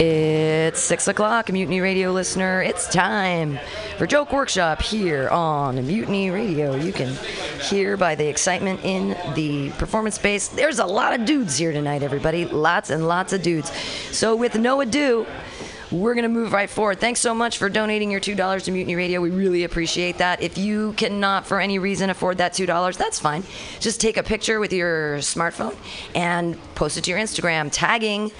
It's six o'clock, Mutiny Radio listener. It's time for Joke Workshop here on Mutiny Radio. You can hear by the excitement in the performance space. There's a lot of dudes here tonight, everybody. Lots and lots of dudes. So, with no ado, we're going to move right forward. Thanks so much for donating your $2 to Mutiny Radio. We really appreciate that. If you cannot, for any reason, afford that $2, that's fine. Just take a picture with your smartphone and post it to your Instagram, tagging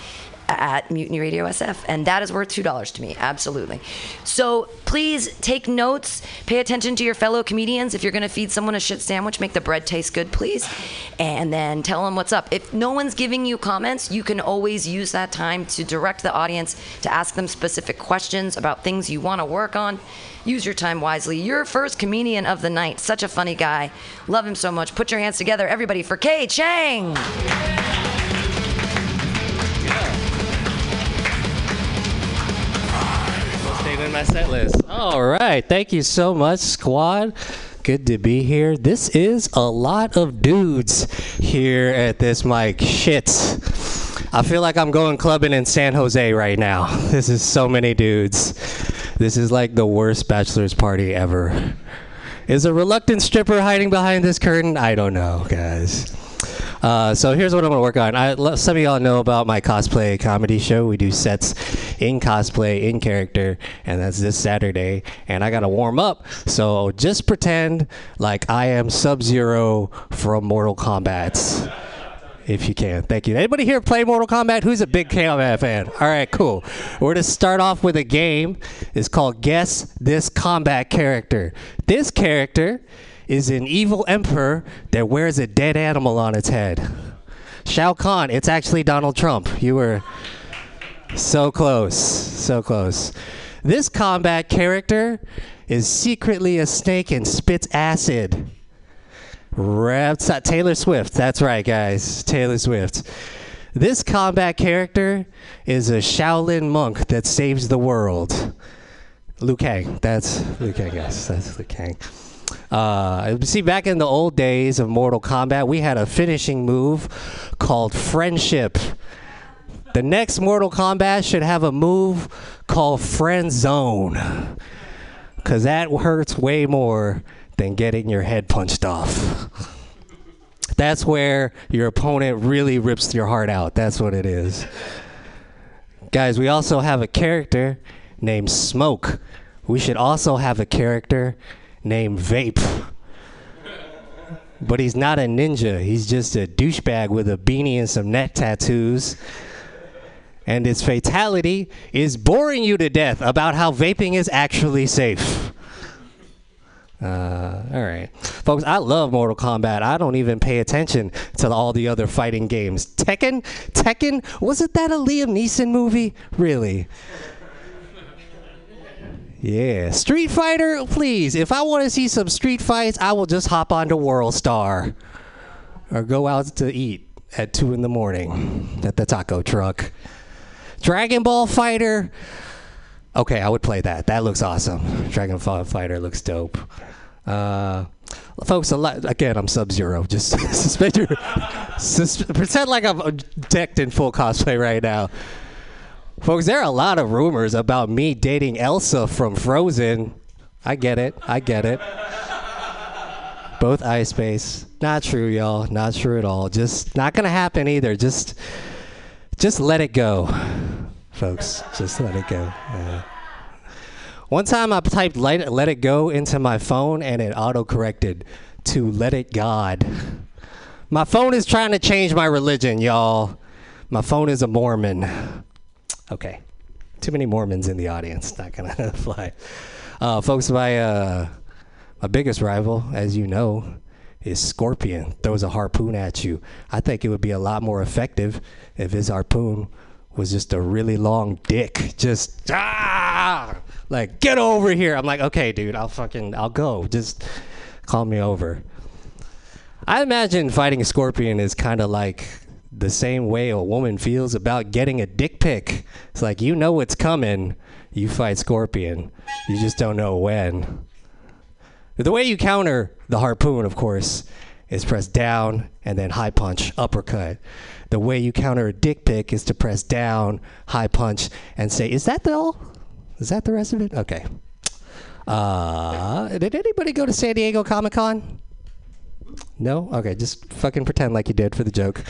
at Mutiny Radio SF, and that is worth two dollars to me. Absolutely. So please take notes. Pay attention to your fellow comedians. If you're going to feed someone a shit sandwich, make the bread taste good, please, and then tell them what's up. If no one's giving you comments, you can always use that time to direct the audience to ask them specific questions about things you want to work on. Use your time wisely. Your first comedian of the night. Such a funny guy. Love him so much. Put your hands together, everybody, for Kay Chang. In my set list. All right. Thank you so much, squad. Good to be here. This is a lot of dudes here at this mic. Shit. I feel like I'm going clubbing in San Jose right now. This is so many dudes. This is like the worst bachelor's party ever. Is a reluctant stripper hiding behind this curtain? I don't know, guys. Uh, so here's what I'm gonna work on. I, some of y'all know about my cosplay comedy show. We do sets in cosplay, in character, and that's this Saturday. And I gotta warm up, so just pretend like I am Sub Zero from Mortal Kombat. If you can, thank you. Anybody here play Mortal Kombat? Who's a big Kombat fan? All right, cool. We're gonna start off with a game. It's called Guess This Combat Character. This character is an evil emperor that wears a dead animal on its head. Shao Kahn, it's actually Donald Trump. You were so close, so close. This combat character is secretly a snake and spits acid. Raps Taylor Swift. That's right, guys. Taylor Swift. This combat character is a Shaolin monk that saves the world. Liu Kang. That's Liu Kang, guys. That's Liu Kang. Uh, see, back in the old days of Mortal Kombat, we had a finishing move called Friendship. The next Mortal Kombat should have a move called Friend Zone. Because that hurts way more than getting your head punched off. That's where your opponent really rips your heart out. That's what it is. Guys, we also have a character named Smoke. We should also have a character named Vape. But he's not a ninja. He's just a douchebag with a beanie and some neck tattoos. And his fatality is boring you to death about how vaping is actually safe. Uh, all right. Folks, I love Mortal Kombat. I don't even pay attention to all the other fighting games. Tekken? Tekken? Wasn't that a Liam Neeson movie? Really? Yeah. Street Fighter, please. If I want to see some street fights, I will just hop onto World Star or go out to eat at 2 in the morning at the taco truck. Dragon Ball Fighter. Okay, I would play that. That looks awesome. Dragon Ball Fighter looks dope. Uh, folks, a lot, again, I'm Sub Zero. Just suspend your, sus- pretend like I'm decked in full cosplay right now. Folks, there are a lot of rumors about me dating Elsa from Frozen. I get it. I get it. Both ice base. Not true, y'all. Not true at all. Just not gonna happen either. Just, just let it go, folks. Just let it go. Yeah. One time I typed let, let it go into my phone and it auto corrected to let it God. My phone is trying to change my religion, y'all. My phone is a Mormon. Okay. Too many Mormons in the audience. Not gonna fly. Uh, folks, my uh, my biggest rival, as you know, is Scorpion. Throws a harpoon at you. I think it would be a lot more effective if his harpoon was just a really long dick. Just ah, like get over here. I'm like, okay, dude, I'll fucking, I'll go. Just call me over. I imagine fighting a scorpion is kind of like the same way a woman feels about getting a dick pic. It's like you know what's coming. You fight scorpion. You just don't know when. The way you counter the harpoon, of course, is press down and then high punch, uppercut. the way you counter a dick pic is to press down, high punch, and say, "Is that the all? Is that the rest of it?" Okay. Uh, did anybody go to San Diego Comic Con? No? Okay, just fucking pretend like you did for the joke.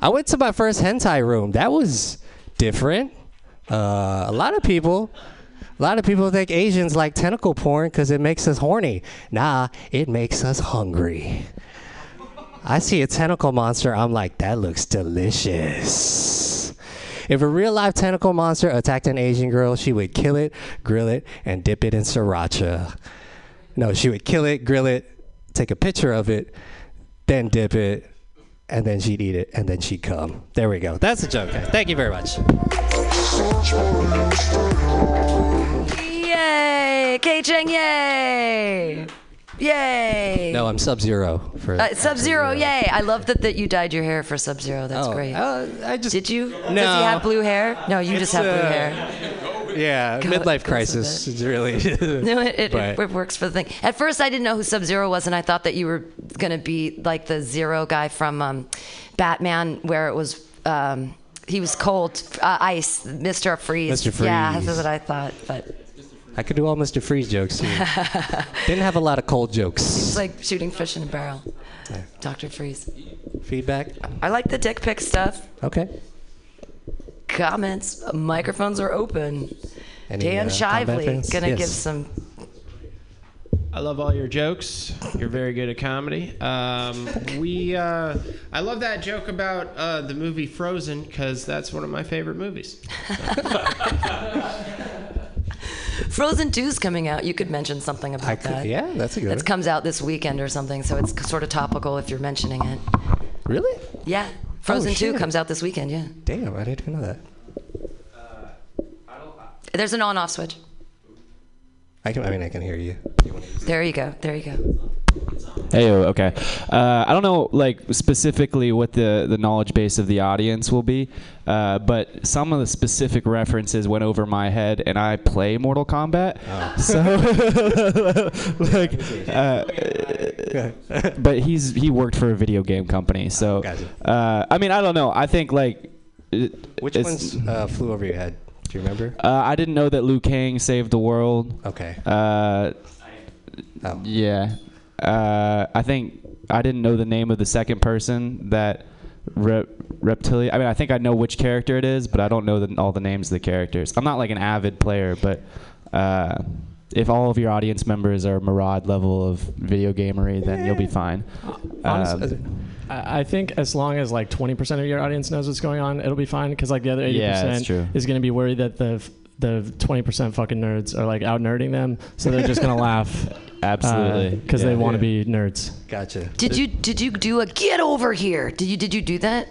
I went to my first hentai room. That was different. Uh, a lot of people, a lot of people think Asians like tentacle porn because it makes us horny. Nah, it makes us hungry. I see a tentacle monster. I'm like, that looks delicious. If a real life tentacle monster attacked an Asian girl, she would kill it, grill it, and dip it in sriracha. No, she would kill it, grill it, take a picture of it, then dip it, and then she'd eat it, and then she'd come. There we go. That's a joke. Thank you very much. Yay! K Cheng, yay! Yay! No, I'm Sub Zero for Uh, Sub Zero, yay! I love that, that you dyed your hair for Sub Zero. That's Oh, great. uh, I just Did you? Does he have blue hair? No, you just have blue uh, hair. yeah, God, midlife crisis. It's really No, it, it, it works for the thing. At first, I didn't know who Sub Zero was, and I thought that you were going to be like the Zero guy from um, Batman, where it was. Um, he was cold, uh, ice, Mr. Freeze. Mr. Yeah, Freeze. that's what I thought. But I could do all Mr. Freeze jokes. Too. Didn't have a lot of cold jokes. it's jokes. like shooting fish in a barrel. Dr. Freeze. Feedback. I like the dick pic stuff. Okay. Comments. Microphones are open. Any, Dan uh, combat Shively gonna Yes. give some. I love all your jokes. You're very good at comedy. Um, we, uh, I love that joke about uh, the movie Frozen because that's one of my favorite movies. Frozen 2's coming out. You could mention something about I could, that. yeah, that's a good It comes out this weekend or something, so it's sort of topical if you're mentioning it. Really? Yeah. Frozen 2 comes out this weekend, yeah. Damn, I didn't even know that. There's an on off switch. I can. I mean, I can hear you. You There you go. There you go. Hey, okay. Uh, I don't know, like specifically what the the knowledge base of the audience will be, uh, but some of the specific references went over my head, and I play Mortal Kombat, so like, uh, but he's he worked for a video game company, so uh, I mean, I don't know. I think like. it- Which ones uh, flew over your head? Do you remember? Uh, I didn't know that Liu Kang saved the world. Okay. Uh, Oh. yeah. Uh, I think I didn't know the name of the second person that rep- reptilia. I mean, I think I know which character it is, but I don't know the, all the names of the characters. I'm not like an avid player, but uh, if all of your audience members are Marad level of video gamery, then you'll be fine. Honestly, Um, I I think as long as like 20% of your audience knows what's going on, it'll be fine. Because like the other 80% Yeah, is going to be worried that the f- the 20% fucking nerds are like out nerding them, so they're just going to laugh absolutely, because Yeah. they want to be nerds. Gotcha. Did you did you do a get over here? Did you did you do that?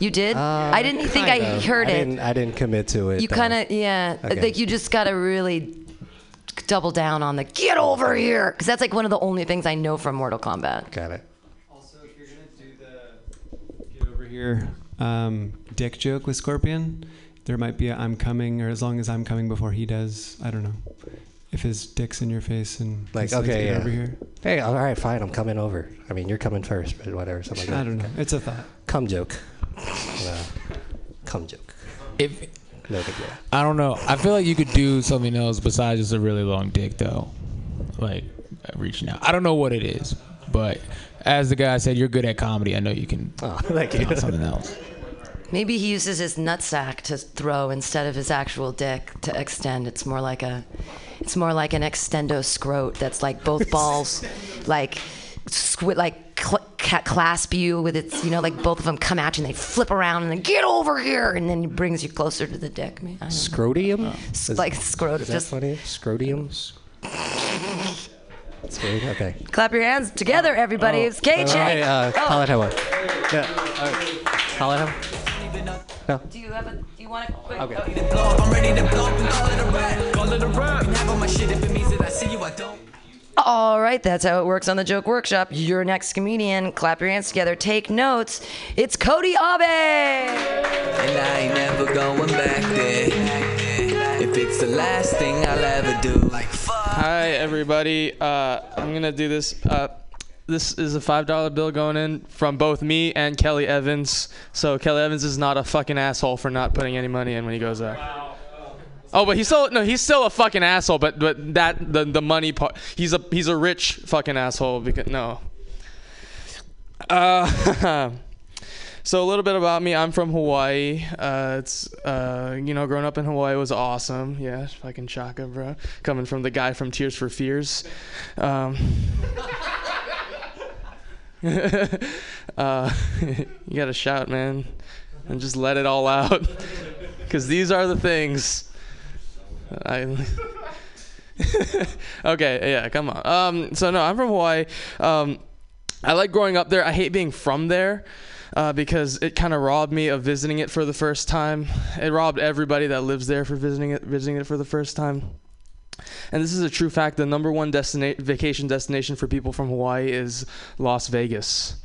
You did? Uh, I didn't think I of. heard I it. Didn't, I didn't commit to it. You kind of yeah, Okay. like you just got to really double down on the get over here because that's like one of the only things I know from Mortal Kombat. got it. Also, if you're gonna do the get over here um, dick joke with Scorpion, there might be a I'm coming, or as long as I'm coming before he does. I don't know. If his dick's in your face and he Like, okay, yeah. over here. Hey, all right, fine. I'm coming over. I mean, you're coming first, but whatever. Something like that. I don't know. It's a thought. Come joke. Uh, cum joke. If No big deal. I don't know, I feel like you could do something else besides just a really long dick, though. Like reaching out. I don't know what it is, but as the guy said, you're good at comedy. I know you can Oh, thank you. something else. Maybe he uses his nutsack to throw instead of his actual dick to extend. It's more like a, it's more like an extendo scrote that's like both balls, like, squi- like cl- ca- clasp you with its, you know, like both of them come at you and they flip around and then get over here and then it brings you closer to the dick. I don't. Scrotium? S- like scrotum. Is that Just funny? Scrotium? Scrotium? Okay. clap your hands together, everybody. It's K All right, Check. uh, call it how what? Yeah. Call it how? No. Do you have a? Do you want a quick? Okay. I'm ready to blow and call it a rap. Call it a rap. Can have all my shit if it means that I see you, I don't. All right, that's how it works on the Joke Workshop. Your next comedian, clap your hands together, take notes. It's Cody Abe. And I ain't never going back there. If it's the last thing I'll ever do. Like fuck. Hi, everybody. Uh, I'm gonna do this. Uh, this is a five dollar bill going in from both me and Kelly Evans. So Kelly Evans is not a fucking asshole for not putting any money in when he goes out. Oh, but he's still no, he's still a fucking asshole. But but that the the money part, he's a he's a rich fucking asshole. Because no. Uh, so a little bit about me. I'm from Hawaii. Uh, it's uh, you know, growing up in Hawaii was awesome. Yeah, fucking shaka, bro. Coming from the guy from Tears for Fears. Um, uh, you gotta shout, man, and just let it all out, because these are the things. I. okay, yeah, come on. Um, so no, I'm from Hawaii. Um, I like growing up there. I hate being from there. Uh, because it kind of robbed me of visiting it for the first time. It robbed everybody that lives there for visiting it, visiting it for the first time. And this is a true fact. The number one destina- vacation destination for people from Hawaii is Las Vegas.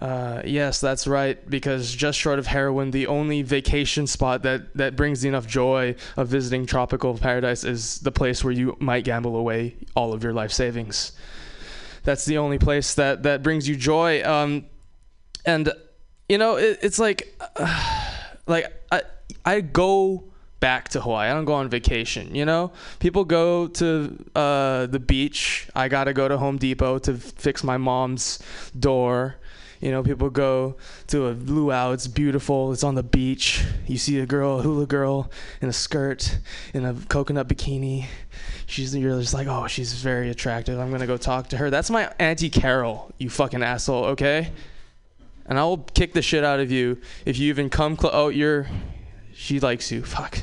Uh, yes, that's right. Because just short of heroin, the only vacation spot that, that brings enough joy of visiting tropical paradise is the place where you might gamble away all of your life savings. That's the only place that, that brings you joy. Um, and you know, it, it's like, like I I go back to Hawaii. I don't go on vacation. You know, people go to uh, the beach. I gotta go to Home Depot to fix my mom's door. You know, people go to a luau. It's beautiful. It's on the beach. You see a girl, a hula girl, in a skirt, in a coconut bikini. She's you're just like, oh, she's very attractive. I'm gonna go talk to her. That's my auntie Carol. You fucking asshole. Okay. And I will kick the shit out of you if you even come close. Oh, you're. She likes you. Fuck.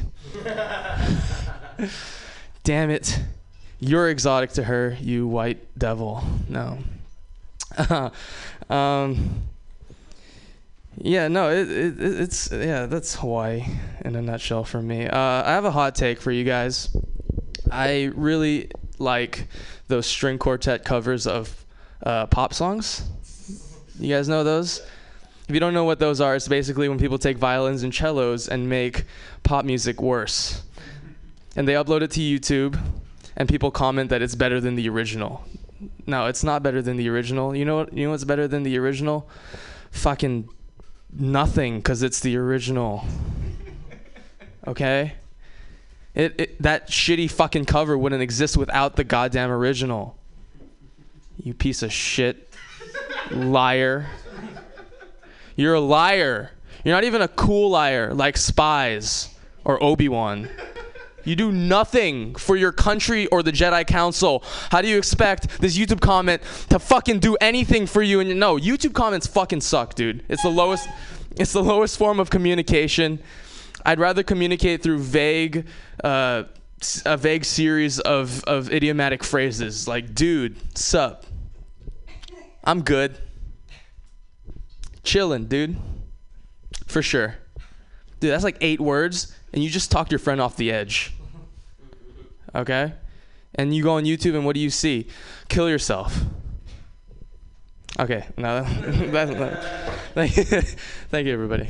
Damn it. You're exotic to her, you white devil. No. um, yeah, no, it, it, it's. Yeah, that's Hawaii in a nutshell for me. Uh, I have a hot take for you guys. I really like those string quartet covers of uh, pop songs. You guys know those? If you don't know what those are, it's basically when people take violins and cellos and make pop music worse. And they upload it to YouTube, and people comment that it's better than the original. No, it's not better than the original. You know what? You know what's better than the original? Fucking nothing, because it's the original. Okay? It, it that shitty fucking cover wouldn't exist without the goddamn original. You piece of shit. Liar. You're a liar. You're not even a cool liar like spies or Obi-Wan. You do nothing for your country or the Jedi Council. How do you expect this YouTube comment to fucking do anything for you? And no, YouTube comments fucking suck, dude. It's the lowest. It's the lowest form of communication. I'd rather communicate through vague, uh, a vague series of of idiomatic phrases like "dude," "sup," "I'm good," "chillin', dude," for sure. Dude, that's like eight words, and you just talked your friend off the edge. Okay? And you go on YouTube, and what do you see? Kill yourself. Okay, no, that's, that, thank, you, thank you, everybody.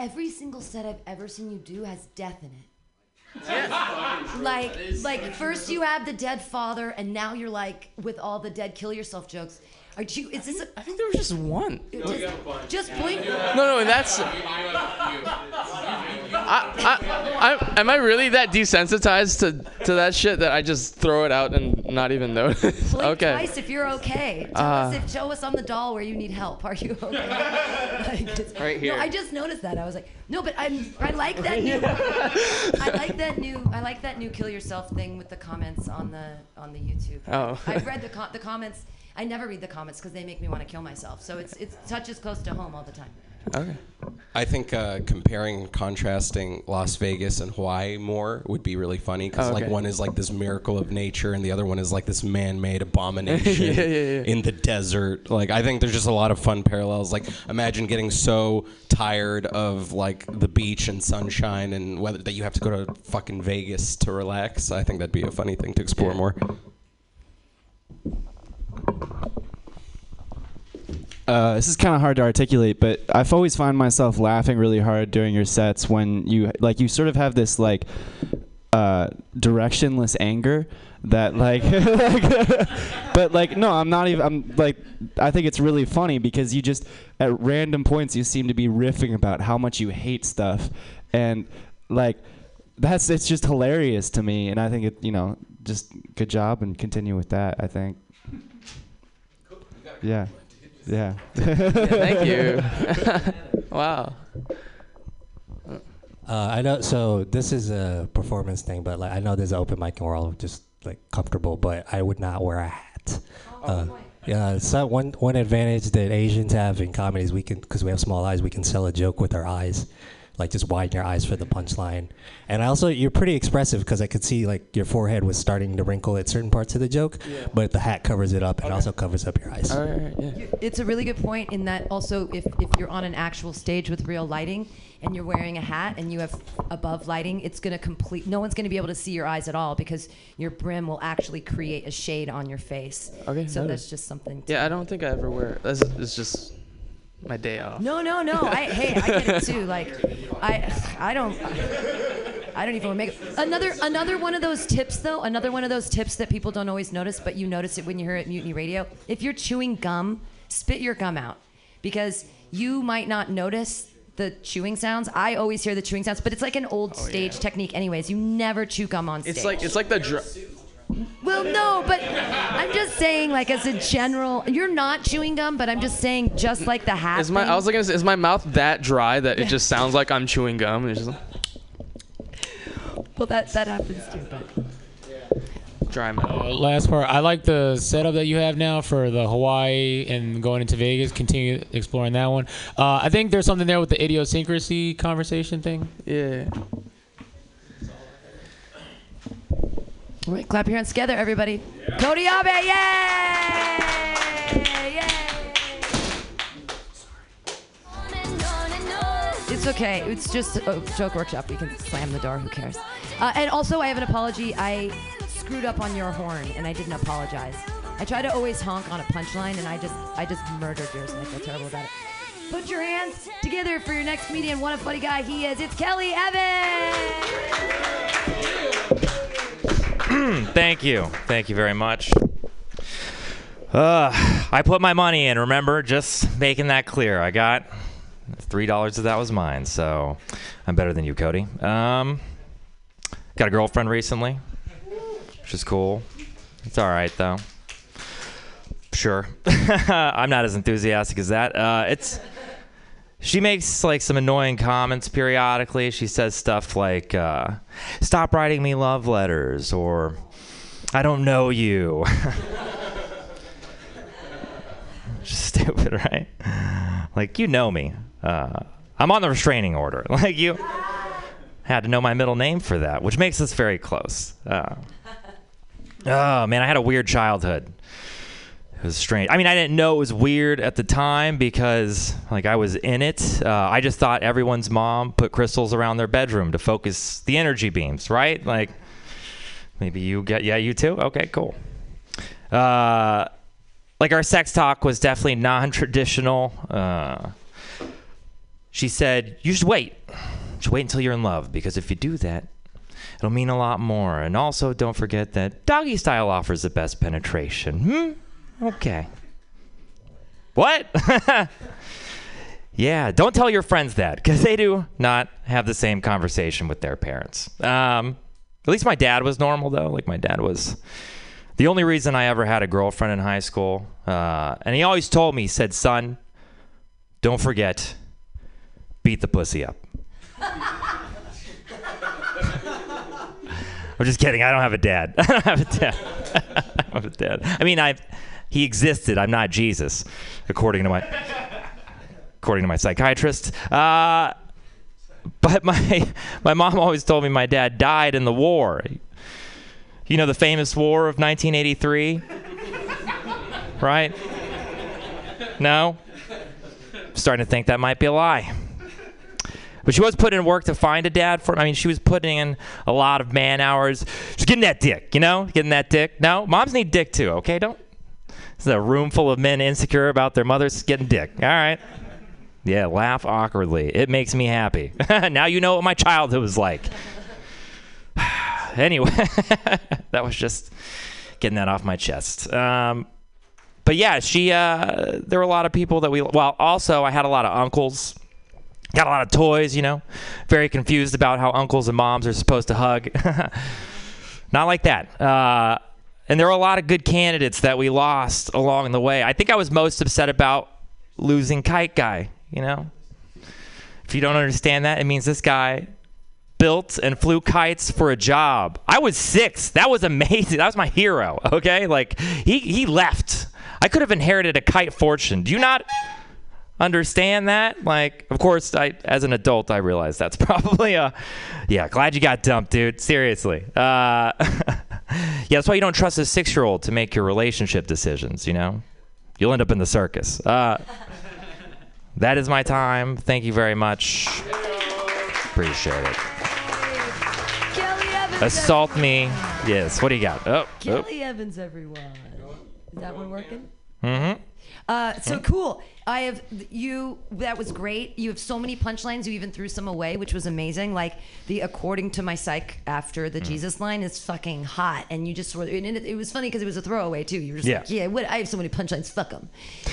Every single set I've ever seen you do has death in it. Like, like first you had the dead father, and now you're like with all the dead kill yourself jokes. Are you? Is this? A, I think there was just one. just, just point. No, no, that's. I, I, I, am I really that desensitized to, to that shit that I just throw it out and not even notice? Blink okay. twice if you're okay. Tell Uh, us if show us on the doll where you need help. Are you okay? Like, Right here. No, I just noticed that. I was like, no, but I'm. I like that new. I like that new. I like that new kill yourself thing with the comments on the on the YouTube. Oh. I've read the com- the comments. I never read the comments because they make me want to kill myself. So it's it touches close to home all the time. Okay. I think uh, comparing, contrasting Las Vegas and Hawaii more would be really funny because Oh, like one is like this miracle of nature and the other one is like this man-made abomination Yeah, yeah, yeah. in the desert. Like I think there's just a lot of fun parallels. Like imagine getting so tired of like the beach and sunshine and whether that you have to go to fucking Vegas to relax. I think that'd be a funny thing to explore more. Uh, this is kind of hard to articulate, but I've always found myself laughing really hard during your sets when you like you sort of have this like uh, directionless anger that like, but like no i'm not even i'm like i think it's really funny because you just at random points you seem to be riffing about how much you hate stuff. And like that's it's just hilarious to me and i think it you know just good job and continue with that i think yeah yeah, Yeah, thank you. wow. Uh, I know. So this is a performance thing, but like I know there's an open mic and we're all just like comfortable, but I would not wear a hat. Uh, yeah, so one one advantage that Asians have in comedy is we can, because we have small eyes, we can sell a joke with our eyes, like just widen your eyes for the punchline. And I also, you're pretty expressive because I could see like your forehead was starting to wrinkle at certain parts of the joke, yeah. but the hat covers it up and also covers up your eyes. All right, yeah. It's a really good point in that also if, if you're on an actual stage with real lighting and you're wearing a hat and you have above lighting, it's going to complete. No one's going to be able to see your eyes at all because your brim will actually create a shade on your face. Okay, So noted. that's just something. To Yeah, I don't think I ever wear. That's it's just my day off. No, no, no. I hey, I get it too. Like, I, I don't, I don't even make makeup. Another, another one of those tips though. Another one of those tips that people don't always notice, but you notice it when you hear it at Mutiny Radio. If you're chewing gum, spit your gum out, because you might not notice the chewing sounds. I always hear the chewing sounds, but it's like an old oh, stage technique. Anyways, you never chew gum on stage. It's like it's like the dr- Well, no, but I'm just saying, like as a general, you're not chewing gum, but I'm just saying, just like the hat. Is my thing. I was like, is my mouth that dry that it just sounds like I'm chewing gum? And it's just well, that that happens too. But dry mouth. Uh, last part. I like the setup that you have now for the Hawaii and going into Vegas. Continue exploring that one. Uh, I think there's something there with the idiosyncrasy conversation thing. Yeah. Right, clap your hands together, everybody. Cody Abe, yay! Yay! It's okay. It's just a joke workshop. We can slam the door. Who cares? Uh, and also, I have an apology. I screwed up on your horn, and I didn't apologize. I try to always honk on a punchline, and I just, I just murdered yours, and I feel terrible about it. Put your hands together for your next comedian. What a funny guy he is. It's Kelly Evans. Thank you. Thank you very much. Uh, I put my money in, remember? Just making that clear. I got $3 of that was mine, so I'm better than you, Cody. Um, got a girlfriend recently, which is cool. It's all right, though. Sure. I'm not as enthusiastic as that. Uh, it's. She makes like some annoying comments periodically. She says stuff like, uh, "Stop writing me love letters," or "I don't know you." Stupid, right? Like you know me. Uh, I'm on the restraining order. Like you had to know my middle name for that, which makes us very close. Uh, oh man, I had a weird childhood. It was strange. I mean, I didn't know it was weird at the time because, like, I was in it. Uh, I just thought everyone's mom put crystals around their bedroom to focus the energy beams, right? Like, maybe you get, yeah, you too? Okay, cool. Uh, like, our sex talk was definitely non traditional. Uh, she said, You should wait. Should wait until you're in love because if you do that, it'll mean a lot more. And also, don't forget that doggy style offers the best penetration. Hmm? Okay. What? yeah, don't tell your friends that because they do not have the same conversation with their parents. Um, at least my dad was normal, though. Like, my dad was the only reason I ever had a girlfriend in high school. Uh, and he always told me, he said, son, don't forget, beat the pussy up. I'm just kidding. I don't have a dad. I don't have a dad. I don't have a dad. I mean, I he existed. I'm not Jesus, according to my according to my psychiatrist. Uh, but my my mom always told me my dad died in the war. You know the famous war of 1983, right? No. Starting to think that might be a lie. But she was putting in work to find a dad for. I mean, she was putting in a lot of man hours. She's getting that dick, you know, getting that dick. No, moms need dick too. Okay, don't It's a room full of men insecure about their mothers getting dick. All right. Yeah, laugh awkwardly. It makes me happy. now you know what my childhood was like. anyway, that was just getting that off my chest. Um, but yeah, she. Uh, there were a lot of people that we. Well, also I had a lot of uncles. Got a lot of toys, you know. Very confused about how uncles and moms are supposed to hug. Not like that. Uh, and there were a lot of good candidates that we lost along the way. I think I was most upset about losing Kite Guy. You know, if you don't understand that, it means this guy built and flew kites for a job. I was six. That was amazing. That was my hero. Okay, like he he left. I could have inherited a kite fortune. Do you not understand that? Like, of course, I as an adult I realize that's probably a yeah. Glad you got dumped, dude. Seriously. Uh, yeah, that's why you don't trust a six-year-old to make your relationship decisions. You know, you'll end up in the circus. Uh, that is my time. Thank you very much. Appreciate it. Kelly Evans. Assault me. Yes. What do you got? Oh. oh. Kelly Evans, everyone. Is that one working? Mm-hmm. Uh, so cool. I have you. That was great. You have so many punchlines. You even threw some away, which was amazing. Like the "according to my psych" after Mm. the Jesus line is fucking hot, and you just sort of. It, it was funny because it was a throwaway too. You were just Yeah. like, "Yeah, what? I have so many punchlines. Fuck them."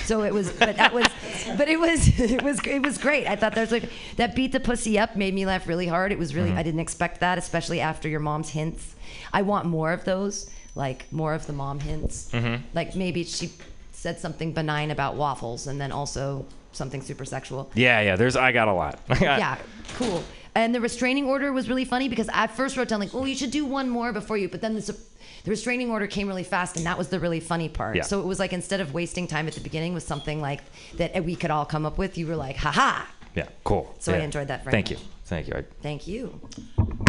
So it was, but that was, but it was, it was, it was great. I thought there was like that beat the pussy up made me laugh really hard. It was really. Mm-hmm. I didn't expect that, especially after your mom's hints. I want more of those, like more of the mom hints. Mhm. Like maybe she said something benign about waffles and then also something super sexual. Yeah, yeah. There's. I got a lot. Yeah, cool. And the restraining order was really funny because I first wrote down like, oh, you should do one more before you, but then the, the restraining order came really fast, and that was the really funny part. Yeah. So it was like instead of wasting time at the beginning with something like that we could all come up with, you were like, haha. Yeah. Cool. So I enjoyed that very Thank much. you. Thank you. I, Thank you.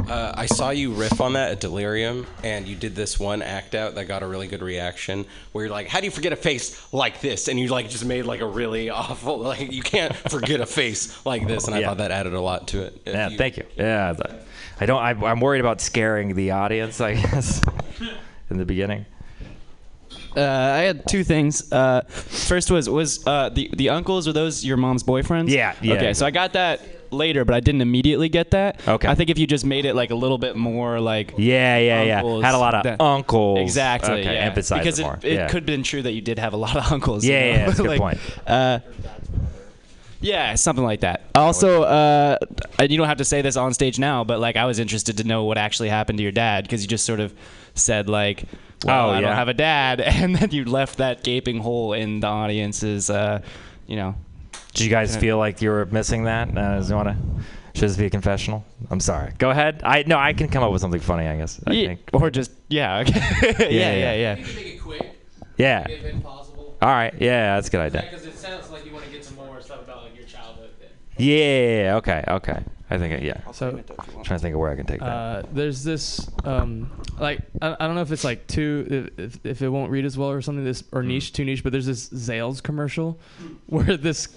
Uh, I saw you riff on that at Delirium, and you did this one act out that got a really good reaction. Where you're like, "How do you forget a face like this?" And you like just made like a really awful, like you can't forget a face like this. And I Yeah. thought that added a lot to it. If yeah. Thank you. Yeah. th- I don't. I, I'm worried about scaring the audience. I guess in the beginning. Uh, I had two things. Uh, first was was uh, the the uncles were those your mom's boyfriends? Yeah, yeah. Okay, so I got that later, but I didn't immediately get that. Okay. I think if you just made it like a little bit more like Yeah, yeah, yeah. uncles, Had a lot of that- uncles. Exactly. Okay, yeah. emphasize because it more. it, Yeah. could have been true that you did have a lot of uncles. you Yeah, know? yeah, that's a good point. Uh, yeah, something like that. Also, uh, and you don't have to say this on stage now, but like I was interested to know what actually happened to your dad because you just sort of said like, "Well, Oh, I don't have a dad," and then you left that gaping hole in the audience's, uh, you know. Did you guys feel like you were missing that? Uh, you want to? Should this be a confessional? I'm sorry. Go ahead. I no. I can come up with something funny. I guess. I Yeah, think. or just yeah, okay. yeah, yeah, yeah, Yeah. If it's possible. All right. Yeah, that's a good idea. Because it sounds like you want to get some more stuff about like your childhood. Then. Yeah. Okay. Okay. I think. Yeah. So- I'm trying to think of where I can take that. Uh, there's this um, like I, I don't know if it's like too if, if, if it won't read as well or something this Hmm. or niche too niche but there's this Zales commercial where this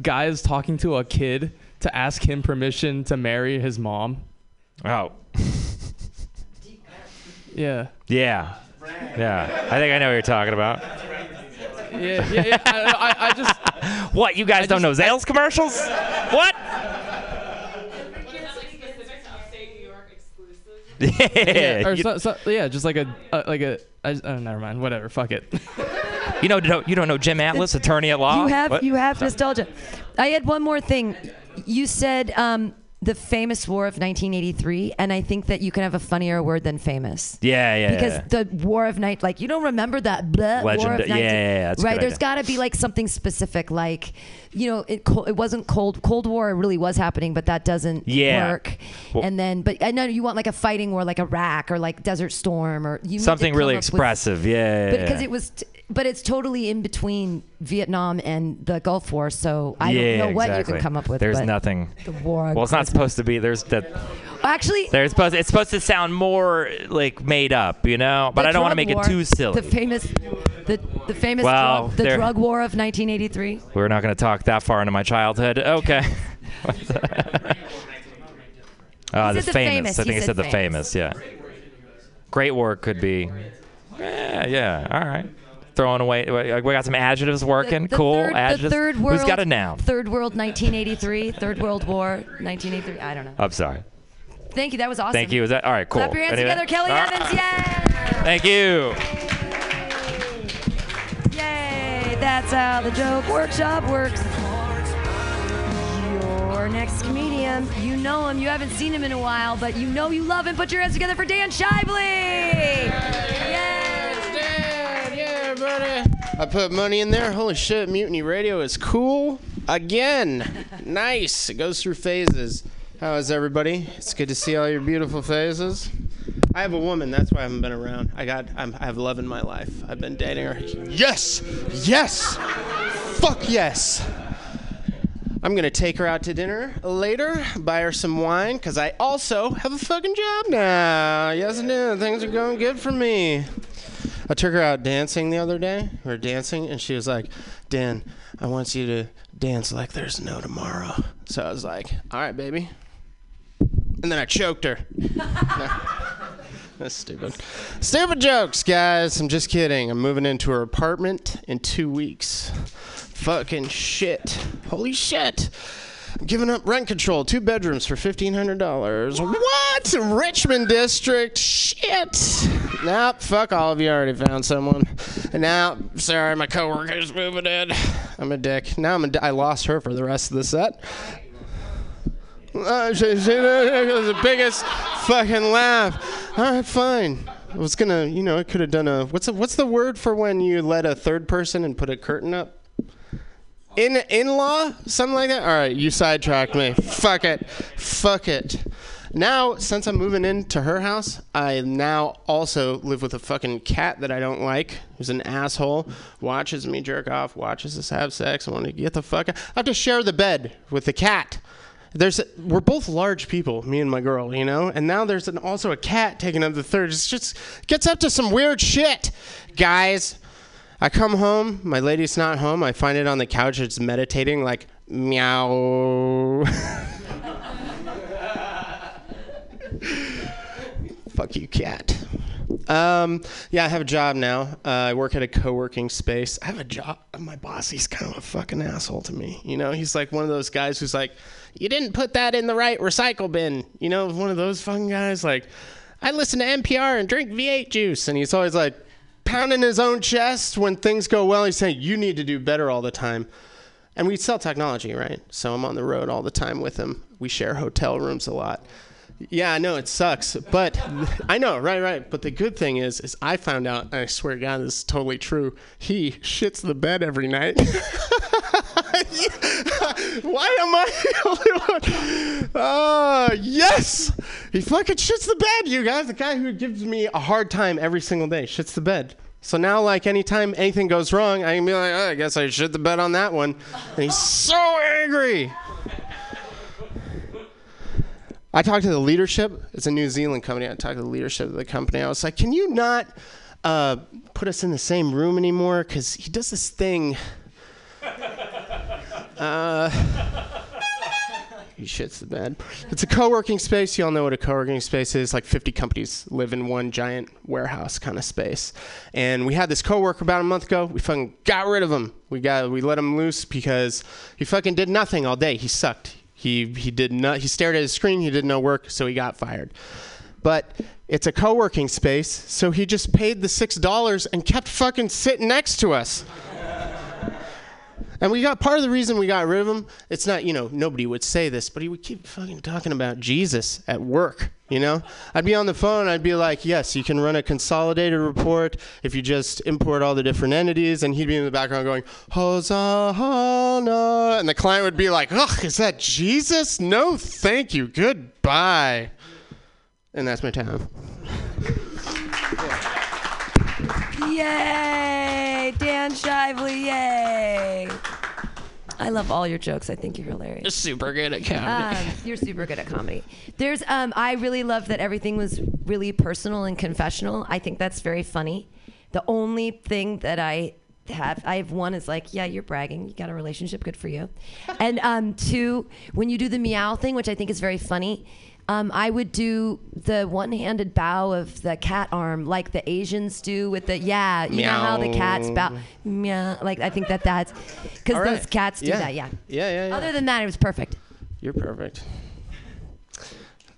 guy is talking to a kid to ask him permission to marry his mom. Oh. Yeah. Yeah. Yeah. I think I know what you're talking about. Yeah, yeah, yeah. I, I, I just What? You guys don't know Zales commercials? What? yeah, or so, so, yeah, just like a uh, like a I, just- oh, never mind, whatever, fuck it. You know you don't know Jim Atlas, attorney at law? You have What? you have nostalgia. I had one more thing. You said um, the famous war of 1983, and I think that you can have a funnier word than famous. Yeah, yeah. because yeah. the War of Night, like you don't remember that blah, War Legend- of yeah, 19 yeah, yeah, that's right. there's got to be like something specific, like you know, it it wasn't cold Cold War really was happening, but that doesn't Yeah. work. Well- and then, but I know you want like a fighting war, like Iraq or like Desert Storm, or you Something really up with- expressive. yeah. yeah, because it was, t- but it's totally in between Vietnam and the Gulf War, so I yeah, don't know what exactly. you can come up with. There's but nothing. The war. Well, it's not supposed to be. There's that. Actually, There's supposed. It's supposed to sound more like made up, you know. But I don't want to make war, it too silly. The famous, the the famous Well, drug, the drug war of 1983. We're not going to talk that far into my childhood. Okay. uh, He the said the famous. famous. I He think I said said the famous. famous. Yeah. Great war could be. Yeah, yeah. All right. Throwing away. We got some adjectives working. The cool third, adjectives. The third world. Who's got a noun? Third World 1983. Third World War 1983. I don't know. I'm sorry. Thank you. That was awesome. Thank you. Is that all right? Cool. Clap your hands Anyway- together, Kelly All right. Evans. Yay! Thank you. Yay! That's how the joke workshop works. Your next comedian, you know him, you haven't seen him in a while, but you know you love him. Put your hands together for Dan Shively! Yeah, buddy. I put money in there. Holy shit, Mutiny Radio is cool again. nice. It goes through phases. How is everybody? It's good to see all your beautiful faces. I have a woman. That's why I haven't been around. I got. I'm, I have love in my life. I've been dating her. Yes, yes, fuck yes. I'm gonna take her out to dinner later, buy her some wine, cause I also have a fucking job now. Yes, I do. Things are going good for me. I took her out dancing the other day. We were dancing, and she was like, Dan, I want you to dance like there's no tomorrow. So I was like, all right, baby. And then I choked her. That's stupid. Stupid jokes, guys. I'm just kidding. I'm moving into her apartment in two weeks. Fucking shit. Holy shit. I'm giving up rent control. Two bedrooms for $1,500. What? Richmond District? Shit. Nope. Fuck all of you. I already found someone. And now, sorry, my coworker's moving in. I'm a dick. Now I'm a di- I lost her for the rest of the set. Uh, she, she, it was the biggest fucking laugh. All right, fine. I was gonna, you know, I could have done a what's the, what's the word for when you let a third person and put a curtain up? In in law, something like that. All right, you sidetracked me. Fuck it, fuck it. Now, since I'm moving into her house, I now also live with a fucking cat that I don't like, who's an asshole, watches me jerk off, watches us have sex. I want to get the fuck out. I have to share the bed with the cat. There's we're both large people, me and my girl, you know, and now there's an, also a cat taking up the third. It's just gets up to some weird shit, guys. I come home, my lady's not home. I find it on the couch. It's meditating, like meow. Fuck you, cat. Um, yeah, I have a job now. Uh, I work at a co-working space. I have a job. My boss, he's kind of a fucking asshole to me. You know, he's like one of those guys who's like, "You didn't put that in the right recycle bin." You know, one of those fucking guys. Like, I listen to NPR and drink V8 juice, and he's always like pounding his own chest when things go well. He's saying, "You need to do better all the time." And we sell technology, right? So I'm on the road all the time with him. We share hotel rooms a lot. Yeah, I know it sucks, but I know, right, right. But the good thing is, is I found out, and I swear to God, this is totally true. He shits the bed every night. Why am I the only one? Oh, yes! He fucking shits the bed, you guys. The guy who gives me a hard time every single day shits the bed. So now, like, anytime anything goes wrong, I can be like, oh, I guess I shit the bed on that one. And he's so angry. I talked to the leadership. It's a New Zealand company. I talked to the leadership of the company. I was like, can you not uh, put us in the same room anymore? Because he does this thing. Uh, he shits the bed. It's a co-working space. You all know what a co-working space is. Like 50 companies live in one giant warehouse kind of space. And we had this coworker about a month ago. We fucking got rid of him. We got we let him loose because he fucking did nothing all day. He sucked. He he did not. He stared at his screen. He did no work, so he got fired. But it's a co-working space, so he just paid the six dollars and kept fucking sitting next to us. And we got part of the reason we got rid of him. It's not, you know, nobody would say this, but he would keep fucking talking about Jesus at work. You know, I'd be on the phone. I'd be like, "Yes, you can run a consolidated report if you just import all the different entities." And he'd be in the background going, "Hosanna," and the client would be like, "Ugh, is that Jesus? No, thank you. Goodbye." And that's my time. Yay! Dan Shively, yay! I love all your jokes. I think you're hilarious. You're super good at comedy. Um, you're super good at comedy. There's, um, I really love that everything was really personal and confessional. I think that's very funny. The only thing that I have, I have one is like, yeah, you're bragging. You got a relationship, good for you. And um, two, when you do the meow thing, which I think is very funny, Um, I would do the one-handed bow of the cat arm, like the Asians do with the yeah. You know how the cats bow, meow. Like I think that that's because All those cats do Yeah. that. Yeah. Yeah, yeah, yeah. Other than that, it was perfect. You're perfect.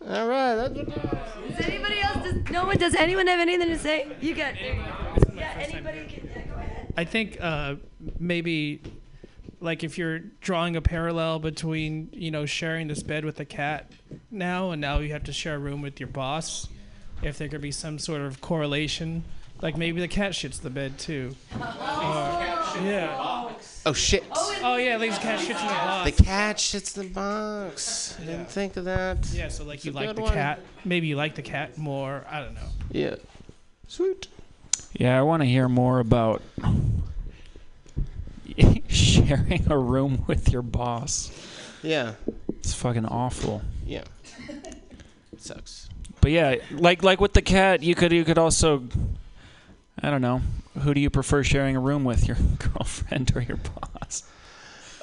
All right. That's Does anybody else? Does, no one. Does anyone have anything to say? You got. Yeah. Anybody? Can, yeah, go ahead. I think uh, maybe like if you're drawing a parallel between you know sharing this bed with a cat now and now you have to share a room with your boss if there could be some sort of correlation like maybe the cat shits the bed too Or- yeah oh shit oh yeah leaves cat shits in the box The cat shits the box. I didn't think of that. yeah so like It's you like the one. cat maybe you like the cat more i don't know Yeah. Sweet. Yeah, I want to hear more about sharing a room with your boss. Yeah. It's fucking awful. Yeah. Sucks. But yeah, like like with the cat, you could you could also I don't know. Who do you prefer sharing a room with, your girlfriend or your boss?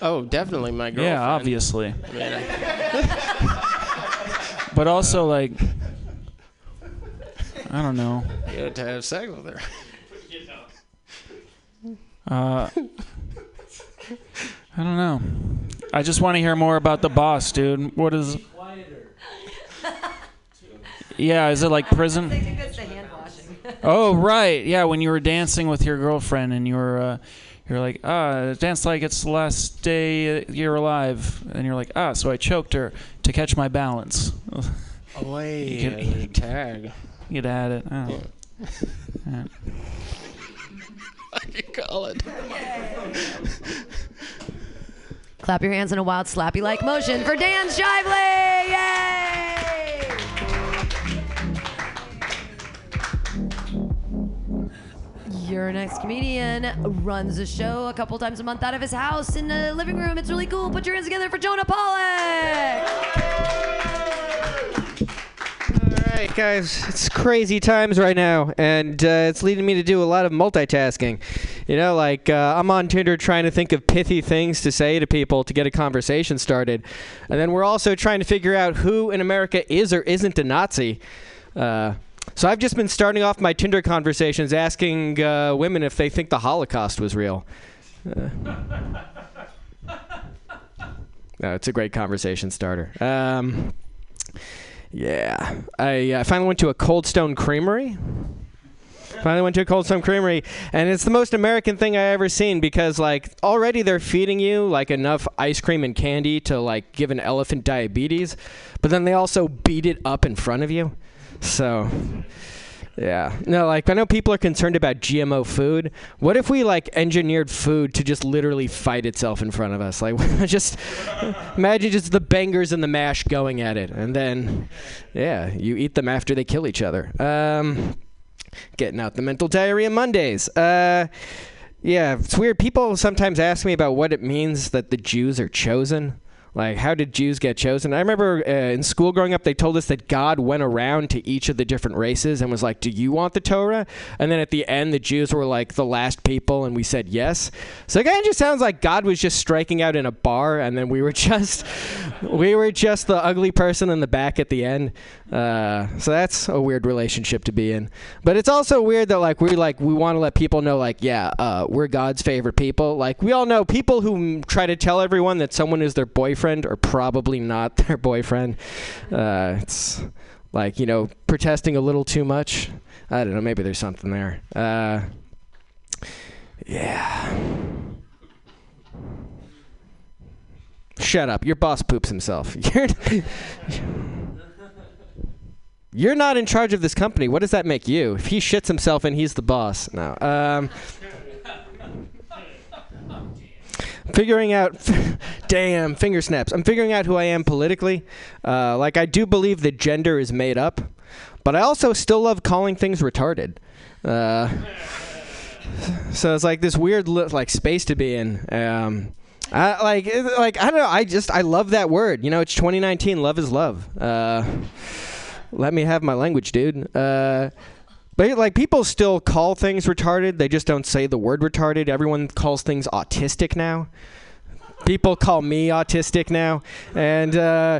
Oh, definitely my girlfriend. Yeah, obviously. I mean, I- But also like I don't know. you had to have sex with her. Uh, I don't know. I just want to hear more about the boss, dude. What is? Yeah, is it like prison? that's the hand washing. Oh right, yeah. When you were dancing with your girlfriend and you were, uh, you're like, ah, dance like it's the last day you're alive, and you're like, ah, so I choked her to catch my balance. Oh, wait. You could- tag. You'd add it. Oh. Yeah. You call it? Clap your hands in a wild slappy like motion for Dan Shively! Yay! Your next comedian runs a show a couple times a month out of his house in the living room. It's really cool. Put your hands together for Jonah Pollock! All right, guys, it's crazy times right now, and uh, it's leading me to do a lot of multitasking. You know, like uh, I'm on Tinder trying to think of pithy things to say to people to get a conversation started, and then we're also trying to figure out who in America is or isn't a Nazi. Uh, so I've just been starting off my Tinder conversations asking uh, women if they think the Holocaust was real. Uh, no, it's a great conversation starter. Um, yeah, I uh, finally went to a Cold Stone Creamery. Finally went to a Cold Stone Creamery, and it's the most American thing I ever seen because like already they're feeding you like enough ice cream and candy to like give an elephant diabetes, but then they also beat it up in front of you. So yeah. No, like I know people are concerned about GMO food. What if we like engineered food to just literally fight itself in front of us? Like just imagine just the bangers and the mash going at it and then yeah, you eat them after they kill each other. Um getting out the mental diarrhea Mondays. Uh yeah, it's weird. People sometimes ask me about what it means that the Jews are chosen. Like, how did Jews get chosen? I remember uh, in school growing up, they told us that God went around to each of the different races and was like, Do you want the Torah? And then at the end, the Jews were like the last people, and we said yes. So it kind of just sounds like God was just striking out in a bar, and then we were just, we were just the ugly person in the back at the end. Uh, so that's a weird relationship to be in. But it's also weird that like we like we want to let people know like yeah uh, we're God's favorite people. Like we all know people who try to tell everyone that someone is their boyfriend are probably not their boyfriend. Uh, it's like you know protesting a little too much. I don't know. Maybe there's something there. Uh, yeah. Shut up. Your boss poops himself. You're You're not in charge of this company. What does that make you? If he shits himself and he's the boss. No. Um, figuring out damn finger snaps. I'm figuring out who i am politically. Uh, like i do believe that gender is made up but i also still love calling things retarded. Uh, so it's like this weird li- like space to be in. Um, I, like like i don't know i just i love that word. You know it's 2019 love is love. Uh, let me have my language dude. Uh, but like people still call things retarded. They just don't say the word retarded. Everyone calls things autistic now. People call me autistic now, and uh,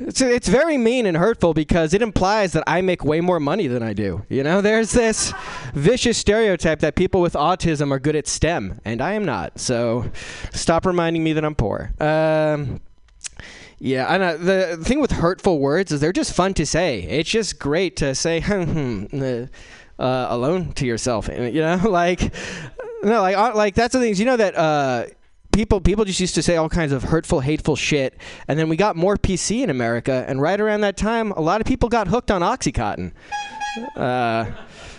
It's, it's very mean and hurtful because it implies that I make way more money than I do. You know, there's this vicious stereotype that people with autism are good at STEM, and I am not. So stop reminding me that I'm poor. Um, yeah, I know. The thing with hurtful words is they're just fun to say. It's just great to say hmm, uh, uh, alone to yourself. You know, like no, like uh, like that's the things. You know that uh, people people just used to say all kinds of hurtful, hateful shit, and then we got more PC in America, and right around that time, a lot of people got hooked on OxyContin. Uh,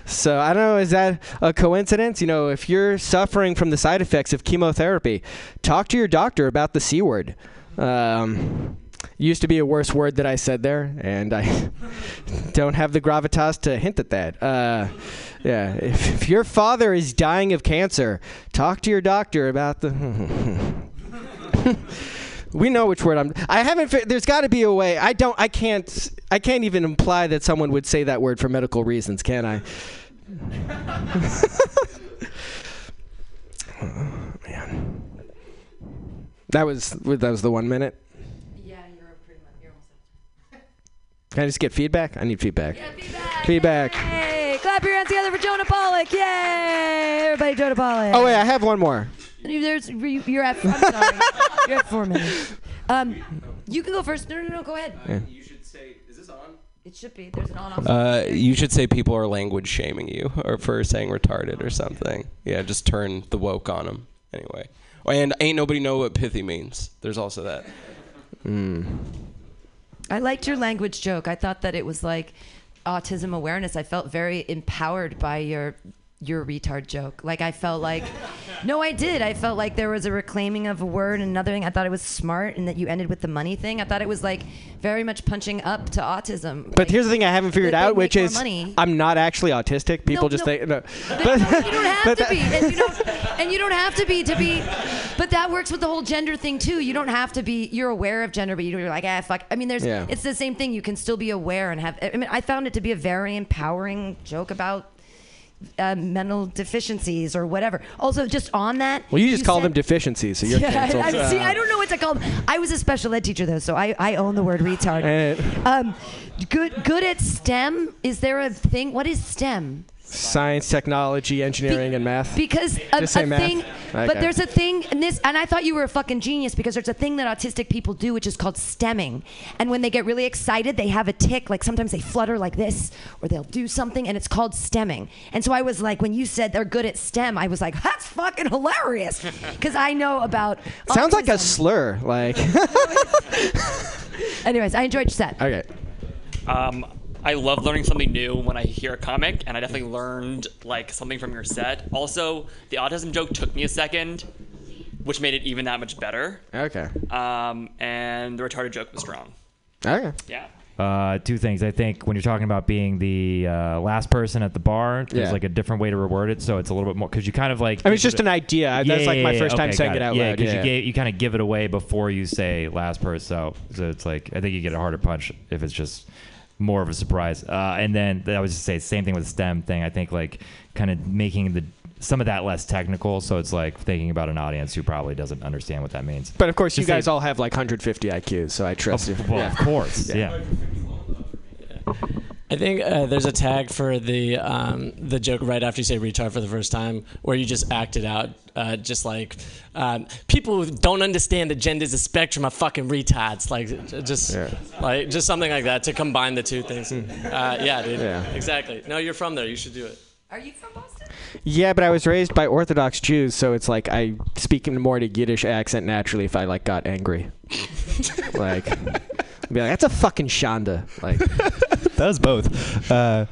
so I don't know, is that a coincidence? You know, if you're suffering from the side effects of chemotherapy, talk to your doctor about the C word. Um, used to be a worse word that I said there, and I don't have the gravitas to hint at that. Uh, yeah, if, if your father is dying of cancer, talk to your doctor about the. we know which word I'm. I haven't. There's got to be a way. I don't. I can't. I can't even imply that someone would say that word for medical reasons, can I? man. That was that was the one minute. Yeah, you're pretty much. You're almost. Can I just get feedback? I need feedback. feedback. Hey, clap your hands together for Jonah Pollock! Yay! Everybody, Jonah Pollock. Oh wait, I have one more. There's you- you're at. I'm sorry. you're at four minutes. Um, you can go first. No, no, no. Go ahead. Yeah. You should say. Is this on? It should be. There's an on-off. Uh, you should say people are language shaming you or for saying retarded or something. Yeah, just turn the woke on them. Anyway. Oh, and ain't nobody know what pithy means. There's also that. Hmm. I liked your language joke. I thought that it was like autism awareness. I felt very empowered by your your retard joke. Like I felt like No, I did. I felt like there was a reclaiming of a word and another thing. I thought it was smart and that you ended with the money thing. I thought it was like very much punching up to autism. But here's the thing I haven't figured out, which is money. I'm not actually autistic. People just no. think no. But no, you don't have to be, and you don't, and you don't have to be to be. But that works with the whole gender thing too. You don't have to be. You're aware of gender, but you're like, ah, fuck. I mean, there's. Yeah. It's the same thing. You can still be aware and have. I mean, I found it to be a very empowering joke about. Uh, mental deficiencies or whatever. Also, just on that. Well, you just call them deficiencies, so you're yeah, canceled. I, I- see, I don't know what to call them. I was a special ed teacher though, so I, I own the word retard. Um, good good at STEM. Is there a thing? What is STEM? Science, technology, engineering, and math. Because a, Just say a math. thing, but there's a thing, and this, and I thought you were a fucking genius because there's a thing that autistic people do, which is called stemming. And when they get really excited, they have a tick. Like sometimes they flutter like this, or they'll do something, and it's called stemming. And so I was like, when you said they're good at STEM, I was like, that's fucking hilarious, because I know about. Sounds like a slur. Like. Anyways, I enjoyed your set. okay. Um, I love learning something new when I hear a comic, and I definitely learned like something from your set. Also, the autism joke took me a second, which made it even that much better. Okay. Um, and the retarded joke was strong. Okay. Yeah. Uh, two things. I think when you're talking about being the uh, last person at the bar, there's Yeah. like a different way to reward it, so it's a little bit more because you kind of like. I mean, it's just an idea. That's like my first time saying it out yeah, loud. because Yeah. you gave, you kind of give it away before you say last person. So, so it's like I think you get a harder punch if it's just more of a surprise. Uh, and then I was just say same thing with the STEM thing. I think like kind of making the some of that less technical, so it's like thinking about an audience who probably doesn't understand what that means. But of course, you Just say- guys all have like 150 IQs, so I trust you. well, of course, yeah. I think uh, there's a tag for the um, the joke right after you say retard for the first time, where you just act it out, uh, just like um, people who don't understand the gender's a spectrum of fucking retards, like j- just like just something like that to combine the two things. Uh, yeah, dude. Yeah. Exactly. No, you're from there. You should do it. Are you from Boston? Yeah, but I was raised by Orthodox Jews, so it's like I speak in more to Yiddish accent naturally if I like got angry. like, I'd be like, that's a fucking shanda. Like, that was both. Uh,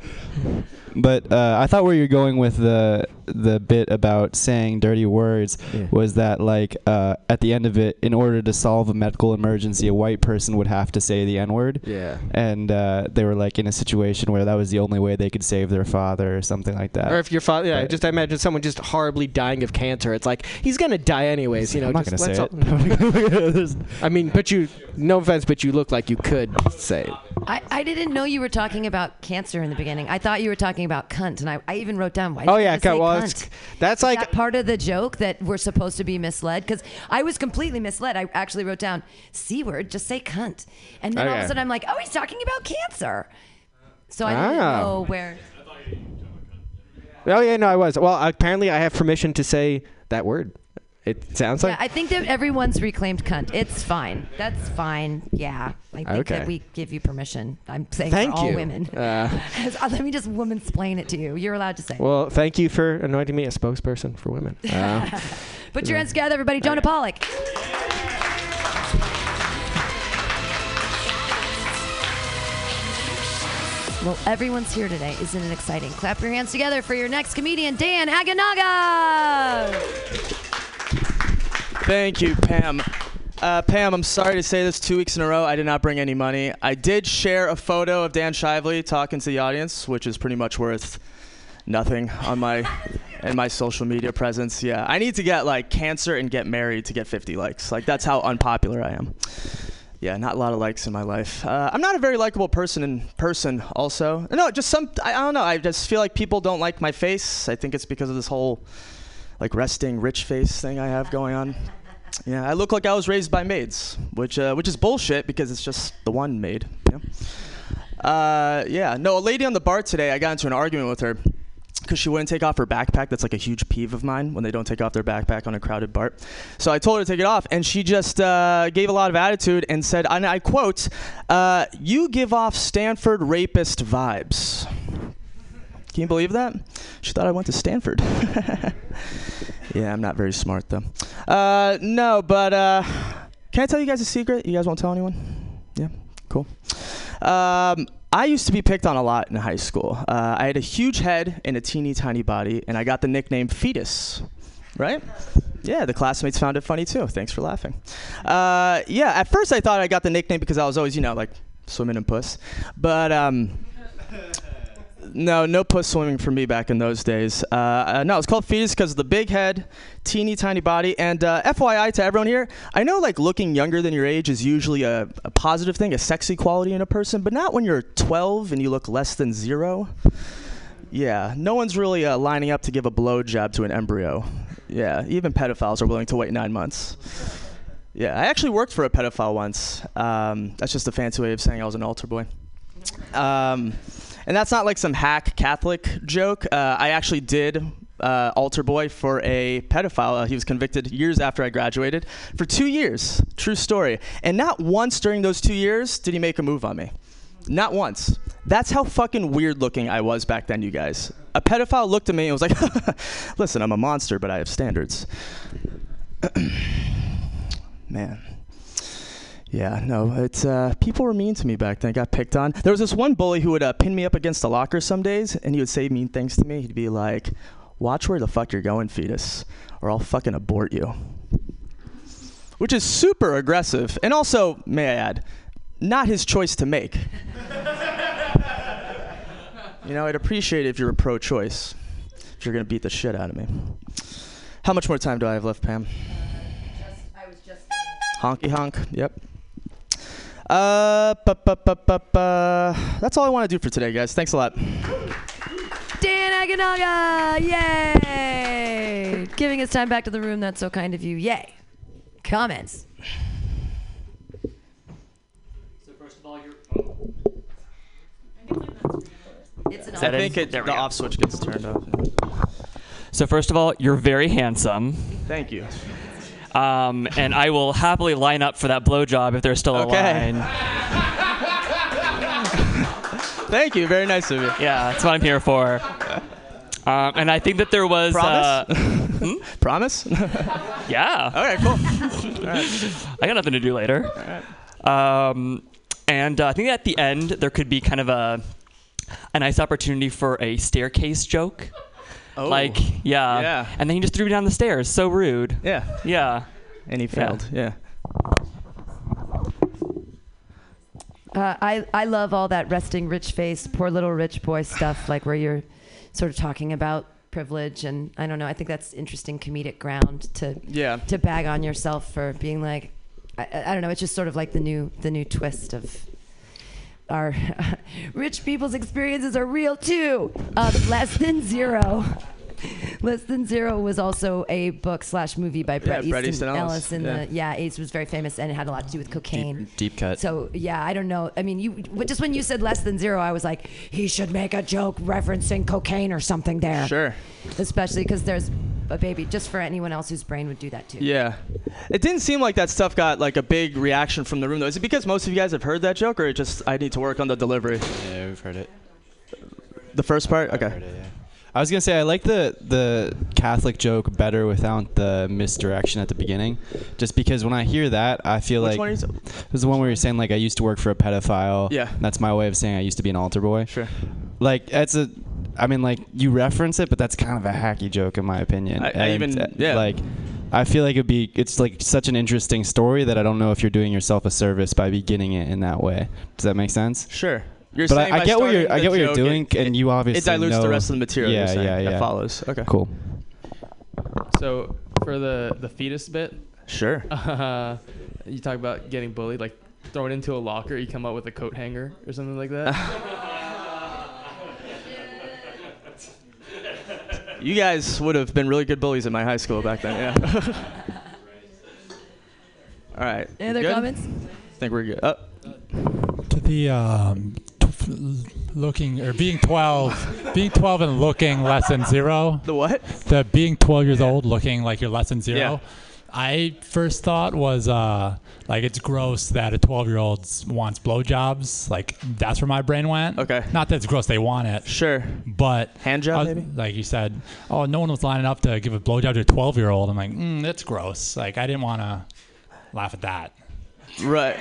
but uh, I thought where you're going with the the bit about saying dirty words was that like uh, at the end of it, in order to solve a medical emergency, a white person would have to say the N word. Yeah. And uh, they were like in a situation where that was the only way they could save their father or something like that. or if your father, yeah, But- just imagine someone just horribly dying of cancer. It's like he's gonna die anyways. You know, I'm not just gonna say let's all- I mean, but you, no offense, but you look like you could say it. I, I didn't know you were talking about cancer in the beginning. I thought you were talking about cunt, and I, I even wrote down why. Oh, yeah, you say cunt. Well, cunt? that's like- that part of the joke that we're supposed to be misled. Because I was completely misled. I actually wrote down c word, just say cunt, and then all of a sudden I'm like, oh, he's talking about cancer. So I didn't Ah. know where. Oh yeah, no, I was. Well, apparently I have permission to say that word. It sounds like. Yeah. I think that everyone's reclaimed cunt. It's fine. That's fine. Yeah, I think Okay. that we give you permission. I'm saying Thank for all you. women. Uh, Let me just woman explain it to you. You're allowed to say. well, thank you for anointing me a spokesperson for women. Uh, Put your hands together, everybody. Jonah Pollock. Well, everyone's here today. Isn't it exciting? Clap your hands together for your next comedian, Dan Aganaga. Thank you, Pam. Uh, Pam, I'm sorry to say this two weeks in a row. I did not bring any money. I did share a photo of Dan Shively talking to the audience, which is pretty much worth nothing on my and my social media presence. Yeah, I need to get like cancer and get married to get 50 likes. Like that's how unpopular I am. Yeah, not a lot of likes in my life. Uh, I'm not a very likable person in person. Also, no, just some. I, I don't know. I just feel like people don't like my face. I think it's because of this whole like resting rich face thing I have going on. Yeah, I look like I was raised by maids, which uh, which is bullshit because it's just the one maid. Uh, yeah, no, a lady on the bar today. I got into an argument with her because she wouldn't take off her backpack. That's like a huge peeve of mine when they don't take off their backpack on a crowded bar. So I told her to take it off, and she just uh, gave a lot of attitude and said, and I quote, uh, "You give off Stanford rapist vibes." Can you believe that? She thought I went to Stanford. yeah, I'm not very smart though. Uh, no, but uh, can I tell you guys a secret? You guys won't tell anyone? Yeah, cool. Um, I used to be picked on a lot in high school. Uh, I had a huge head and a teeny tiny body, and I got the nickname Fetus. Right? Yeah, the classmates found it funny too. Thanks for laughing. Uh, yeah, at first I thought I got the nickname because I was always, you know, like swimming in puss. But um, no, no puss swimming for me back in those days. Uh, uh, no, it's called fetus because of the big head, teeny tiny body. And uh, FYI to everyone here, I know like looking younger than your age is usually a, a positive thing, a sexy quality in a person, but not when you're 12 and you look less than zero. Yeah, no one's really uh, lining up to give a blowjob to an embryo. Yeah, even pedophiles are willing to wait nine months. Yeah, I actually worked for a pedophile once. Um, that's just a fancy way of saying I was an altar boy. Um, and that's not like some hack Catholic joke. Uh, I actually did uh, altar boy for a pedophile. Uh, he was convicted years after I graduated for two years. True story. And not once during those two years did he make a move on me. Not once. That's how fucking weird looking I was back then, you guys. A pedophile looked at me and was like, listen, I'm a monster, but I have standards. Man. Yeah, no, it's uh, people were mean to me back then. I got picked on. There was this one bully who would uh, pin me up against the locker some days, and he would say mean things to me. He'd be like, "Watch where the fuck you're going, fetus, or I'll fucking abort you." Which is super aggressive, and also, may I add, not his choice to make. you know, I'd appreciate it if you were pro-choice. If you're gonna beat the shit out of me. How much more time do I have left, Pam? Honky honk. Yep. Uh, bu- bu- bu- bu- bu- that's all I want to do for today, guys. Thanks a lot. Dan Aganaga, yay! Giving us time back to the room. That's so kind of you. Yay. Comments. It's an I think it, the off switch gets turned off. So first of all, you're very handsome. Thank you. Um, and I will happily line up for that blowjob if there's still a Okay. line. Thank you. Very nice of you. Yeah, that's what I'm here for. Um, and I think that there was. Uh, Promise? yeah. All right, cool. All right. I got nothing to do later. Um, and uh, I think at the end there could be kind of a a nice opportunity for a staircase joke. Oh. Like, yeah. Yeah. And then he just threw me down the stairs. So rude. Yeah. Yeah. And he failed. Yeah. Uh, I I love all that resting rich face, poor little rich boy stuff, like where you're sort of talking about privilege and I don't know. I think that's interesting comedic ground to Yeah. to bag on yourself for being like I, I I don't know. It's just sort of like the new the new twist of are rich people's experiences are real too. Uh, less than zero. Less Than Zero was also a book slash movie by Bret Yeah, Bret Easton, Easton Ellis. Ellis. In Yeah. the yeah, Ace was very famous and it had a lot to do with cocaine. Deep cut. So yeah, I don't know. I mean, you but just when you said less than zero, I was like, he should make a joke referencing cocaine or something there. Sure. Especially because there's a baby. Just for anyone else whose brain would do that too. Yeah. It didn't seem like that stuff got like a big reaction from the room though. Is it because most of you guys have heard that joke or it just I need to work on the delivery? Yeah, we've heard it. The first part? Okay. I was gonna say I like the the Catholic joke better without the misdirection at the beginning, just because when I hear that, I feel Which like one is it? it was the one where you're saying like I used to work for a pedophile. Yeah. that's my way of saying I used to be an altar boy. Sure. Like that's a, I mean like you reference it, but that's kind of a hacky joke in my opinion. I- I even- uh, yeah. Like. I feel like it'd be it's like such an interesting story that I don't know if you're doing yourself a service by beginning it in that way. Does that make sense? Sure. You're but saying I, I get what you're I get what you're doing, it- and you obviously it dilutes the rest of the material. Yeah, you're saying, yeah, that follows. Okay. Cool. So for the the fetus bit, Sure. Uh, you talk about getting bullied, like thrown into a locker, you come out with a coat hanger or something like that. You guys would have been really good bullies in my high school back then. Yeah. All right. Any other Good? comments? I think we're good. Oh. to the um, t- looking or being 12 being 12 and looking less than zero the what the being 12 years old looking like you're less than zero Yeah. I first thought was uh like it's gross that a 12 year old wants blowjobs like that's where my brain went okay not that it's gross they want it sure but hand job was- maybe like you said oh no one was lining up to give a blowjob to a 12 year old i'm like mm, that's gross like i didn't want to laugh at that Right.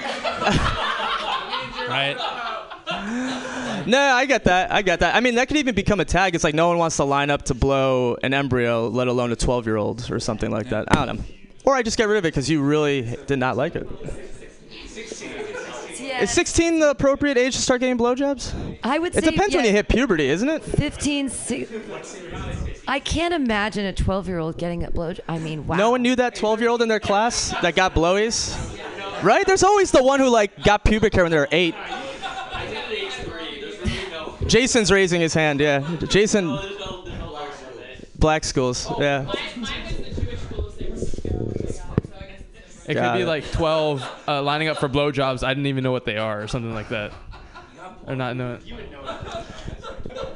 right No, I get that. I get that. I mean, that could even become a tag. It's like no one wants to line up to blow an embryo, let alone a 12 year old or something like that. I don't know. Or I just get rid of it because you really did not like it. it. Is 16 the appropriate age to start getting blowjobs? I would say It say depends when you hit puberty, isn't it? 15, si- I can't imagine a 12 year old getting a blow. I mean, wow. No one knew that 12 year old in their class that got blowies? Right? There's always the one who like got pubic hair when they were eight. Jason's raising his hand, yeah. Jason. Black schools, yeah. It Got could be it. like 12 uh, lining up for blowjobs. I didn't even know what they are or something like that. Or not know it.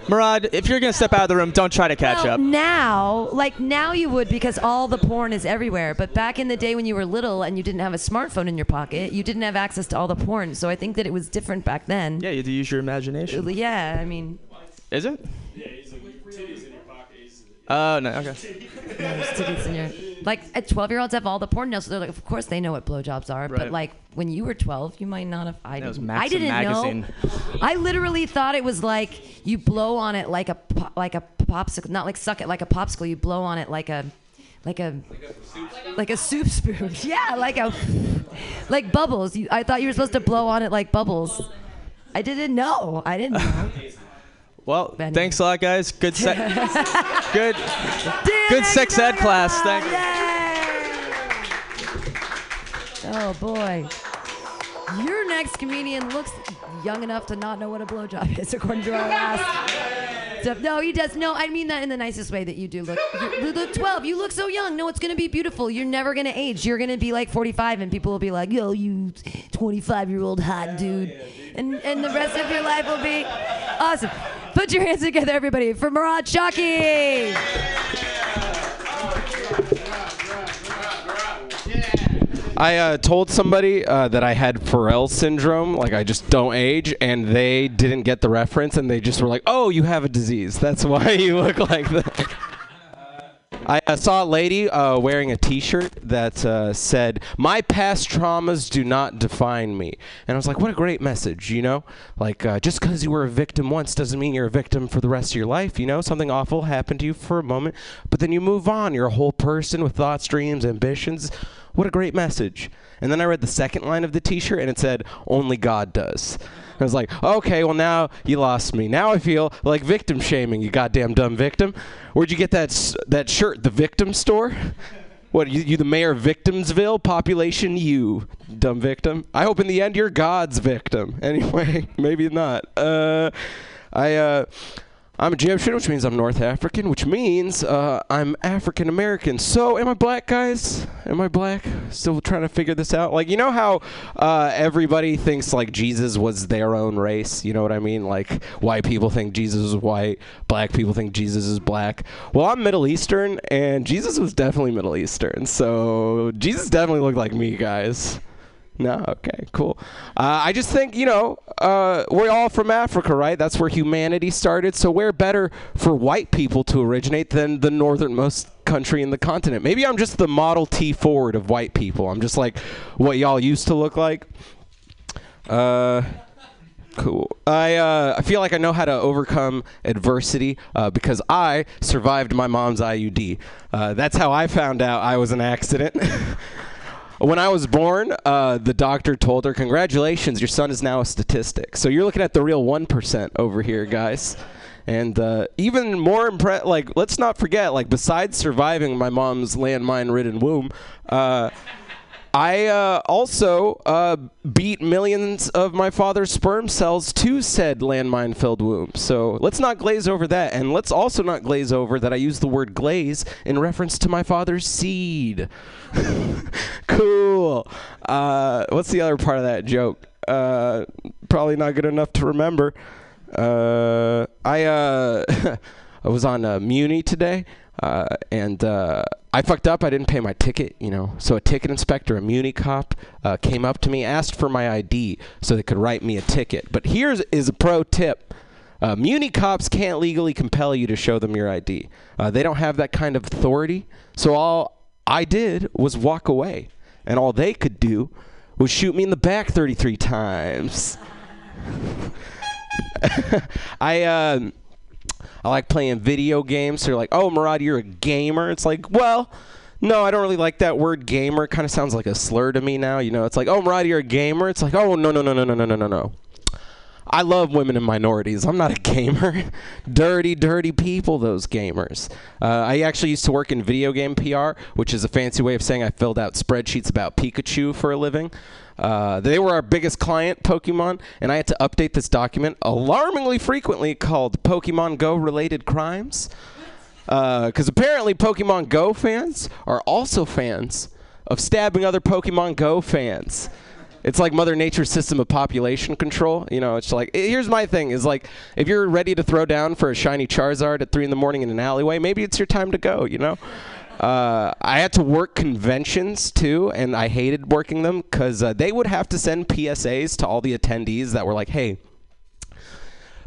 Murad, if you're gonna step out of the room, don't try to catch well, up. Now, like now you would because all the porn is everywhere. But back in the day when you were little and you didn't have a smartphone in your pocket, you didn't have access to all the porn. So I think that it was different back then. Yeah, you had to use your imagination. Yeah, I mean, Is it? Oh no, okay. no, there's titties in your like uh, at 12 year olds have all the porn now, so they're like, of course they know what blowjobs are. But like when you were 12, you might not have. I That was didn't. I Maxim didn't magazine. know. I literally thought it was like you blow on it like a po- like a popsicle, not like suck it like a popsicle. You blow on it like a like a like a soup spoon. yeah, like a like bubbles. You, I thought you were supposed to blow on it like bubbles. I didn't know. I didn't know. Well, thanks a lot, guys. Good se- good good sex ed class. Thank you. Oh boy. Your next comedian looks young enough to not know what a blowjob is, according to our last. stuff. No, he does. No, I mean that in the nicest way that you do look. You, you look 12. You look so young. No, it's gonna be beautiful. You're never gonna age. You're gonna be like 45, and people will be like, "Yo, you 25 year old hot dude," and and the rest of your life will be awesome. Put your hands together, everybody, for Murad Shaki. I uh, told somebody uh, that I had Pharrell syndrome, like I just don't age, and they didn't get the reference, and they just were like, "Oh, you have a disease. That's why you look like that." I saw a lady uh, wearing a T-shirt that uh, said, "My past traumas do not define me," and I was like, "What a great message!" You know, like uh, just because you were a victim once doesn't mean you're a victim for the rest of your life. You know, something awful happened to you for a moment, but then you move on. You're a whole person with thoughts, dreams, ambitions. What a great message! And then I read the second line of the T-shirt, and it said, "Only God does." I was like, okay, well now you lost me. Now I feel like victim shaming. You goddamn dumb victim. Where'd you get that that shirt? The victim store? What you, you the mayor of Victimsville? Population you, dumb victim. I hope in the end you're God's victim. Anyway, maybe not. Uh, I uh, I'm Egyptian, which means I'm North African, which means uh, I'm African American. So, am I black, guys? Am I black? Still trying to figure this out. Like, you know how uh, everybody thinks like Jesus was their own race. You know what I mean? Like, white people think Jesus is white, black people think Jesus is black. Well, I'm Middle Eastern, and Jesus was definitely Middle Eastern. So, Jesus definitely looked like me, guys. No, okay, cool. Uh, I just think you know uh, we're all from Africa, right? That's where humanity started. So where better for white people to originate than the northernmost country in the continent? Maybe I'm just the Model T Ford of white people. I'm just like what y'all used to look like. Uh, cool. I uh, I feel like I know how to overcome adversity uh, because I survived my mom's IUD. Uh, that's how I found out I was an accident. When I was born, uh, the doctor told her, "Congratulations, your son is now a statistic." So you're looking at the real one percent over here, guys. And uh, even more impre- like let's not forget, like besides surviving my mom's landmine-ridden womb, uh, I uh, also uh, beat millions of my father's sperm cells to said landmine filled womb. So let's not glaze over that. And let's also not glaze over that I use the word glaze in reference to my father's seed. cool. Uh, what's the other part of that joke? Uh, probably not good enough to remember. Uh, I uh, I was on Muni today, uh, and uh, I fucked up. I didn't pay my ticket, you know. So a ticket inspector, a Muni cop, uh, came up to me, asked for my ID so they could write me a ticket. But here's is a pro tip. Uh, Muni cops can't legally compel you to show them your ID. Uh, they don't have that kind of authority. So all I did was walk away, and all they could do was shoot me in the back 33 times. I um, I like playing video games. So you're like, oh, Murad, you're a gamer. It's like, well, no, I don't really like that word gamer. It kind of sounds like a slur to me now. You know, it's like, oh, Murad, you're a gamer. It's like, oh, no, no, no, no, no, no, no, no, no. I love women and minorities. I'm not a gamer. dirty, dirty people, those gamers. Uh, I actually used to work in video game PR, which is a fancy way of saying I filled out spreadsheets about Pikachu for a living. Uh, they were our biggest client, Pokemon, and I had to update this document alarmingly frequently called Pokemon Go related crimes. Because apparently, Pokemon Go fans are also fans of stabbing other Pokemon Go fans. It's like Mother Nature's system of population control. You know, it's like here's my thing: is like if you're ready to throw down for a shiny Charizard at three in the morning in an alleyway, maybe it's your time to go. You know. Uh, I had to work conventions too, and I hated working them because uh, they would have to send PSAs to all the attendees that were like, "Hey,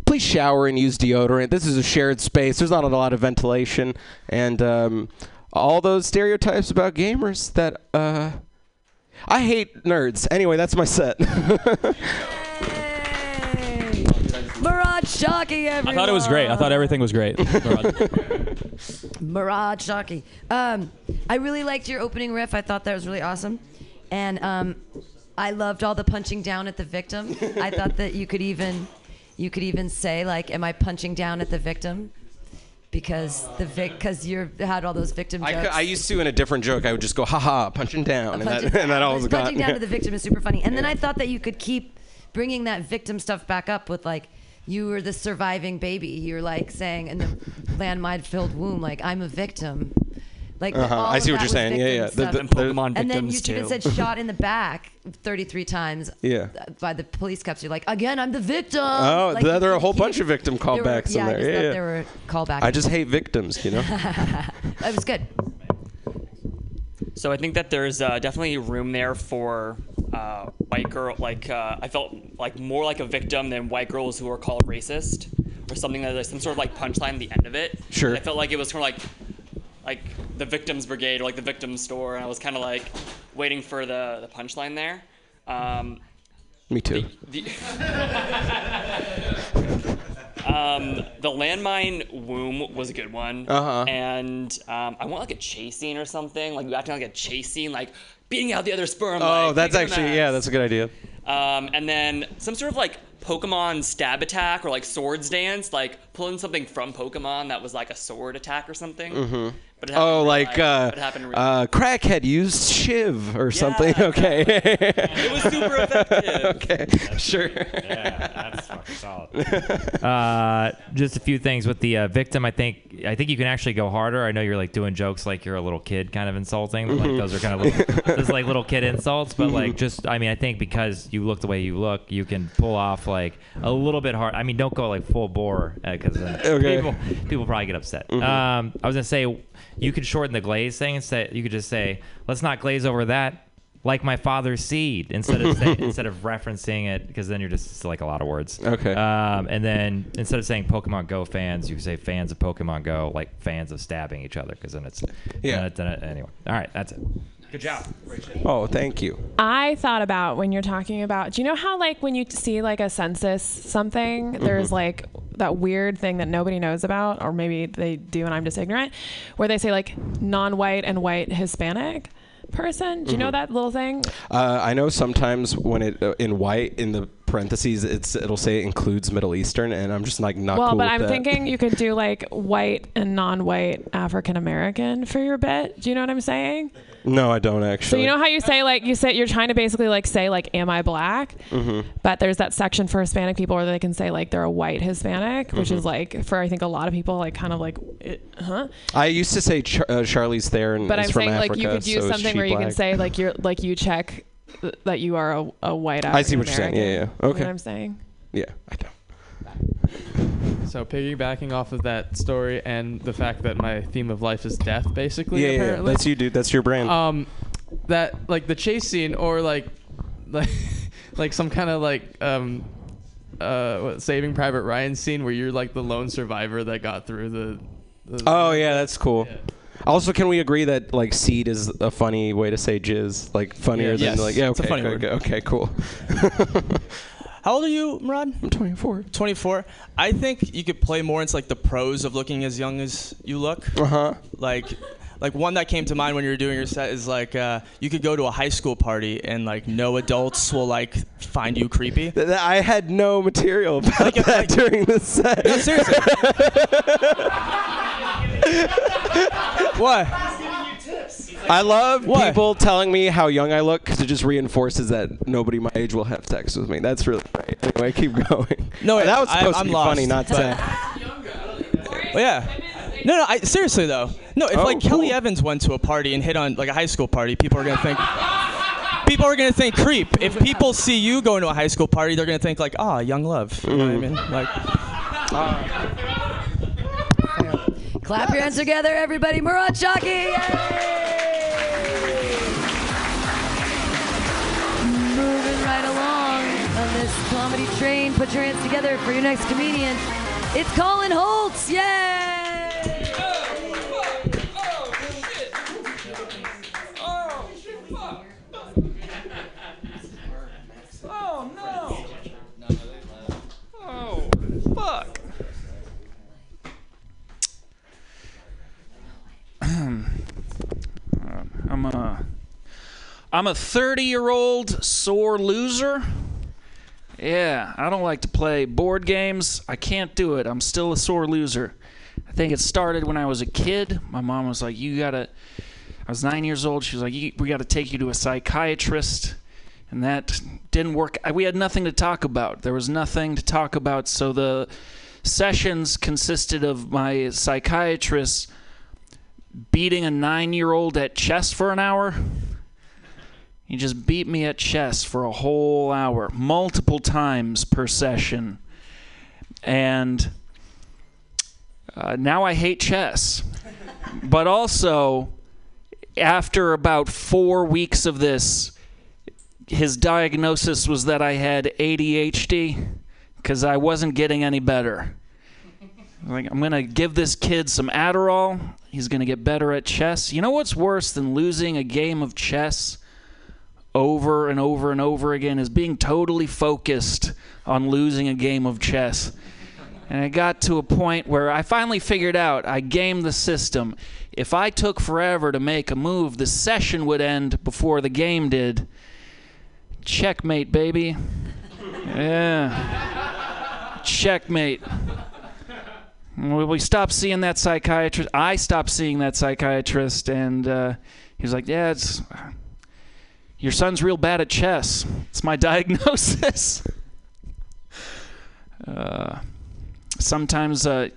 please shower and use deodorant. This is a shared space. There's not a lot of ventilation, and um, all those stereotypes about gamers that uh, I hate nerds. Anyway, that's my set. Murad Shaki, everyone. I thought it was great. I thought everything was great. Murad Shaki. Um, I really liked your opening riff. I thought that was really awesome, and um, I loved all the punching down at the victim. I thought that you could even, you could even say like, "Am I punching down at the victim?" Because the vic, because you had all those victim I, jokes. cou- I used to in a different joke. I would just go, "Ha ha, punching down," and that, Punching- and that always got. punching down to the victim is super funny. And then I thought that you could keep bringing that victim stuff back up with like you were the surviving baby. You're like saying in the landmine filled womb, like I'm a victim. Like Uh-huh. all I see what you're saying. Yeah, yeah. The- the- And Pokemon and then you victims, even said shot in the back 33 times. Yeah. By the police cops, you're like, again, I'm the victim. Oh, Like, there, there are a whole keep- bunch of victim there were- callbacks yeah, in I there. just Yeah, thought yeah. there were callbacks. I just hate victims, you know. That was good. So I think that there's uh, definitely room there for uh, white girl. Like uh, I felt like more like a victim than white girls who are called racist or something that there's some sort of like punchline at the end of it. Sure. I felt like it was kind of like like the victims brigade or like the victims store, and I was kind of like waiting for the the punchline there. Um, Me too. the, um, the landmine womb was a good one. Uh-huh. And um, I want like a chase scene or something. Like you acting like a chase scene, like beating out the other sperm. Oh, like, that's actually yeah, that's a good idea. Um, and then some sort of like Pokemon stab attack or like swords dance, like pulling something from Pokemon that was like a sword attack or something. hmm But it happened oh, like life. uh, But it happened uh, crackhead used shiv or something. Okay. it was super effective. okay, sure. Yeah, that's fucking solid. uh, just a few things with the uh, victim. I think I think you can actually go harder. I know you're like doing jokes like you're a little kid, kind of insulting. Like those are kind of little, those like little kid insults. But like just I mean I think because you look the way you look, you can pull off like a little bit hard. I mean don't go like full bore because then Okay. people people probably get upset. Mhm. Um, I was gonna say you could shorten the glaze thing and say you could just say let's not glaze over that. Like my father's seed, instead of say, instead of referencing it, because then you're just it's like a lot of words. Okay. Um, and then instead of saying Pokemon Go fans, you say fans of Pokemon Go, like fans of stabbing each other, because then it's Yeah. then it- then it- anyway. All right, that's it. Good job. Oh, thank you. I thought about when you're talking about. Do you know how like when you see like a census something, there's Mhm. like that weird thing that nobody knows about, or maybe they do and I'm just ignorant, where they say like non-white and white Hispanic person. Do you know Mhm. that little thing? Uh, I know sometimes when it uh, in white in the parentheses it's it'll say it includes Middle Eastern, and I'm just like not well, cool but I'm that. thinking you could do like white and non-white African American for your bit. Do you know what I'm saying? No, I don't actually. So you know how you say like you say you're trying to basically like say like am I black? hmm But there's that section for Hispanic people where they can say like they're a white Hispanic, which Mhm. is like for I think a lot of people like kind of like, it, huh? I used to say Char- uh, Charlize Theron But is I'm saying Africa, like you could use so something where you can say like you're like you check th- that you are a, a white. I see what you're saying. Yeah, yeah. You Okay. know what I'm saying? Yeah, I know. So piggybacking off of that story and the fact that my theme of life is death, basically. Yeah, yeah, yeah. apparently. That's you, dude. That's your brand. Um, that like the chase scene or like, like, like some kind of like um, uh, what, Saving Private Ryan scene where you're like the lone survivor that got through the. the Oh yeah, that's cool. Also, can we agree that like seed is a funny way to say jizz? Like funnier Yeah. than Yes, like yeah. it's a Okay, funny okay, word. okay, cool. How old are you, Murad? I'm 24. 24. I think you could play more into like the pros of looking as young as you look. Uh huh. Like, like one that came to mind when you were doing your set is like uh, you could go to a high school party and like no adults will like find you creepy. Th- th- I had no material about that during the set. No, seriously. what? I love What? people telling me how young I look because it just reinforces that nobody my age will have sex with me. That's really great. Anyway, keep going. No, that was I- supposed I'm to be lost, funny, not sad. Well, yeah. No, no. I, seriously though. No, if Oh, like Kelly. Evans went to a party and hit on like a high school party, people are gonna think. People are gonna think creep. If people see you going to a high school party, they're gonna think like, ah, young love. You know what I mean? Like. Clap your hands together, everybody. Murad Shaki. Comedy train. Put your hands together for your next comedian. It's Colin Holtz. Yay! Oh no! Oh fuck! I'm a I'm a 30 year old sore loser. Yeah, I don't like to play board games. I can't do it. I'm still a sore loser. I think it started when I was a kid. My mom was like, "You gotta." I was nine years old. She was like, "We got to take you to a psychiatrist," and that didn't work. We had nothing to talk about. There was nothing to talk about. So the sessions consisted of my psychiatrist beating a nine-year-old at chess for an hour. He just beat me at chess for a whole hour, multiple times per session. And uh, now I hate chess. But also, after about four weeks of this, his diagnosis was that I had ADHD because I wasn't getting any better. Like, I'm going to give this kid some Adderall. He's going to get better at chess. You know what's worse than losing a game of chess over and over and over again is being totally focused on losing a game of chess. And I got to a point where I finally figured out I gamed the system. If I took forever to make a move, the session would end before the game did. Checkmate, baby. Yeah. Checkmate. we stopped seeing that psychiatrist. I stopped seeing that psychiatrist, and uh, he was like, "Yeah, it's your son's real bad at chess. It's my diagnosis." uh, sometimes, uh,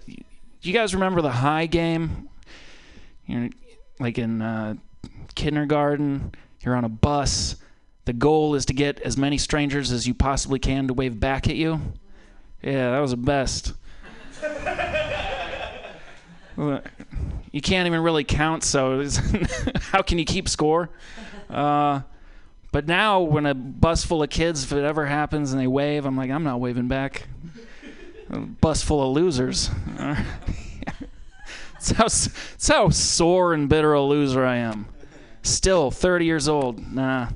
you guys remember the high game? You're like in uh, kindergarten. You're on a bus. The goal is to get as many strangers as you possibly can to wave back at you. Yeah, that was the best. You can't even really count, so how can you keep score? Uh, but now, when a bus full of kids, if it ever happens and they wave, I'm like, I'm not waving back. A bus full of losers. That's how, that's how sore and bitter a loser I am. Still 30 years old. Nah,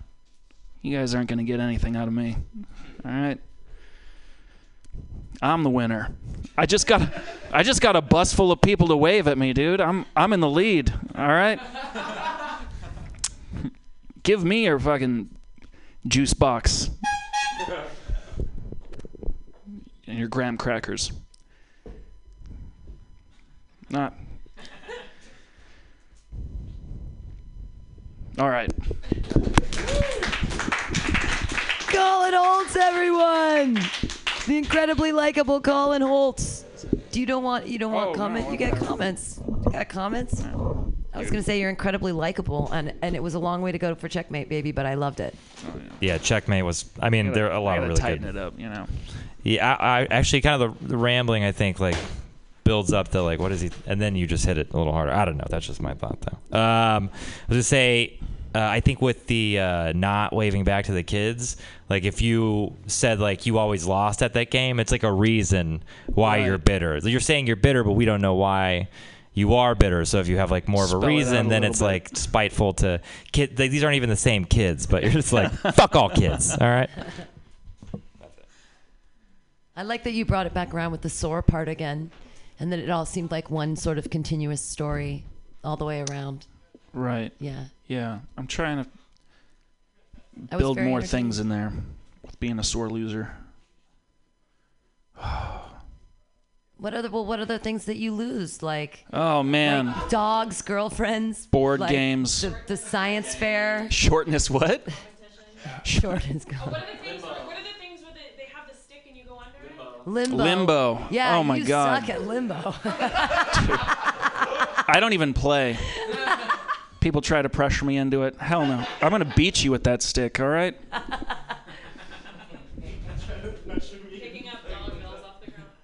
you guys aren't going to get anything out of me. All right. I'm the winner. I just got I just got a bus full of people to wave at me, dude. I'm I'm in the lead. All right. Give me your fucking juice box and your graham crackers. Not. All right. Colin Holtz, everyone! The incredibly likable Colin Holtz. Do you don't want you don't want oh, comment? You get comments. You got comments? I was gonna say you're incredibly likable, and and it was a long way to go for checkmate, baby, but I loved it. Yeah, checkmate was. I mean, I there are a lot of really tighten good. it up, you know. Yeah, I, I actually kind of the, the rambling. I think like builds up to like what is he, and then you just hit it a little harder. I don't know. That's just my thought though. Um, I was going to say. Uh, I think with the uh, not waving back to the kids, like if you said like you always lost at that game, it's like a reason why Right. you're bitter. You're saying you're bitter, but we don't know why you are bitter. So if you have like more of a Spell it out reason, a then little it's bit. like spiteful to kid. Like, these aren't even the same kids, but you're just like fuck all kids. All right. I like that you brought it back around with the sore part again, and that it all seemed like one sort of continuous story all the way around. Right. Yeah. Yeah. I'm trying to That was build very more entertaining. things in there with being a sore loser. What other well, what other things that you lose like? Oh man. like dogs, girlfriends, Board like games. the, the science fair. Shortness what? Shortness. Oh, what are the things? Limbo. What are the things where they, they have the stick and you go under it? Limbo. Limbo. Oh, yeah. Oh my you God. suck at limbo. I don't even play. People try to pressure me into it. Hell no. I'm gonna beat you with that stick. All right.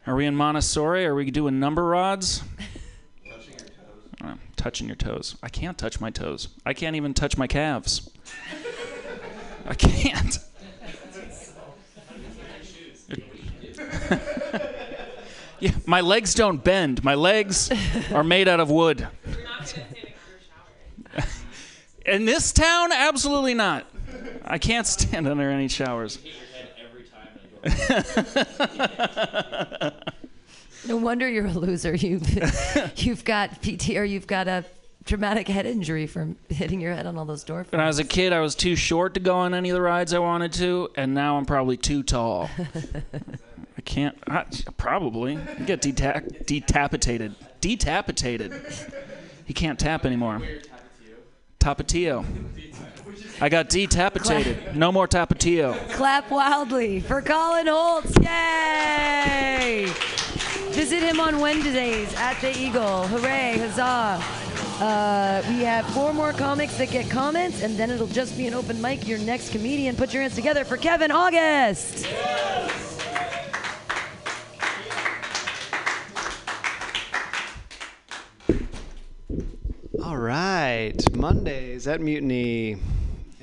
Are we in Montessori? Are we doing number rods? Touching your toes. touching your toes. I can't touch my toes. I can't even touch my calves. I can't. yeah, my legs don't bend. My legs are made out of wood. In this town, absolutely not. I can't stand under any showers. No wonder you're a loser. You've you've got PT or you've got a traumatic head injury from hitting your head on all those door frames. When I was a kid, I was too short to go on any of the rides I wanted to, and now I'm probably too tall. I can't. I, probably You get deta- decapitated. Decapitated. He can't tap anymore. Tapatio. I got decapitated. No more tapatio. Clap wildly for Colin Holtz. Yay! Visit him on Wednesdays at the Eagle. Hooray, huzzah. Uh, we have four more comics that get comments, and then it'll just be an open mic. Your next comedian. Put your hands together for Kevin August. Yes! All right, Mondays at Mutiny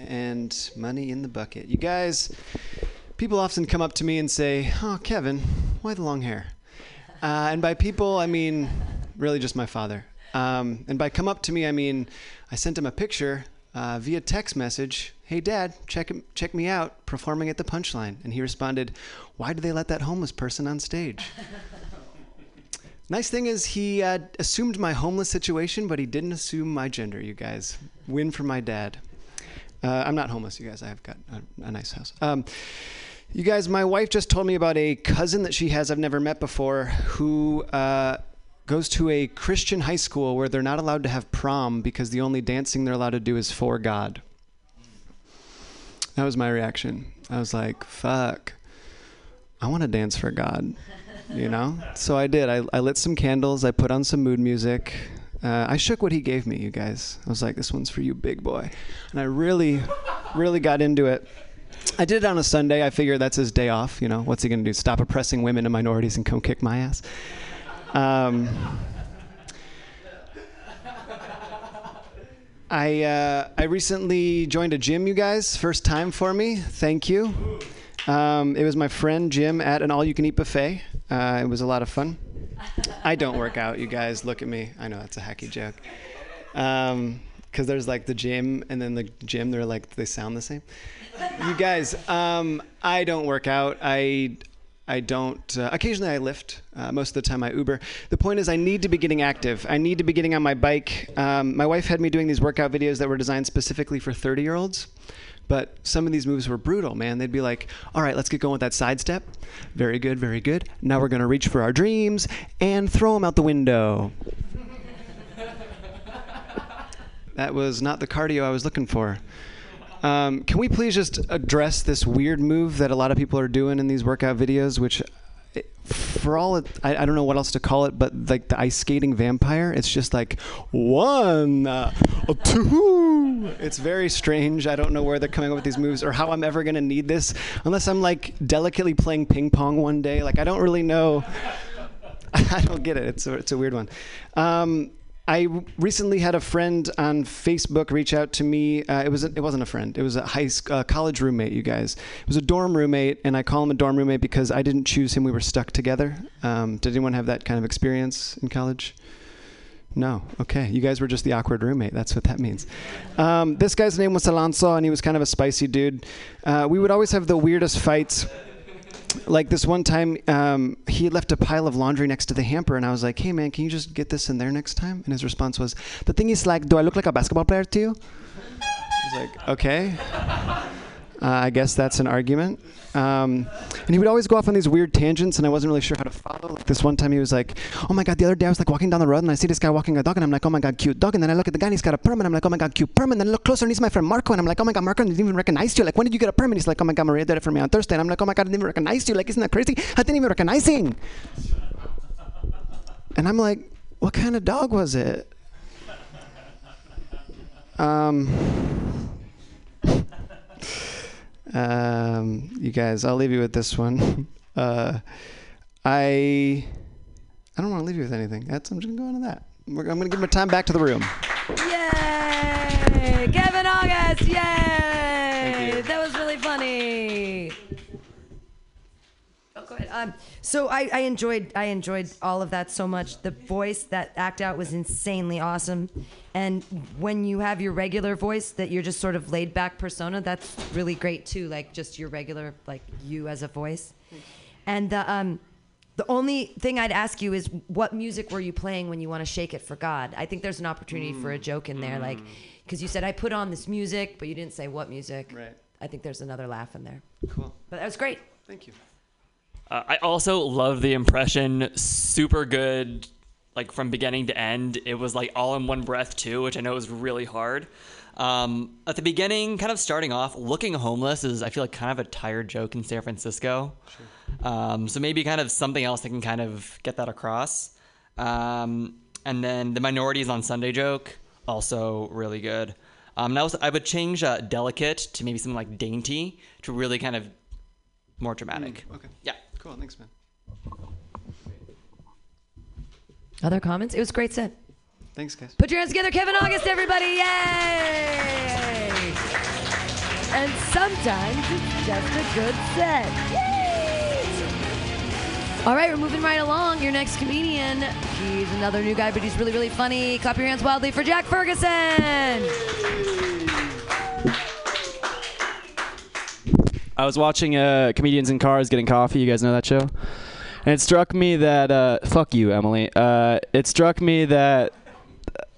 and money in the bucket. You guys, people often come up to me and say, "Oh, Kevin, why the long hair?" Uh, and by people, I mean really just my father. Um, and by come up to me, I mean I sent him a picture uh, via text message. Hey, Dad, check check me out performing at the Punchline. And he responded, "Why do they let that homeless person on stage?" Nice thing is, he uh, assumed my homeless situation, but he didn't assume my gender, you guys. Win for my dad. Uh, I'm not homeless, you guys. I've got a, a nice house. Um, you guys, my wife just told me about a cousin that she has I've never met before who uh, goes to a Christian high school where they're not allowed to have prom because the only dancing they're allowed to do is for God. That was my reaction. I was like, fuck. I want to dance for God, you know? So I did. I, I lit some candles, I put on some mood music. Uh, I shook what he gave me, you guys. I was like, this one's for you, big boy. And I really, really got into it. I did it on a Sunday. I figured that's his day off. You know, what's he going to do? Stop oppressing women and minorities and come kick my ass? Um, I uh, I recently joined a gym, you guys. First time for me. Thank you. Um, it was my friend Jim at an all-you-can-eat buffet. Uh, it was a lot of fun. I don't work out, you guys. Look at me. I know that's a hacky joke. Um, because there's like the gym and then the gym. They're like they sound the same. You guys, um, I don't work out. I I don't. Uh, occasionally, I lift. Uh, most of the time, I Uber. The point is, I need to be getting active. I need to be getting on my bike. Um, my wife had me doing these workout videos that were designed specifically for 30-year-olds. But some of these moves were brutal, man. They'd be like, all right, let's get going with that side step. Very good, very good. Now we're going to reach for our dreams and throw them out the window. that was not the cardio I was looking for. Um, can we please just address this weird move that a lot of people are doing in these workout videos, which for all it, I, I don't know what else to call it, but like the ice skating vampire, it's just like one, uh, two. It's very strange. I don't know where they're coming up with these moves or how I'm ever gonna need this, unless I'm like delicately playing ping pong one day. Like I don't really know. I don't get it. It's a, it's a weird one. Um, I recently had a friend on Facebook reach out to me. Uh, it was a, it wasn't a friend. It was a high sc- uh, college roommate. You guys. It was a dorm roommate, and I call him a dorm roommate because I didn't choose him. We were stuck together. Um, did anyone have that kind of experience in college? No. Okay. You guys were just the awkward roommate. That's what that means. Um, this guy's name was Alonso, and he was kind of a spicy dude. Uh, we would always have the weirdest fights like this one time um, he left a pile of laundry next to the hamper and i was like hey man can you just get this in there next time? And his response was the thing is like do i look like a basketball player to you? I was like okay uh, i guess that's an argument. Um, and he would always go off on these weird tangents and i wasn't really sure how to follow. Like this one time he was like oh my god the other day i was like walking down the road and i see this guy walking a dog and i'm like oh my god cute dog. And then i look at the guy and he's got a perm and i'm like oh my god cute perm. And then I look closer and he's my friend marco and i'm like oh my god marco I didn't even recognize you. Like when did you get a perm? And he's like oh my god maria did it for me on thursday. And i'm like oh my god i didn't even recognize you. Like isn't that crazy? I didn't even recognize him. And i'm like what kind of dog was it? Um um, you guys, I'll leave you with this one. Uh, I I don't want to leave you with anything. That's I'm just gonna go on to that. I'm gonna give my time back to the room. Yay! Kevin August, yay! Um, so I, I enjoyed I enjoyed all of that so much. The voice that act out was insanely awesome, and when you have your regular voice that you're just sort of laid back persona, that's really great too. Like just your regular like you as a voice, and the um. The only thing I'd ask you is what music were you playing when you want to shake it for God? I think there's an opportunity for a joke in there, like because you said I put on this music, but you didn't say what music. Right. I think there's another laugh in there. Cool. But that was great. Thank you. Uh, I also love the impression. Super good, like from beginning to end. It was like all in one breath too, which I know is really hard. Um, at the beginning, kind of starting off, looking homeless is I feel like kind of a tired joke in San Francisco. Um, so maybe kind of something else that can kind of get that across. Um, and then the minorities on Sunday joke also really good. Um, now I would change uh, delicate to maybe something like dainty to really kind of more dramatic. okay. Yeah. Cool. Thanks, man. Other comments? It was a great set. Thanks, guys. Put your hands together, Kevin August, everybody! Yay! And sometimes it's just a good set. Yay! All right, we're moving right along. Your next comedian, he's another new guy, but he's really, really funny. Clap your hands wildly for Jack Ferguson. I was watching uh, Comedians in Cars Getting Coffee. You guys know that show? And it struck me that, uh, fuck you, Emily. Uh, it struck me that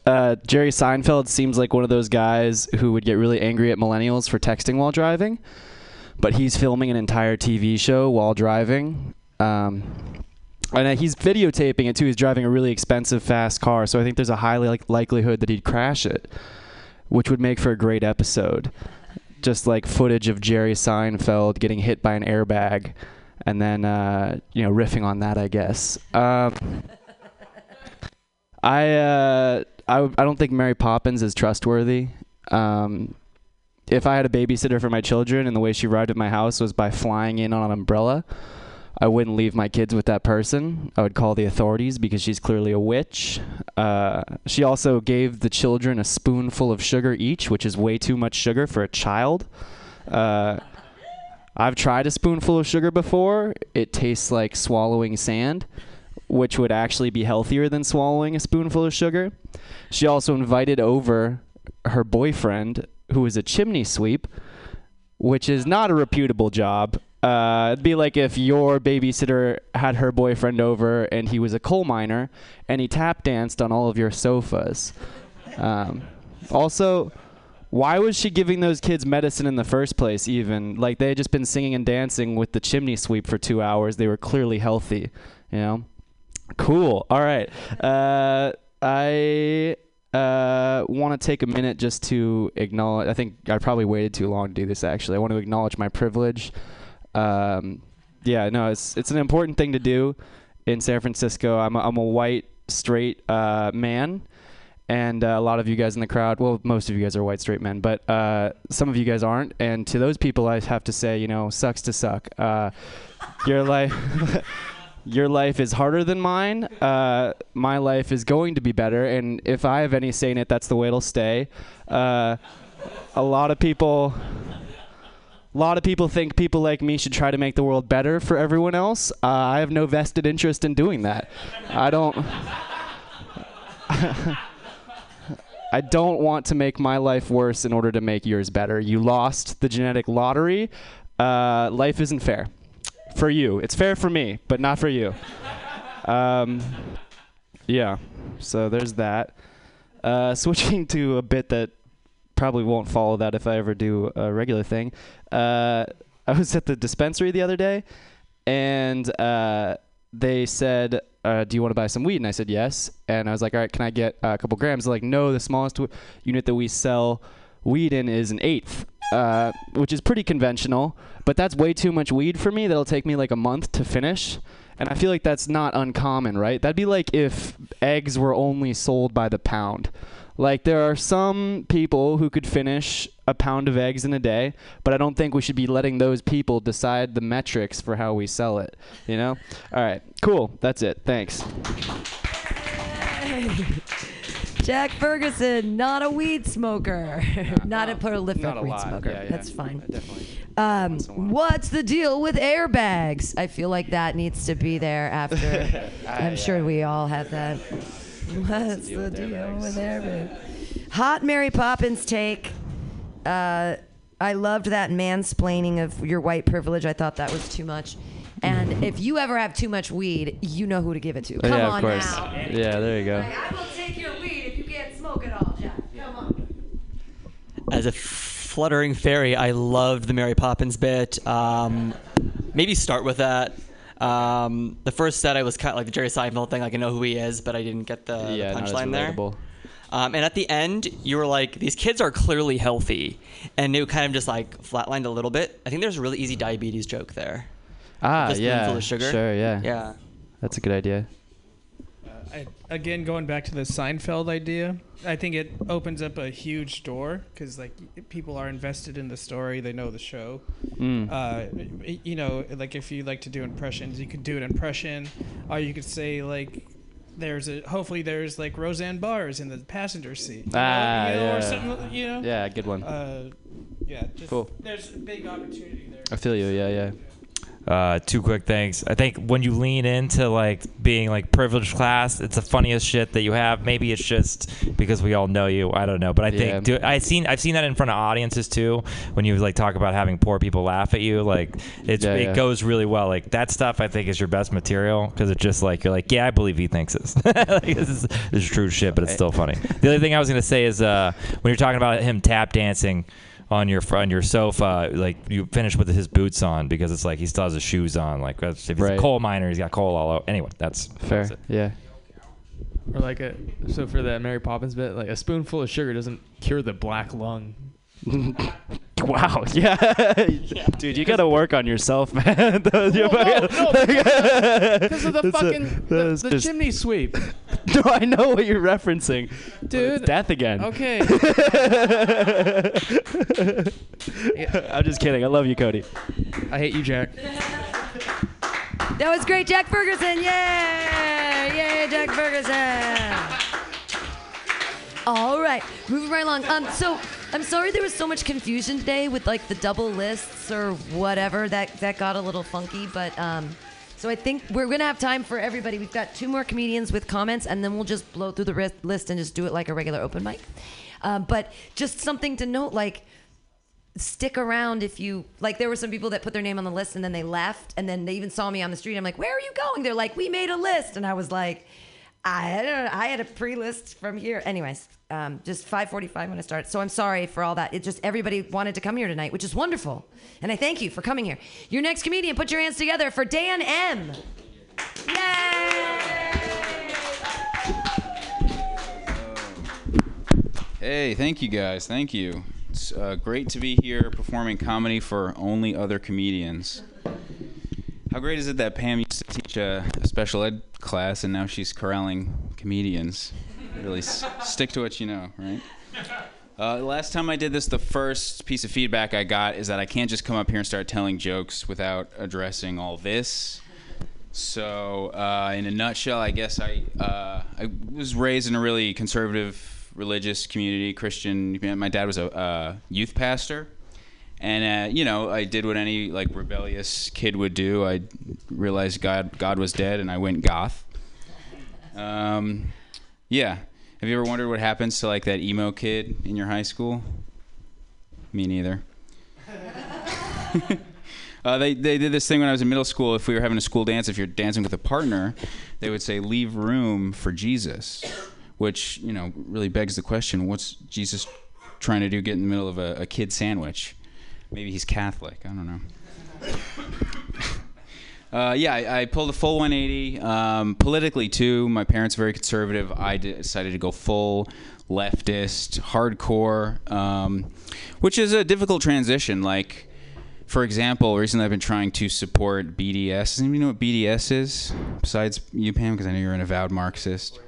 uh, Jerry Seinfeld seems like one of those guys who would get really angry at millennials for texting while driving, but he's filming an entire TV show while driving. Um, and uh, he's videotaping it too. He's driving a really expensive, fast car, so I think there's a high like, likelihood that he'd crash it, which would make for a great episode. Just like footage of Jerry Seinfeld getting hit by an airbag, and then uh, you know riffing on that, I guess. Um, I, uh, I I don't think Mary Poppins is trustworthy. Um, if I had a babysitter for my children and the way she arrived at my house was by flying in on an umbrella, I wouldn't leave my kids with that person. I would call the authorities because she's clearly a witch. Uh, she also gave the children a spoonful of sugar each, which is way too much sugar for a child. Uh, I've tried a spoonful of sugar before. It tastes like swallowing sand, which would actually be healthier than swallowing a spoonful of sugar. She also invited over her boyfriend, who is a chimney sweep, which is not a reputable job. Uh, it'd be like if your babysitter had her boyfriend over and he was a coal miner and he tap danced on all of your sofas. Um, also, why was she giving those kids medicine in the first place, even? Like, they had just been singing and dancing with the chimney sweep for two hours. They were clearly healthy, you know? Cool. All right. Uh, I uh, want to take a minute just to acknowledge. I think I probably waited too long to do this. Actually, I want to acknowledge my privilege. Um, yeah, no, it's it's an important thing to do in San Francisco. I'm a, I'm a white straight uh, man, and uh, a lot of you guys in the crowd. Well, most of you guys are white straight men, but uh, some of you guys aren't. And to those people, I have to say, you know, sucks to suck. Uh, your life. your life is harder than mine. Uh, my life is going to be better, and if I have any say in it, that's the way it'll stay. Uh, a lot of people, a lot of people think people like me should try to make the world better for everyone else. Uh, I have no vested interest in doing that. I don't. I don't want to make my life worse in order to make yours better. You lost the genetic lottery. Uh, life isn't fair for you. It's fair for me, but not for you. Um, yeah. So there's that. Uh, switching to a bit that probably won't follow that if I ever do a regular thing. Uh, I was at the dispensary the other day, and uh, they said, uh, "Do you want to buy some weed?" And I said yes. And I was like, "All right, can I get a couple grams?" They're like, "No, the smallest w- unit that we sell weed in is an eighth, uh, which is pretty conventional. But that's way too much weed for me. That'll take me like a month to finish." And I feel like that's not uncommon, right? That'd be like if eggs were only sold by the pound. Like there are some people who could finish a pound of eggs in a day, but I don't think we should be letting those people decide the metrics for how we sell it. You know? All right, cool. That's it. Thanks. Jack Ferguson, not a weed smoker, not a prolific not a weed lot. smoker. Yeah, yeah. That's fine. Definitely. Um, what's the deal with airbags? I feel like that needs to be there after. I'm sure we all have that. What's the deal with airbags? Hot Mary Poppins take. Uh, I loved that mansplaining of your white privilege. I thought that was too much. And if you ever have too much weed, you know who to give it to. Come yeah, on now. Yeah, there you go. I will take your weed if you can't smoke it all, Jack. Come on. As a fluttering fairy, I loved the Mary Poppins bit. Um, maybe start with that. Um, the first set, I was kind of like the Jerry Seinfeld thing. Like I know who he is, but I didn't get the, Yeah, the punchline there. Um, and at the end, you were like, these kids are clearly healthy, and it kind of just like flatlined a little bit. I think there's a really easy diabetes joke there. Ah, Just yeah. spoonful of sugar. Sure, yeah. Yeah. That's a good idea. I, again, going back to the Seinfeld idea, I think it opens up a huge door because like people are invested in the story, they know the show. Mm. Uh, you know, like if you like to do impressions, you could do an impression, or you could say like. There's a hopefully there's like Roseanne Barrs in the passenger seat, Ah, you know, or something, you know. Yeah, good one. Uh, yeah, just, Cool. There's a big opportunity there. I feel you. Yeah, yeah. Uh, two quick things. I think when you lean into like being like privileged class, it's the funniest shit that you have. Maybe it's just because we all know you. I don't know, but I think Yeah. do, I seen I've seen that in front of audiences too. When you like talk about having poor people laugh at you, like it's Yeah, it yeah. goes really well. Like that stuff, I think is your best material because it's just like you're like, yeah, I believe he thinks this. like, this is this is true shit, but it's still funny. The other thing I was gonna say is uh, when you're talking about him tap dancing on your on your sofa, like you finish with his boots on because it's like he still has his shoes on. Like if he's Right. a coal miner, he's got coal all over. Anyway, that's Fair. that's it. Yeah. Or like a so for that Mary Poppins bit, like a spoonful of sugar doesn't cure the black lung. Wow. Yeah. Dude, you gotta work on yourself, man. Those- you're Well, no, fucking- no, because- because of the That's a- fucking- the- that's the just- chimney sweep. no, I know what you're referencing. but it's Dude. death again. Okay. I'm just kidding. I love you, Cody. I hate you, Jack. That was great, Jack Ferguson. Yeah, Yay, Jack Ferguson. All right, moving right along. Um, so I'm sorry there was so much confusion today with like the double lists or whatever. That that got a little funky, but um, so I think we're gonna have time for everybody. We've got two more comedians with comments, and then we'll just blow through the list and just do it like a regular open mic. Um, but just something to note, like stick around if you like there were some people that put their name on the list and then they left and then they even saw me on the street i'm like where are you going they're like we made a list and i was like i don't i had a pre-list from here anyways um, just 5.45 when i start so i'm sorry for all that it just everybody wanted to come here tonight which is wonderful and i thank you for coming here your next comedian put your hands together for dan m Yay! Hey, thank you guys. Thank you. It's uh, great to be here performing comedy for only other comedians. How great is it that Pam used to teach a, special ed class and now she's corralling comedians? Really s- stick to what you know, right? Uh, last time I did this, the first piece of feedback I got is that I can't just come up here and start telling jokes without addressing all this. So, uh, in a nutshell, I guess I uh, I was raised in a really conservative religious community, Christian. My dad was a uh, youth pastor, and uh, you know I did what any like rebellious kid would do. I realized God God was dead, and I went goth. Um, yeah. Have you ever wondered what happens to like that emo kid in your high school? Me neither. Uh, they, they did this thing when I was in middle school. If we were having a school dance, if you're dancing with a partner, they would say, leave room for Jesus, which, you know, really begs the question what's Jesus trying to do get in the middle of a, a kid sandwich? Maybe he's Catholic. I don't know. Uh, yeah, I, I pulled a full 180. Um, politically, too, my parents are very conservative. I decided to go full leftist, hardcore, um, which is a difficult transition. Like, for example, recently I've been trying to support BDS. Does anybody know what BDS is? Besides you, Pam, because I know you're an avowed Marxist.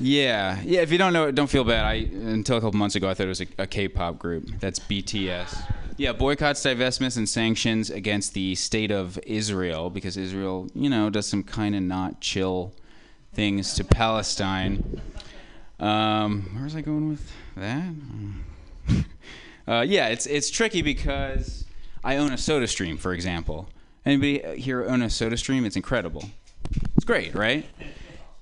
Yeah, yeah. If you don't know it, don't feel bad. I until a couple months ago, I thought it was a, a K-pop group. That's BTS. Yeah, boycotts, divestments, and sanctions against the state of Israel because Israel, you know, does some kind of not chill things to Palestine. Um, where was I going with that? uh, yeah, it's it's tricky because I own a Soda Stream, for example. Anybody here own a Soda Stream? It's incredible. It's great, right?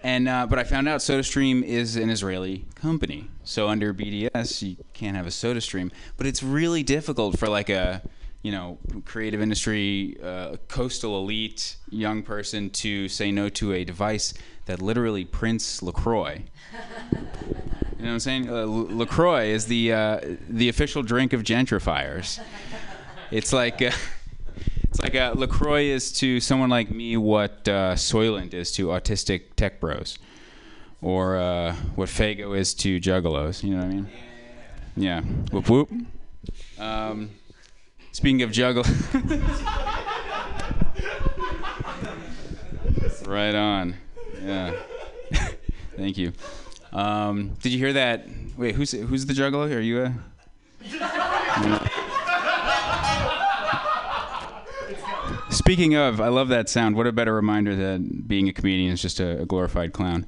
And uh, but I found out SodaStream is an Israeli company, so under BDS you can't have a SodaStream. But it's really difficult for like a you know creative industry, uh, coastal elite young person to say no to a device that literally prints Lacroix. You know what I'm saying? Uh, Lacroix is the uh, the official drink of gentrifiers. It's like. It's like uh, Lacroix is to someone like me what uh, Soylent is to autistic tech bros, or uh, what Faygo is to juggalos. You know what I mean? Yeah. Whoop whoop. Um, speaking of juggle. right on. Yeah. Thank you. Um, did you hear that? Wait, who's who's the juggalo? Are you a? Speaking of, I love that sound. What a better reminder that being a comedian is just a, a glorified clown.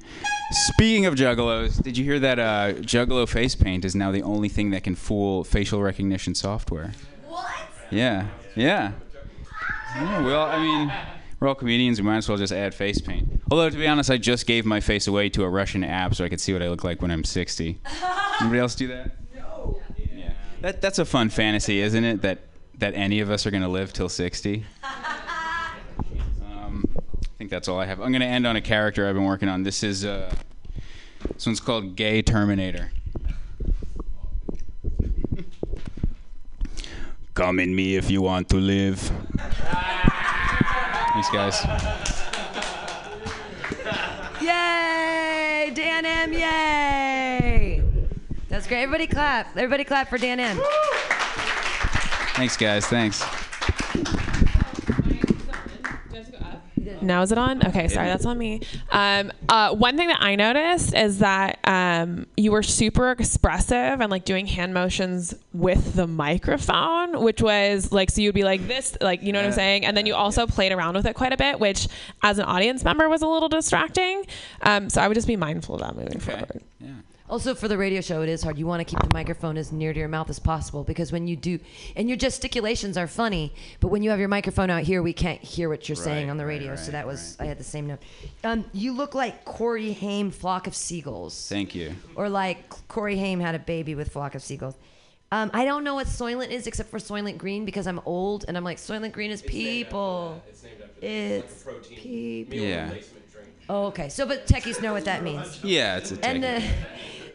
Speaking of juggalos, did you hear that uh, Juggalo face paint is now the only thing that can fool facial recognition software? What? Yeah, yeah. Yeah, well, I mean, we're all comedians. We might as well just add face paint. Although, to be honest, I just gave my face away to a Russian app so I could see what I look like when I'm 60. Anybody else do that? No. Yeah. That, that's a fun fantasy, isn't it? That that any of us are going to live till 60. I think that's all I have. I'm going to end on a character I've been working on. This is uh, this one's called Gay Terminator. Come in me if you want to live. Thanks, guys. Yay! Dan M, yay! That's great. Everybody clap. Everybody clap for Dan M. Thanks, guys. Thanks. Now is it on? Okay, sorry, that's on me. Um, uh, one thing that I noticed is that um, you were super expressive and like doing hand motions with the microphone, which was like so you'd be like this, like you know what I'm saying, and then you also played around with it quite a bit, which as an audience member was a little distracting. Um, so I would just be mindful of that moving forward. Also, for the radio show, it is hard. You want to keep the microphone as near to your mouth as possible because when you do, and your gesticulations are funny, but when you have your microphone out here, we can't hear what you're saying on the right, radio. so that was, I had the same note. Um, you look like Corey Haim, Flock of Seagulls. Thank you. Or like Corey Haim had a baby with Flock of Seagulls. Um, I don't know what Soylent is except for Soylent Green because I'm old and I'm like, Soylent Green is people. It's people. Yeah. Oh, okay. So, but techies know what that means. Yeah, it's a And take.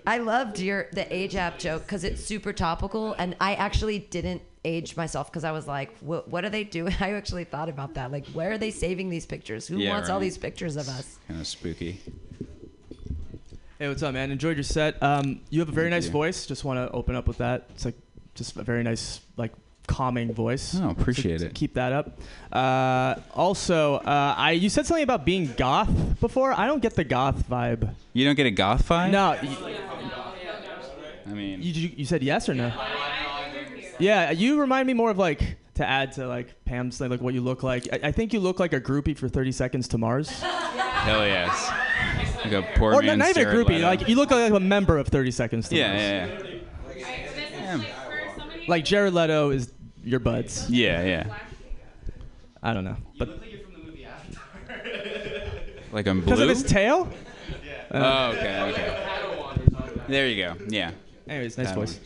The, I loved your the age app joke because it's super topical, and I actually didn't age myself because I was like, what, what are they doing? I actually thought about that. Like, where are they saving these pictures? Who Yeah, wants all these pictures of us? Kind of spooky. Hey, what's up, man? Enjoyed your set. Um, you have a very Thank nice you. voice. Just want to open up with that. It's like just a very nice, like calming voice. Oh, appreciate So it. Keep that up. Uh, also, uh, I you said something about being goth before. I don't get the goth vibe. You don't get a goth vibe? No. I mean, You, you, you said yes or no? Yeah, you remind me more of like to add to like Pam's thing, like what you look like. I, I think you look like a groupie for 30 Seconds to Mars. hell yes. Like a poor or not, man's not even a groupie. Leto. Like you look like a member of 30 Seconds to Yeah, Mars. yeah, yeah. Like Jared Leto is your buds. Yeah, yeah. I don't know, but Like I'm blue. because of his tail. Oh, okay, okay. There you go. Yeah. Anyways, nice That voice.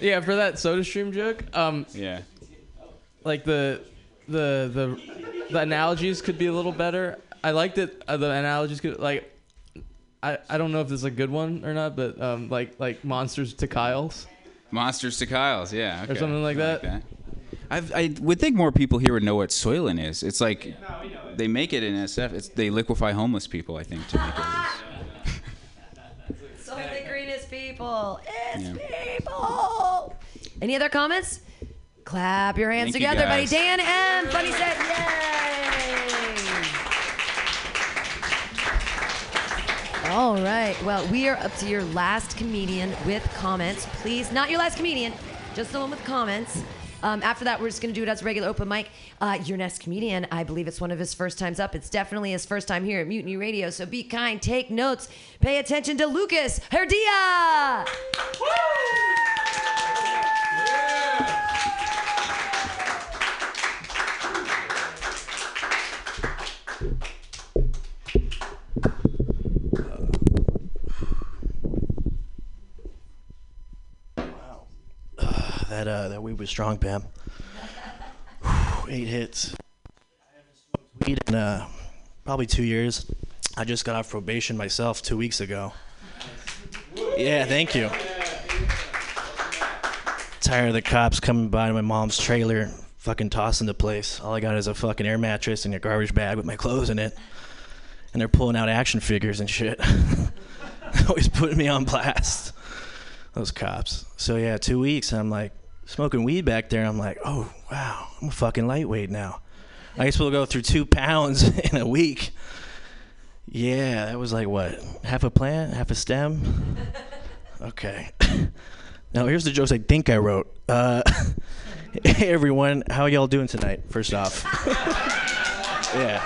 Yeah, for that Soda Stream joke. Um, yeah. Like the the the the analogies could be a little better. I liked it. Uh, the analogies could like. I, I don't know if this is a good one or not, but um, like like monsters to Kyle's. Monsters to Kyle's, yeah. Or something like I that. I've, I would think more people here would know what Soylent is. It's like they make it in SF. It's they liquefy homeless people. I think to make it. So the greenest people. It's Yeah. people. Any other comments? Clap your hands Thank you, together, buddy. Dan M. Funny set. Yay! All right. Well, we are up to your last comedian with comments. Please, not your last comedian, just the one with comments. Um, after that, we're just going to do it as a regular open mic. Uh, your next comedian, I believe it's one of his first times up. It's definitely his first time here at Mutiny Radio. So be kind, take notes, pay attention to Lucas Heredia. That uh, that weed was strong, Pam. Eight hits. Weed in uh, probably two years. I just got off probation myself two weeks ago. Yeah, thank you. Tired of the cops coming by my mom's trailer, fucking tossing the place. All I got is a fucking air mattress and a garbage bag with my clothes in it. And they're pulling out action figures and shit. Always putting me on blast those cops. So yeah, two weeks, and I'm like smoking weed back there. I'm like, oh wow, I'm a fucking lightweight now. I guess we'll go through two pounds in a week. Yeah, that was like what, half a plant, half a stem. Okay. Now here's the jokes I think I wrote. Uh, hey everyone, how y'all doing tonight? First off, yeah,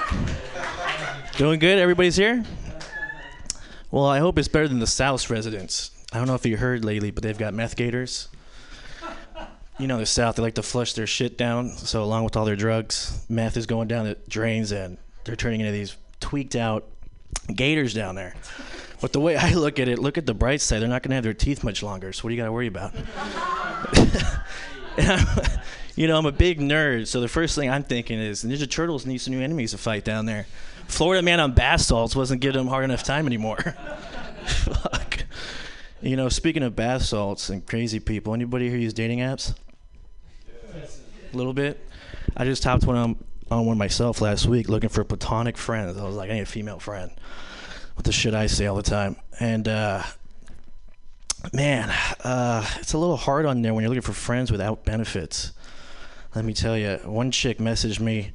doing good. Everybody's here. Well, I hope it's better than the South's residents. I don't know if you heard lately, but they've got meth gators. You know, the South, they like to flush their shit down. So, along with all their drugs, meth is going down the drains and they're turning into these tweaked out gators down there. But the way I look at it, look at the bright side. They're not going to have their teeth much longer. So, what do you got to worry about? You know, I'm a big nerd. So, the first thing I'm thinking is Ninja Turtles need some new enemies to fight down there. Florida man on bath salts wasn't giving them hard enough time anymore. Fuck. You know, speaking of bath salts and crazy people, anybody here use dating apps? A little bit. I just topped one on, on one myself last week, looking for platonic friends. I was like, I need a female friend. What the shit I say all the time, and uh, man, uh, it's a little hard on there when you're looking for friends without benefits. Let me tell you, one chick messaged me.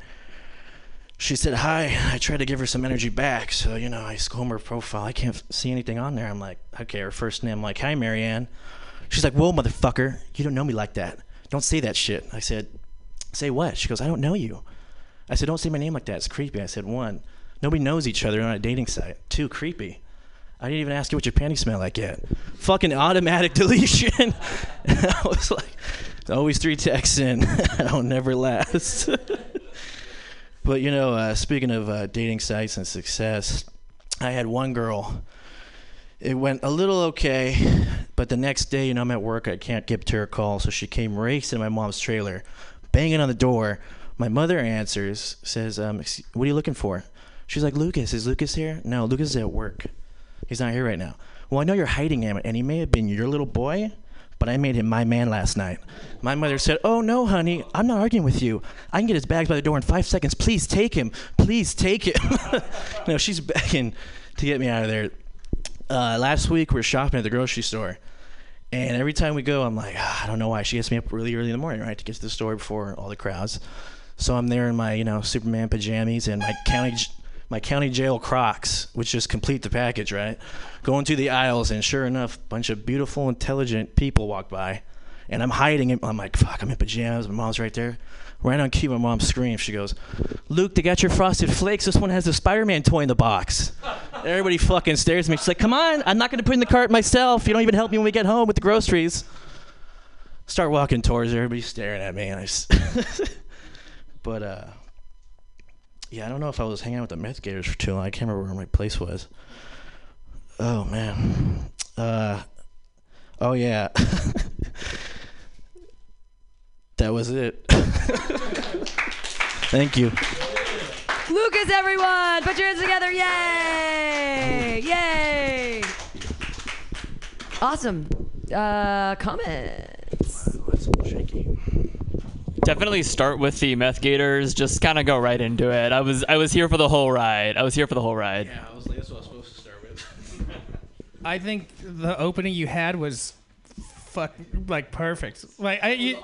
She said, Hi, I tried to give her some energy back. So, you know, I comb her profile. I can't see anything on there. I'm like, Okay, her first name. I'm like, Hi, Marianne. She's like, Whoa, motherfucker. You don't know me like that. Don't say that shit. I said, Say what? She goes, I don't know you. I said, Don't say my name like that. It's creepy. I said, One, nobody knows each other on a dating site. Two, creepy. I didn't even ask you what your panties smell like yet. Fucking automatic deletion. I was like, always three texts in. I don't never last. but you know, uh, speaking of uh, dating sites and success, I had one girl. It went a little okay, but the next day, you know, I'm at work. I can't get to her call, so she came racing my mom's trailer, banging on the door. My mother answers, says, um, "What are you looking for?" She's like, "Lucas, is Lucas here?" No, Lucas is at work. He's not here right now. Well, I know you're hiding him, and he may have been your little boy, but I made him my man last night. My mother said, Oh, no, honey, I'm not arguing with you. I can get his bags by the door in five seconds. Please take him. Please take him. know, she's begging to get me out of there. Uh, last week, we are shopping at the grocery store. And every time we go, I'm like, ah, I don't know why. She gets me up really early in the morning, right, to get to the store before all the crowds. So I'm there in my, you know, Superman pajamas and my county, my county jail Crocs, which just complete the package, right? Going through the aisles, and sure enough, a bunch of beautiful, intelligent people walk by, and I'm hiding it. I'm like, fuck, I'm in pajamas. My mom's right there. Right on cue, my mom screams. She goes, Luke, they got your frosted flakes. This one has the Spider-Man toy in the box. Everybody fucking stares at me. She's like, come on, I'm not gonna put in the cart myself. You don't even help me when we get home with the groceries. Start walking towards her. Everybody's staring at me, and I. s- but uh, yeah, I don't know if I was hanging out with the meth gators for too long. I can't remember where my place was. Oh man. Uh, oh yeah. that was it. Thank you. Lucas, everyone, put your hands together. Yay! Yay! Awesome. Uh, comments. Definitely start with the meth gators. Just kind of go right into it. I was I was here for the whole ride. I was here for the whole ride. Yeah, I was like, that's what I was supposed to start with. I think the opening you had was fuck like perfect. Like I, you,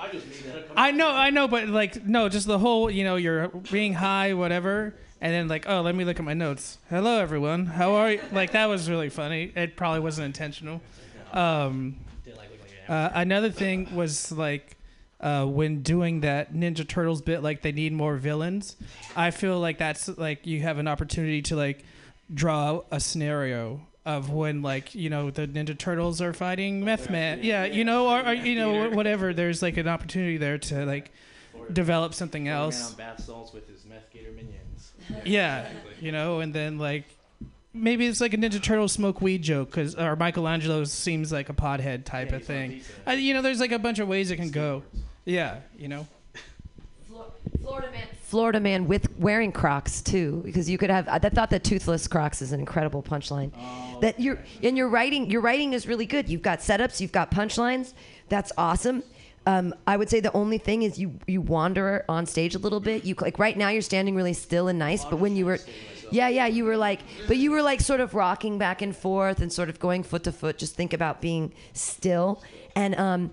I know, I know, but like no, just the whole you know you're being high, whatever, and then like oh let me look at my notes. Hello everyone, how are you? Like that was really funny. It probably wasn't intentional. Um, uh, another thing was like. Uh, when doing that Ninja Turtles bit, like they need more villains. I feel like that's like you have an opportunity to like draw a scenario of when like you know the Ninja Turtles are fighting oh, Meth Man. Yeah, you know, or, or you know whatever. There's like an opportunity there to like develop something else. on bath salts with his meth gator minions. Yeah, you know, and then like maybe it's like a Ninja Turtle smoke weed joke, cause or Michelangelo seems like a pothead type of thing. I, you know, there's like a bunch of ways it can go. Yeah, you know. Florida man. Florida man with wearing Crocs too, because you could have. I thought that toothless Crocs is an incredible punchline. that you're and your writing, your writing is really good. You've got setups, you've got punchlines. That's awesome. Um, I would say the only thing is you you wander on stage a little bit. You like right now you're standing really still and nice, but when you were, yeah, yeah, you were like, but you were like sort of rocking back and forth and sort of going foot to foot. Just think about being still and um,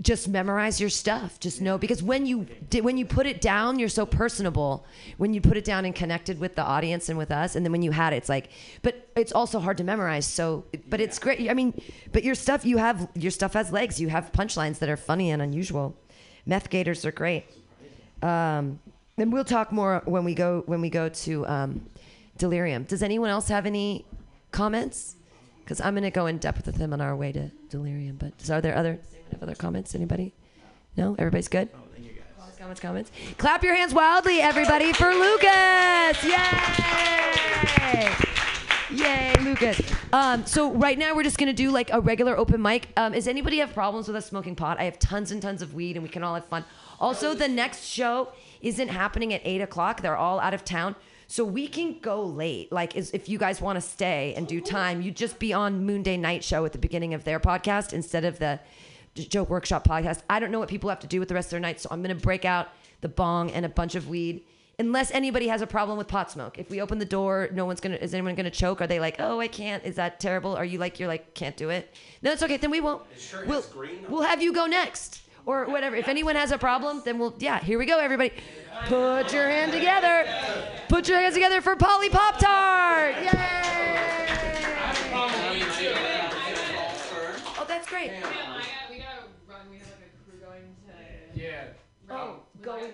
just memorize your stuff. Just know because when you when you put it down, you're so personable. When you put it down and connected with the audience and with us, and then when you had it, it's like, but it's also hard to memorize. So, but it's great. I mean, but your stuff, you have your stuff has legs. You have punchlines that are funny and unusual. Meth gators are great. Um, and we'll talk more when we go when we go to um, Delirium. Does anyone else have any comments? Because I'm gonna go in depth with him on our way to Delirium. But are there other have other comments? Anybody? No, everybody's good. Comments, comments, comments. Clap your hands wildly, everybody, for Lucas! Yay! Yay, Lucas. Um, so right now we're just gonna do like a regular open mic. Um, does anybody have problems with us smoking pot? I have tons and tons of weed, and we can all have fun. Also, the next show isn't happening at eight o'clock. They're all out of town. So we can go late. Like, is, if you guys want to stay and do time, you just be on Moonday Night Show at the beginning of their podcast instead of the Joke Workshop podcast. I don't know what people have to do with the rest of their night, so I'm going to break out the bong and a bunch of weed. Unless anybody has a problem with pot smoke. If we open the door, no one's gonna. Is anyone gonna choke? Are they like, oh, I can't? Is that terrible? Are you like, you're like, can't do it? No, it's okay. Then we won't. we'll, we'll have you go next or whatever. If anyone has a problem, then we'll. Yeah, here we go, everybody. Put your hand together. Put your hands together for Polly Pop Tart. Yay! Oh, that's great. Yeah. Oh, going.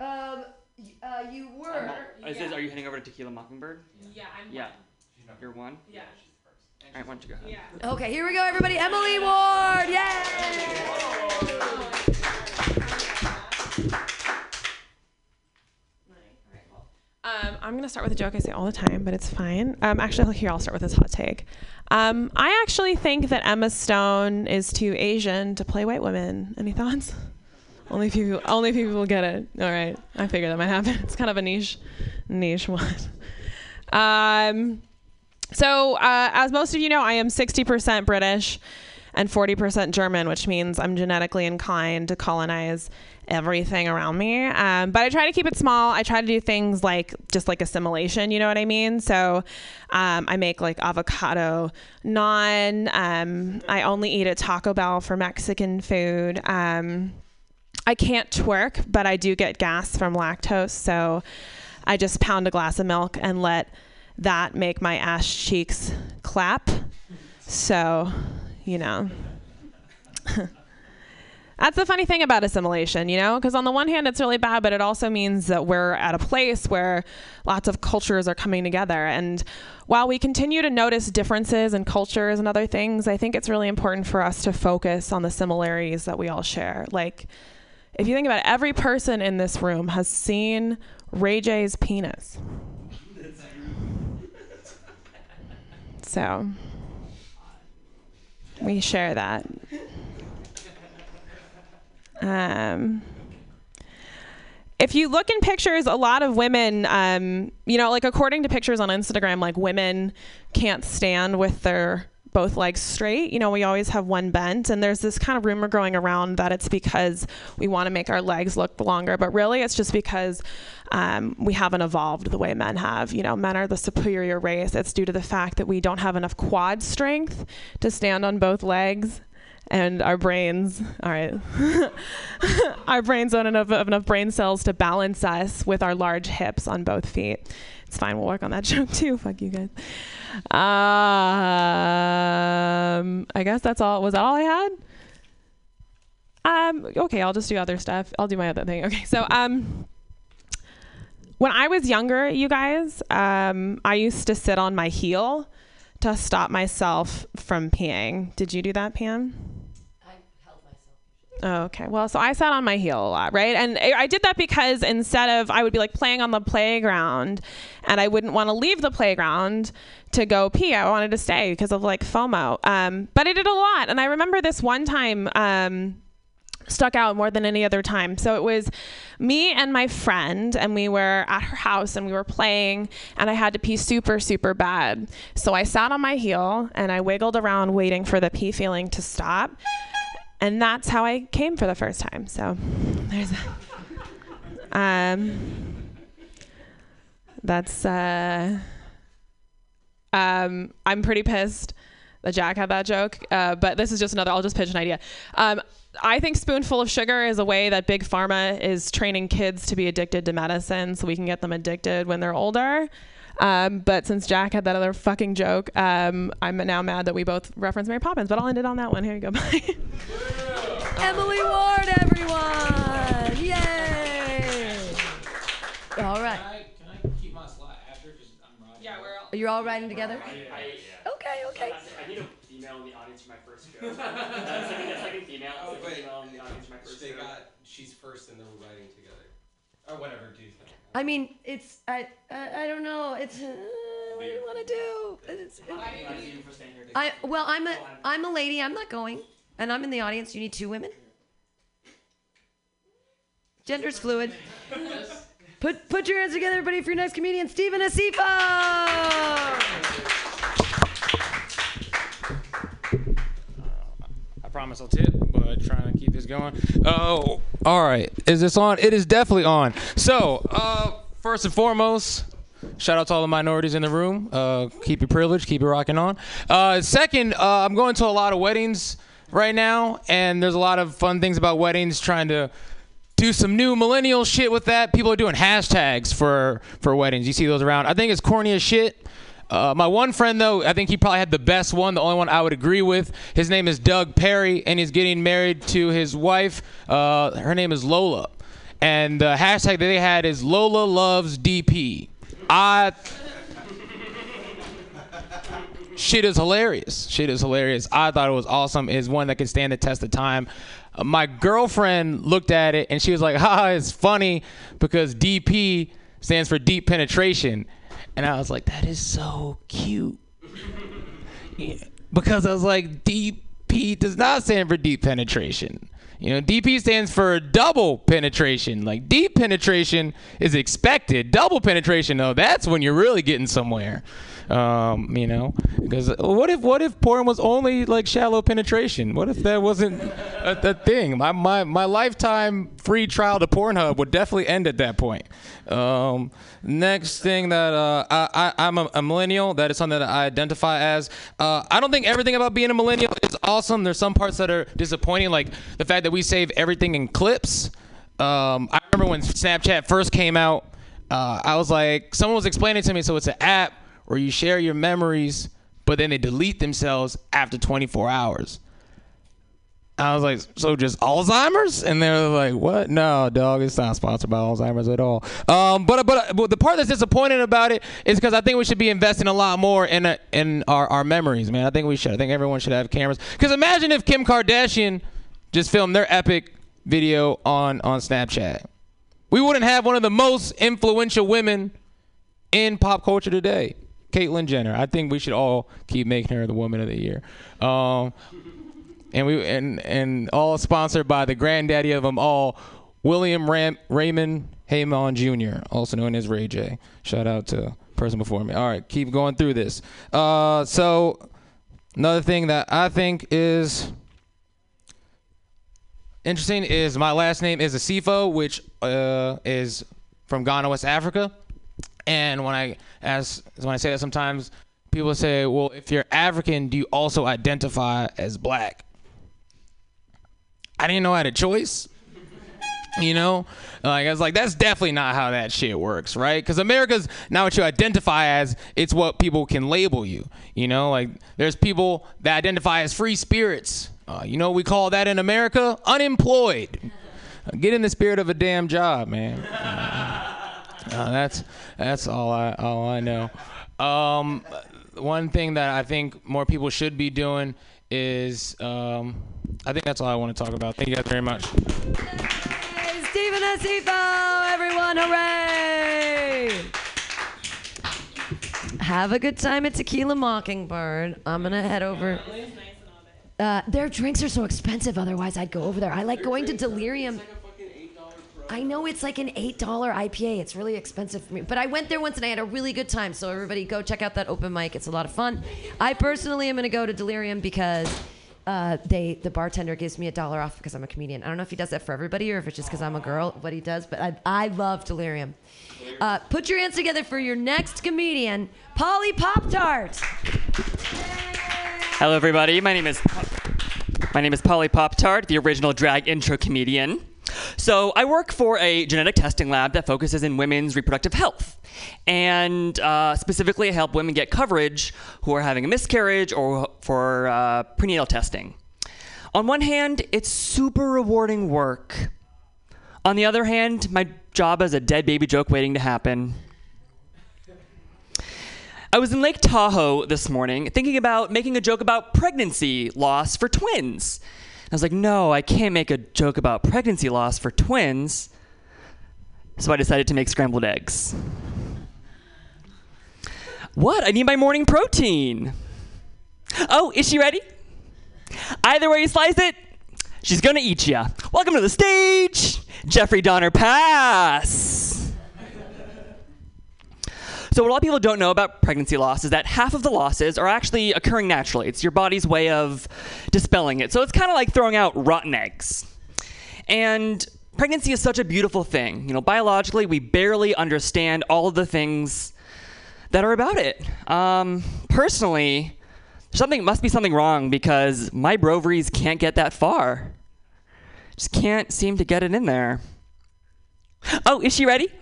Um, y- uh, you were. Is this, are you heading over to Tequila Mockingbird? Yeah, I'm Yeah. You're one? Yeah. All right, why don't you go ahead? Okay, here we go, everybody. Emily Ward. Yay! Um, I'm gonna start with a joke I say all the time, but it's fine. Um, actually, here I'll start with this hot take. Um, I actually think that Emma Stone is too Asian to play white women. Any thoughts? Only few people, only few people get it. All right, I figured that might happen. It's kind of a niche, niche one. Um, so, uh, as most of you know, I am 60% British and 40% German, which means I'm genetically inclined to colonize everything around me. Um, but I try to keep it small. I try to do things like just like assimilation, you know what I mean? So um, I make like avocado naan. Um, I only eat at Taco Bell for Mexican food. Um, I can't twerk, but I do get gas from lactose. So I just pound a glass of milk and let that make my ass cheeks clap. So, you know. That's the funny thing about assimilation, you know, because on the one hand, it's really bad, but it also means that we're at a place where lots of cultures are coming together. And while we continue to notice differences in cultures and other things, I think it's really important for us to focus on the similarities that we all share. Like, if you think about it, every person in this room has seen Ray J's penis. So, we share that. Um, if you look in pictures, a lot of women, um, you know, like according to pictures on Instagram, like women can't stand with their both legs straight. You know, we always have one bent, and there's this kind of rumor going around that it's because we want to make our legs look longer, but really it's just because um, we haven't evolved the way men have. You know, men are the superior race. It's due to the fact that we don't have enough quad strength to stand on both legs and our brains all right our brains don't have enough, enough brain cells to balance us with our large hips on both feet it's fine we'll work on that joke too. Fuck you guys. Um i guess that's all was that all i had? Um okay i'll just do other stuff. I'll do my other thing. Okay so um when i was younger you guys um i used to sit on my heel to stop myself from peeing. Did you do that pam Oh, okay. Well, so I sat on my heel a lot, right? And I did that because instead of I would be like playing on the playground and I wouldn't want to leave the playground to go pee. I wanted to stay because of like FOMO. Um, but I did a lot. And I remember this one time um, stuck out more than any other time. So it was me and my friend, and we were at her house and we were playing, and I had to pee super, super bad. So I sat on my heel and I wiggled around waiting for the pee feeling to stop. And that's how I came for the first time. So there's. Um, that's, uh, um, I'm pretty pissed that Jack had that joke. Uh, but this is just another, I'll just pitch an idea. Um, I think spoonful of sugar is a way that big pharma is training kids to be addicted to medicine so we can get them addicted when they're older. Um, but since Jack had that other fucking joke, um, I'm now mad that we both referenced Mary Poppins. But I'll end it on that one. Here you go. Bye. Emily Ward, everyone! Yay! All right. You're all riding together? Okay, okay. I need a female in the audience for my first joke. That's like a female. Oh, wait. female in the audience for my first They joke. got she's first and they're riding together, or whatever. Do you think? I mean, it's I I, I don't know. It's uh, what do you want to do? It's, I well, I'm a I'm a lady. I'm not going, and I'm in the audience. You need two women. Gender's fluid. Put put your hands together, everybody, for your next comedian, Stephen Asifo. I promise I'll tip, but trying to keep this going. Oh, all right. Is this on? It is definitely on. So, uh, first and foremost, shout out to all the minorities in the room. Uh, keep your privilege, keep it rocking on. Uh, second, uh, I'm going to a lot of weddings right now, and there's a lot of fun things about weddings. Trying to do some new millennial shit with that. People are doing hashtags for for weddings. You see those around. I think it's corny as shit. Uh, my one friend, though, I think he probably had the best one, the only one I would agree with. His name is Doug Perry, and he's getting married to his wife. Uh, her name is Lola. And the hashtag that they had is Lola loves DP. I. Shit is hilarious. Shit is hilarious. I thought it was awesome. It's one that can stand the test of time. Uh, my girlfriend looked at it and she was like, "Ha, it's funny because DP stands for deep penetration." And I was like, that is so cute. Because I was like, DP does not stand for deep penetration. You know, DP stands for double penetration. Like deep penetration is expected. Double penetration, though, that's when you're really getting somewhere. Um, you know, because what if what if porn was only like shallow penetration? What if that wasn't a, a thing? My, my my lifetime free trial to Pornhub would definitely end at that point. Um, next thing that uh, I, I I'm a, a millennial. That is something that I identify as. Uh, I don't think everything about being a millennial is awesome. There's some parts that are disappointing, like the fact that we save everything in clips. Um, I remember when Snapchat first came out. Uh, I was like, someone was explaining to me. So it's an app where you share your memories, but then they delete themselves after 24 hours. I was like, so just Alzheimer's? And they're like, what? No, dog, it's not sponsored by Alzheimer's at all. Um, but, but but the part that's disappointing about it is because I think we should be investing a lot more in uh, in our, our memories, man. I think we should. I think everyone should have cameras. Because imagine if Kim Kardashian just filmed their epic video on on Snapchat. We wouldn't have one of the most influential women in pop culture today. Caitlyn Jenner. I think we should all keep making her the woman of the year. Um, and we and and all sponsored by the granddaddy of them all, William Ram, Raymond Haymon Jr., also known as Ray J. Shout out to person before me. All right, keep going through this. Uh, so another thing that I think is interesting is my last name is Asifo, which uh, is from Ghana, West Africa. And when I ask, when I say that, sometimes people say, "Well, if you're African, do you also identify as black?" I didn't know I had a choice. You know, like I was like, that's definitely not how that shit works, right? Because America's not what you identify as; it's what people can label you. You know, like there's people that identify as free spirits. Uh, you know, we call that in America unemployed. Get in the spirit of a damn job, man. Uh, that's that's all I all I know. Um, one thing that I think more people should be doing is um, I think that's all I want to talk about. Thank you guys very much. Hey, Stephen Asifo, everyone, hooray! Have a good time at Tequila Mockingbird. I'm gonna head over. Uh, their drinks are so expensive. Otherwise, I'd go over there. I like going to Delirium. I know it's like an eight dollar IPA. It's really expensive for me, but I went there once and I had a really good time. So everybody, go check out that open mic. It's a lot of fun. I personally am gonna go to Delirium because uh, they the bartender gives me a dollar off because I'm a comedian. I don't know if he does that for everybody or if it's just because I'm a girl. What he does, but I I love Delirium. Uh, put your hands together for your next comedian, Polly Pop Tart. Hello, everybody. My name is my name is Polly Pop Tart, the original drag intro comedian. So I work for a genetic testing lab that focuses in women's reproductive health, and uh, specifically, I help women get coverage who are having a miscarriage or for uh, prenatal testing. On one hand, it's super rewarding work. On the other hand, my job is a dead baby joke waiting to happen. I was in Lake Tahoe this morning thinking about making a joke about pregnancy loss for twins. I was like, no, I can't make a joke about pregnancy loss for twins. So I decided to make scrambled eggs. What? I need my morning protein. Oh, is she ready? Either way you slice it, she's gonna eat ya. Welcome to the stage, Jeffrey Donner Pass. So, what a lot of people don't know about pregnancy loss is that half of the losses are actually occurring naturally. It's your body's way of dispelling it. So, it's kind of like throwing out rotten eggs. And pregnancy is such a beautiful thing. You know, biologically, we barely understand all of the things that are about it. Um, personally, something must be something wrong because my ovaries can't get that far. Just can't seem to get it in there. Oh, is she ready?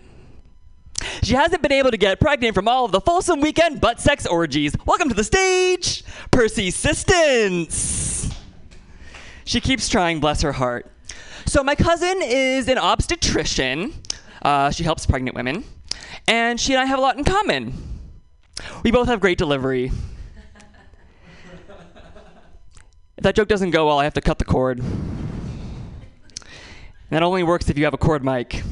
She hasn't been able to get pregnant from all of the Folsom weekend butt sex orgies. Welcome to the stage, Persistence. She keeps trying, bless her heart. So, my cousin is an obstetrician. Uh, she helps pregnant women. And she and I have a lot in common. We both have great delivery. If that joke doesn't go well, I have to cut the cord. That only works if you have a cord mic.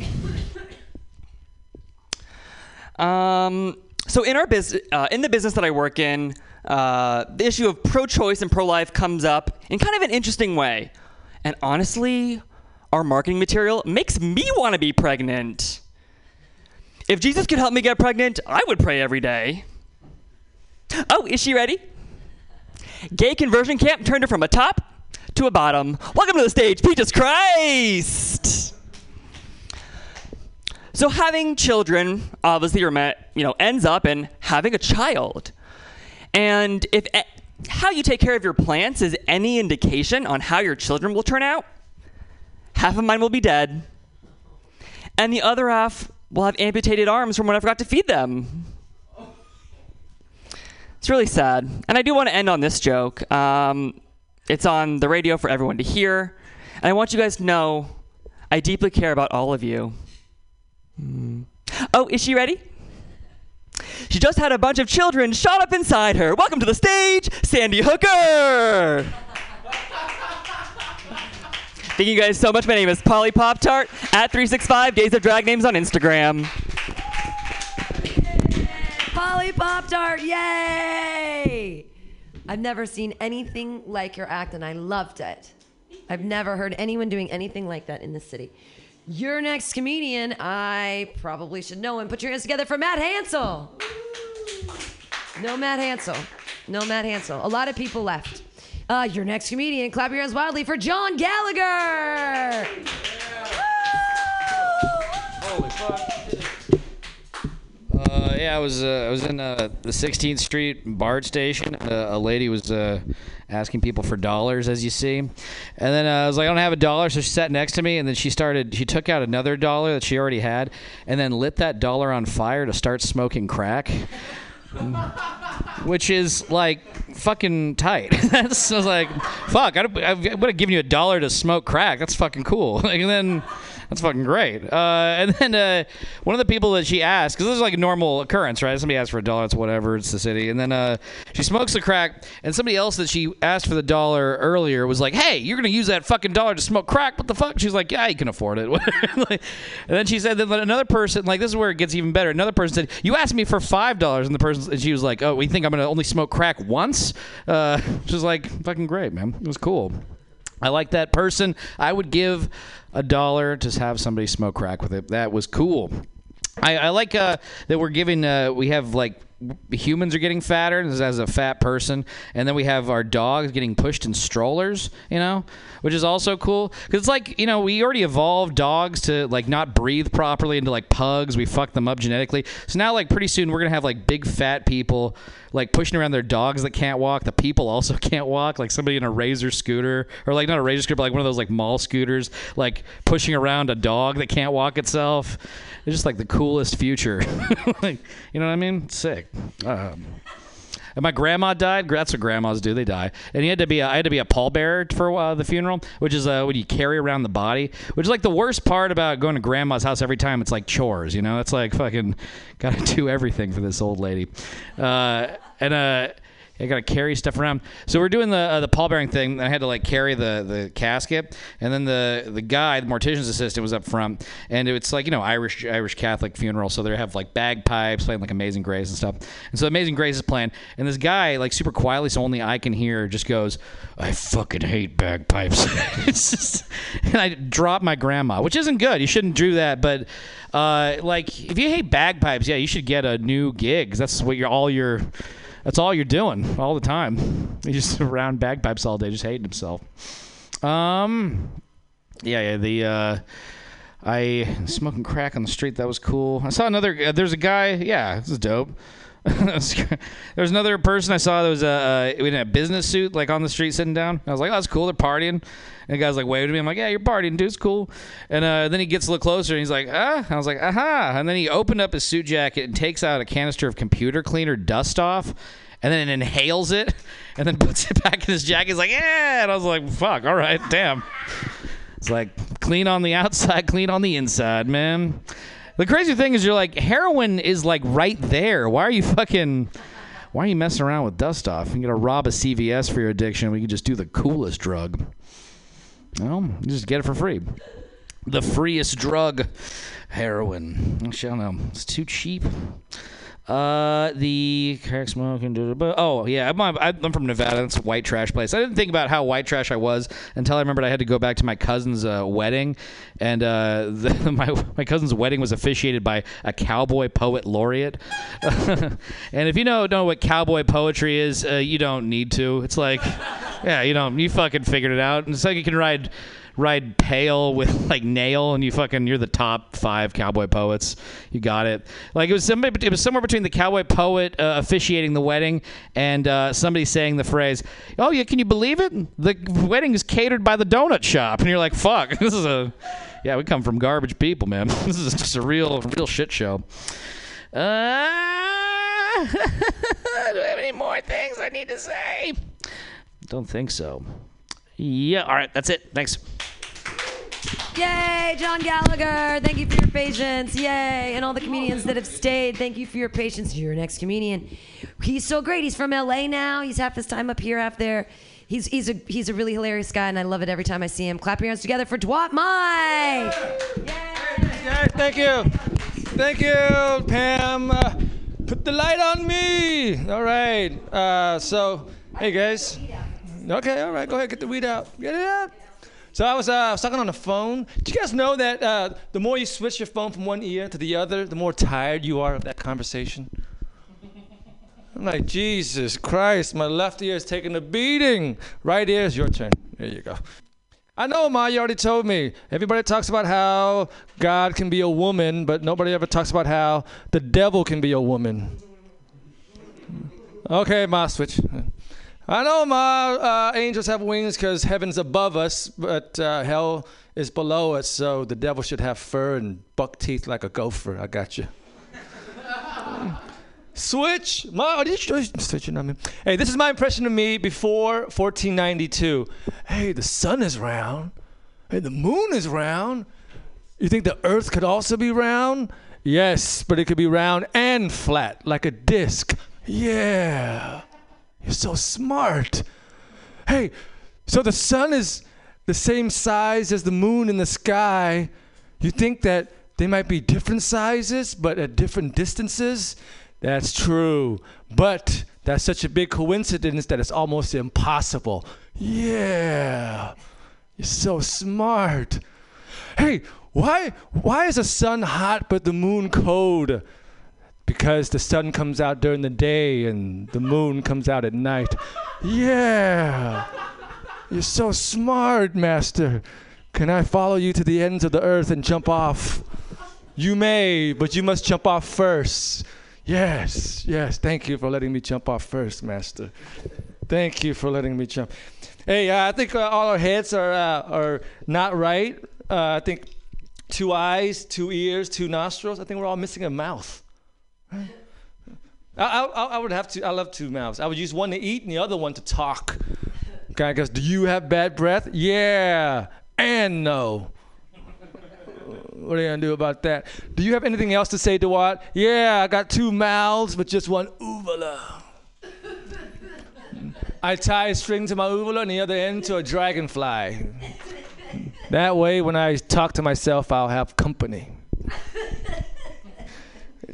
Um, so in our business, uh, in the business that I work in, uh, the issue of pro-choice and pro-life comes up in kind of an interesting way. And honestly, our marketing material makes me want to be pregnant. If Jesus could help me get pregnant, I would pray every day. Oh, is she ready? Gay conversion camp turned her from a top to a bottom. Welcome to the stage, Jesus Christ. So having children, obviously, you know, ends up in having a child. And if how you take care of your plants is any indication on how your children will turn out, half of mine will be dead, and the other half will have amputated arms from when I forgot to feed them. It's really sad. And I do want to end on this joke. Um, it's on the radio for everyone to hear. And I want you guys to know I deeply care about all of you. Hmm. Oh, is she ready? She just had a bunch of children shot up inside her. Welcome to the stage, Sandy Hooker. Thank you guys so much. My name is Polly Pop Tart at 365 Days of Drag Names on Instagram. Polly Pop Tart, yay! I've never seen anything like your act, and I loved it. I've never heard anyone doing anything like that in the city. Your next comedian, I probably should know him. Put your hands together for Matt Hansel. No Matt Hansel. No Matt Hansel. A lot of people left. Uh, your next comedian, clap your hands wildly for John Gallagher. Holy fuck. Uh, yeah, I was uh, I was in uh, the 16th Street BART station. Uh, a lady was uh, asking people for dollars, as you see, and then uh, I was like, I don't have a dollar, so she sat next to me, and then she started. She took out another dollar that she already had, and then lit that dollar on fire to start smoking crack. Which is like fucking tight. That's I was like, fuck. I, would have given you a dollar to smoke crack. That's fucking cool. And then that's fucking great. Uh, and then uh, one of the people that she asked, because this is like a normal occurrence, right? Somebody asks for a dollar, it's whatever, it's the city. And then uh, she smokes the crack, and somebody else that she asked for the dollar earlier was like, hey, you're going to use that fucking dollar to smoke crack? What the fuck? She's like, yeah, you can afford it. and then she said, then another person, like, this is where it gets even better. Another person said, you asked me for $5. And the person, and she was like, oh, we think I'm going to only smoke crack once? Uh, which was like, fucking great, man. It was cool. I like that person. I would give a dollar to have somebody smoke crack with it. That was cool. I, I like uh, that we're giving. Uh, we have like humans are getting fatter as a fat person, and then we have our dogs getting pushed in strollers. You know, which is also cool because it's like you know we already evolved dogs to like not breathe properly into like pugs. We fucked them up genetically. So now like pretty soon we're gonna have like big fat people like pushing around their dogs that can't walk. The people also can't walk. Like somebody in a razor scooter or like not a razor scooter, but like one of those like mall scooters, like pushing around a dog that can't walk itself. It's just like the coolest future. like, you know what I mean? Sick. Um, and my grandma died. That's what grandmas do; they die. And he had to be. A, I had to be a pallbearer for uh, the funeral, which is uh, when you carry around the body. Which is like the worst part about going to grandma's house every time. It's like chores, you know. It's like fucking got to do everything for this old lady. Uh, and uh, I got to carry stuff around. So we're doing the uh, the pallbearing thing. And I had to like carry the the casket, and then the the guy, the mortician's assistant, was up front, and it's like you know Irish Irish Catholic funeral, so they have like bagpipes playing like Amazing Grace and stuff. And so Amazing Grace is playing, and this guy like super quietly, so only I can hear, just goes, "I fucking hate bagpipes." just, and I drop my grandma, which isn't good. You shouldn't do that, but. Uh, like if you hate bagpipes, yeah, you should get a new gig. that's what you're all your that's all you're doing all the time. He's just around bagpipes all day, just hating himself. Um, yeah, yeah. The uh, I smoking crack on the street. That was cool. I saw another. Uh, there's a guy. Yeah, this is dope. There's another person I saw that was uh, uh, in a business suit, like on the street sitting down. I was like, "Oh, that's cool. They're partying." And the guy's like waving to me. I'm like, "Yeah, you're partying, dude. It's cool." And uh, then he gets a little closer and he's like, "Ah." I was like, "Aha!" And then he opened up his suit jacket and takes out a canister of computer cleaner dust off, and then inhales it, and then puts it back in his jacket. He's like, "Yeah." And I was like, "Fuck. All right. Damn." It's like clean on the outside, clean on the inside, man. The crazy thing is, you're like heroin is like right there. Why are you fucking? Why are you messing around with dust off? You're gonna rob a CVS for your addiction. We can just do the coolest drug. Well, just get it for free. The freest drug, heroin. I don't know. It's too cheap. Uh, the crack smoking. Oh yeah, I'm, I'm from Nevada. That's a white trash place. I didn't think about how white trash I was until I remembered I had to go back to my cousin's uh, wedding, and uh, the, my my cousin's wedding was officiated by a cowboy poet laureate. and if you know know what cowboy poetry is, uh, you don't need to. It's like, yeah, you don't. You fucking figured it out. And it's like you can ride ride pale with like nail and you fucking you're the top five cowboy poets. You got it. Like it was somebody it was somewhere between the cowboy poet uh, officiating the wedding and uh, somebody saying the phrase oh yeah can you believe it? The wedding is catered by the donut shop. And you're like fuck this is a yeah we come from garbage people man. This is just a real real shit show. Uh, do I have any more things I need to say? Don't think so. Yeah, all right, that's it. Thanks. Yay, John Gallagher. Thank you for your patience. Yay. And all the comedians that have stayed, thank you for your patience. You're our next comedian. He's so great. He's from LA now. He's half his time up here, half there. He's, he's, a, he's a really hilarious guy, and I love it every time I see him. Clap your hands together for Dwat Mai. Yes, thank you. Thank you, Pam. Uh, put the light on me. All right. Uh, so, hey, guys. Okay, all right. Go ahead, get the weed out. Get it out. So I was, uh, talking on the phone. Do you guys know that uh, the more you switch your phone from one ear to the other, the more tired you are of that conversation? I'm like, Jesus Christ, my left ear is taking a beating. Right ear is your turn. There you go. I know, Ma, you already told me. Everybody talks about how God can be a woman, but nobody ever talks about how the devil can be a woman. Okay, Ma, switch. I know, Ma, uh, angels have wings because heaven's above us, but uh, hell is below us, so the devil should have fur and buck teeth like a gopher. I got you. Switch. Ma, oh, did you? Hey, this is my impression of me before 1492. Hey, the sun is round. Hey, the moon is round. You think the earth could also be round? Yes, but it could be round and flat, like a disc. Yeah. You're so smart. Hey, so the sun is the same size as the moon in the sky. You think that they might be different sizes, but at different distances? That's true. But that's such a big coincidence that it's almost impossible. Yeah. You're so smart. Hey, why why is the sun hot but the moon cold? Because the sun comes out during the day and the moon comes out at night. Yeah. You're so smart, master. Can I follow you to the ends of the earth and jump off? You may, but you must jump off first. Yes, yes. Thank you for letting me jump off first, Master. Thank you for letting me jump. Hey, uh, I think uh, all our heads are uh, are not right. Uh, I think two eyes, two ears, two nostrils. I think we're all missing a mouth. I, I, I would have to. I love two mouths. I would use one to eat and the other one to talk. Guy goes, "Do you have bad breath?" Yeah, and no. What are you gonna do about that? Do you have anything else to say, Dewat? Yeah, I got two mouths, but just one uvula. I tie a string to my uvula and the other end to a dragonfly. That way, when I talk to myself, I'll have company.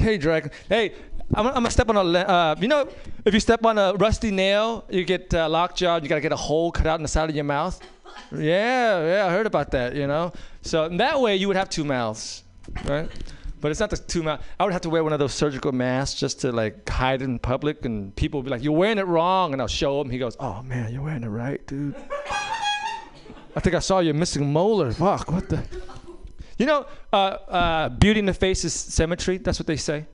Hey, dragon. Hey, I'm, I'm gonna step on a. Uh, you know, if you step on a rusty nail, you get uh, lockjaw. You gotta get a hole cut out in the side of your mouth. Yeah, yeah, I heard about that. You know, so in that way you would have two mouths, right? But it's not the two mouth. I would have to wear one of those surgical masks just to like hide in public, and people would be like, "You're wearing it wrong," and I'll show him. He goes, "Oh man, you're wearing it right, dude." I think I saw your missing molar. Fuck, what the? You know, uh, uh, beauty in the face is symmetry. That's what they say.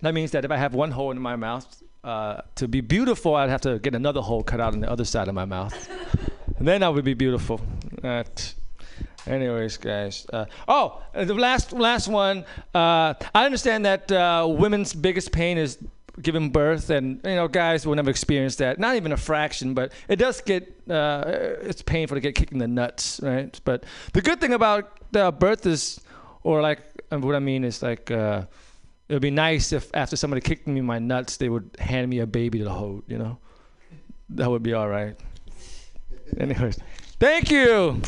That means that if I have one hole in my mouth, uh, to be beautiful, I'd have to get another hole cut out on the other side of my mouth. and then I would be beautiful. Uh, t- anyways, guys. Uh, oh, uh, the last last one. Uh, I understand that uh, women's biggest pain is giving birth, and you know, guys will never experience that. Not even a fraction, but it does get. It's painful to get kicked in the nuts, right? But the good thing about birth is, or like, what I mean is like. Uh, it would be nice if after somebody kicked me in my nuts, they would hand me a baby to hold. You know, that would be all right. Anyways, thank you.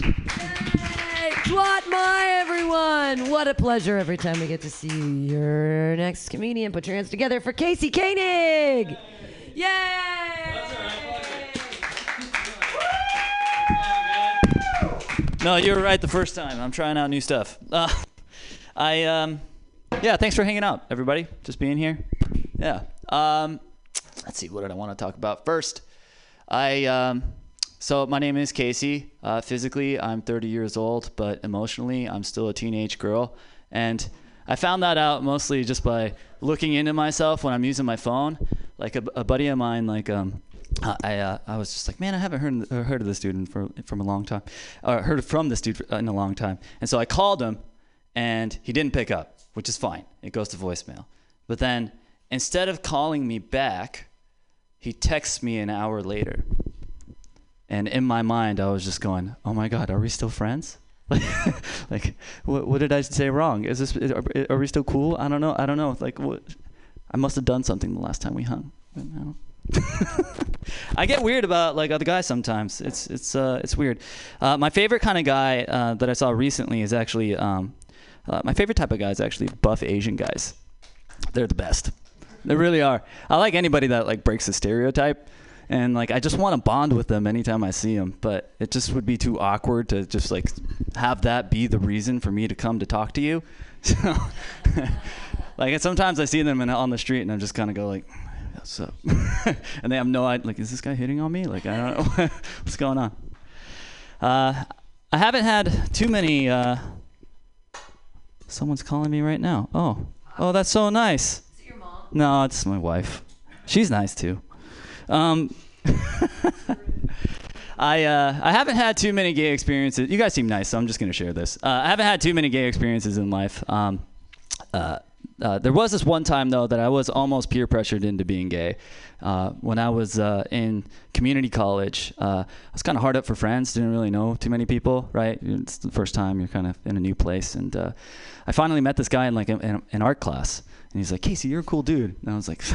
Hey, Twat my everyone! What a pleasure every time we get to see your next comedian. Put your hands together for Casey Koenig! No, you were right the first time. I'm trying out new stuff. Uh, I um, yeah. Thanks for hanging out, everybody. Just being here. Yeah. Um, let's see. What did I want to talk about first? I um, so my name is Casey. Uh, physically, I'm 30 years old, but emotionally, I'm still a teenage girl. And I found that out mostly just by looking into myself when I'm using my phone. Like a, a buddy of mine, like um, uh, I uh, I was just like, man, I haven't heard uh, heard of this dude in for from a long time, or heard from this dude in a long time. And so I called him, and he didn't pick up, which is fine. It goes to voicemail. But then instead of calling me back, he texts me an hour later. And in my mind, I was just going, "Oh my God, are we still friends? like, what, what did I say wrong? Is this are, are we still cool? I don't know. I don't know. Like, what? I must have done something the last time we hung. I get weird about like other guys sometimes. It's it's uh, it's weird. Uh, my favorite kind of guy uh, that I saw recently is actually um, uh, my favorite type of guy is actually buff Asian guys. They're the best. They really are. I like anybody that like breaks the stereotype. And like I just want to bond with them anytime I see them, but it just would be too awkward to just like have that be the reason for me to come to talk to you. So like sometimes I see them in, on the street and I'm just kind of go like, "What's up?" and they have no idea. Like, is this guy hitting on me? Like, I don't know what's going on. Uh, I haven't had too many. Uh, someone's calling me right now. Oh, oh, that's so nice. Is it your mom? No, it's my wife. She's nice too. Um, I uh, I haven't had too many gay experiences. You guys seem nice, so I'm just gonna share this. Uh, I haven't had too many gay experiences in life. Um, uh, uh, there was this one time though that I was almost peer pressured into being gay. Uh, when I was uh, in community college, uh, I was kind of hard up for friends. Didn't really know too many people. Right, it's the first time you're kind of in a new place, and uh, I finally met this guy in like an, art class, and he's like, "Casey, you're a cool dude." And I was like.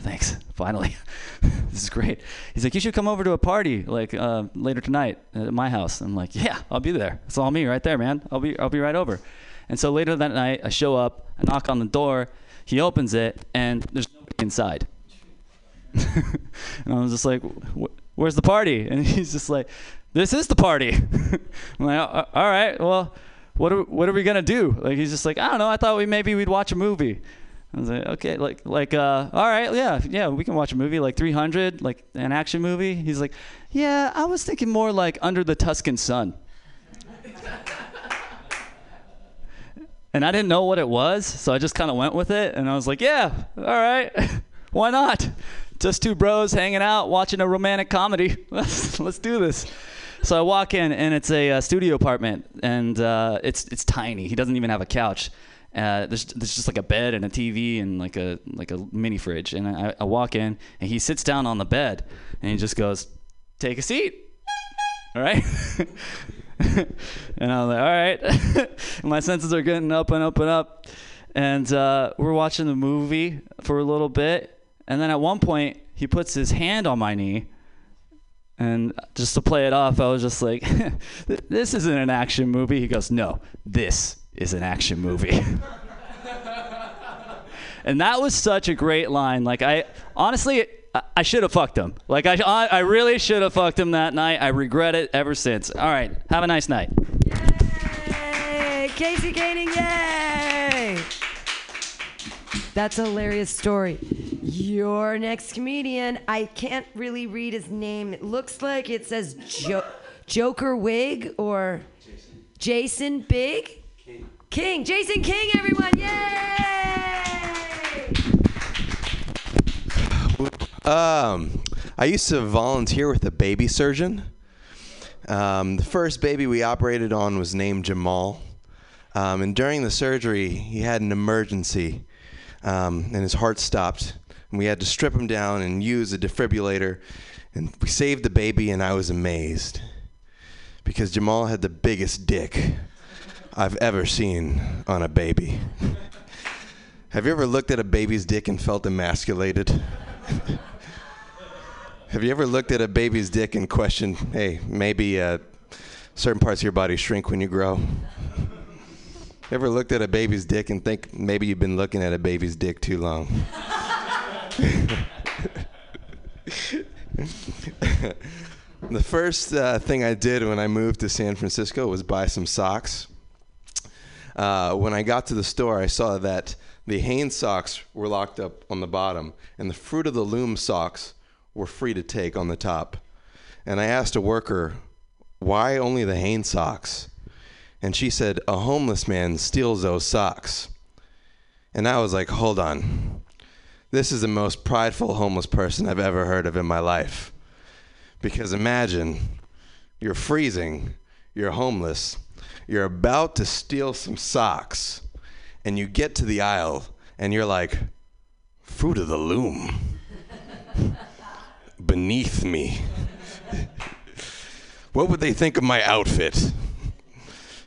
Thanks. Finally, this is great. He's like, you should come over to a party like uh, later tonight at my house. I'm like, yeah, I'll be there. It's all me right there, man. I'll be I'll be right over. And so later that night, I show up, I knock on the door, he opens it, and there's nobody inside. and I was just like, "Where's the party?" And he's just like, "This is the party." I'm like, "Uh, "All right, well, what are what are we gonna do?" Like he's just like, "I don't know. I thought we maybe we'd watch a movie." I was like, "Okay, like like uh, all right, yeah, yeah, we can watch a movie like 300, like an action movie." He's like, "Yeah, I was thinking more like Under the Tuscan Sun." And I didn't know what it was, so I just kind of went with it, and I was like, "Yeah, all right, why not? Just two bros hanging out, watching a romantic comedy. Let's let's do this." So I walk in, and it's a, uh studio apartment, and uh, it's it's tiny. He doesn't even have a couch. Uh, there's there's just like a bed and a TV and like a like a mini fridge. And I, I walk in, and he sits down on the bed, and he just goes, "Take a seat." All right. and I was like, all right. My senses are getting up and up and up. And uh, we're watching the movie for a little bit. And then at one point, he puts his hand on my knee. And just to play it off, I was just like, this isn't an action movie. He goes, no, this is an action movie. and that was such a great line. Like, I honestly, I, I should have fucked him. Like, I, I really should have fucked him that night. I regret it ever since. All right, have a nice night. Yay! Casey Koenig, yay! That's a hilarious story. Your next comedian, I can't really read his name. It looks like it says jo- Joker Wig or Jason Big King. Jason King, everyone, yay! Um, I used to volunteer with a baby surgeon. Um, the first baby we operated on was named Jamal. Um, and during the surgery, he had an emergency, um, and his heart stopped. And we had to strip him down and use a defibrillator. And we saved the baby, and I was amazed because Jamal had the biggest dick I've ever seen on a baby. Have you ever looked at a baby's dick and felt emasculated? Have you ever looked at a baby's dick and questioned, hey, maybe uh, certain parts of your body shrink when you grow? Ever looked at a baby's dick and think maybe you've been looking at a baby's dick too long? the first uh, thing I did when I moved to San Francisco was buy some socks. Uh, when I got to the store, I saw that the Hanes socks were locked up on the bottom, and the Fruit of the Loom socks were free to take on the top. And I asked a worker, why only the Hanes socks? And she said, a homeless man steals those socks. And I was like, hold on. This is the most prideful homeless person I've ever heard of in my life. Because imagine you're freezing, you're homeless, you're about to steal some socks, and you get to the aisle and you're like, Fruit of the Loom. Beneath me. what would they think of my outfit?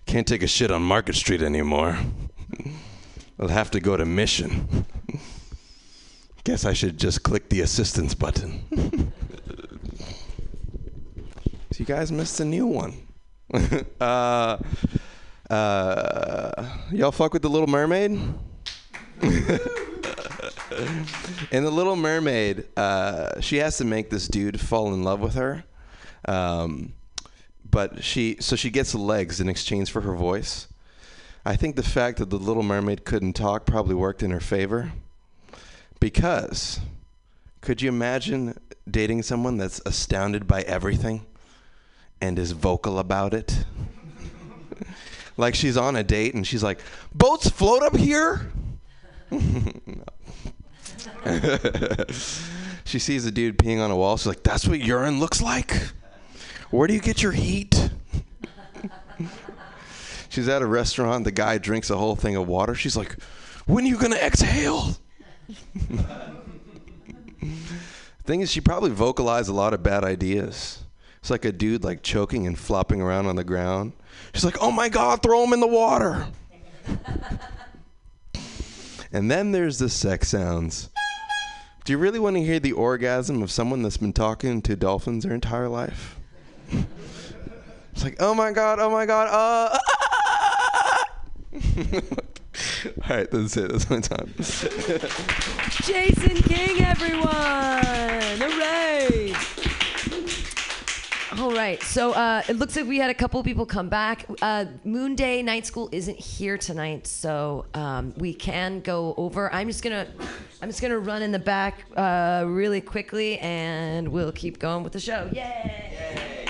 Can't take a shit on Market Street anymore. I'll have to go to Mission. Guess I should just click the assistance button. so you guys missed a new one. uh, uh, y'all fuck with the Little Mermaid? In the Little Mermaid, uh, she has to make this dude fall in love with her. Um, but she so she gets legs in exchange for her voice. I think the fact that the Little Mermaid couldn't talk probably worked in her favor. Because could you imagine dating someone that's astounded by everything and is vocal about it? like she's on a date and she's like, "Boats float up here?" she sees a dude peeing on a wall. She's like, "That's what urine looks like." Where do you get your heat? She's at a restaurant. The guy drinks a whole thing of water. She's like, when are you to exhale? Thing is, she probably vocalized a lot of bad ideas. It's like a dude like choking and flopping around on the ground. She's like, oh my God, throw him in the water. and then there's the sex sounds. Do you really want to hear the orgasm of someone that's been talking to dolphins their entire life? It's like, oh my god, oh my god, uh. All right, that's it. That's my time. Jason King, everyone! All right, so uh, it looks like we had a couple people come back. Uh, Moon Day Night School isn't here tonight, so um, we can go over. I'm just gonna, I'm just gonna run in the back uh, really quickly, and we'll keep going with the show. Yay! All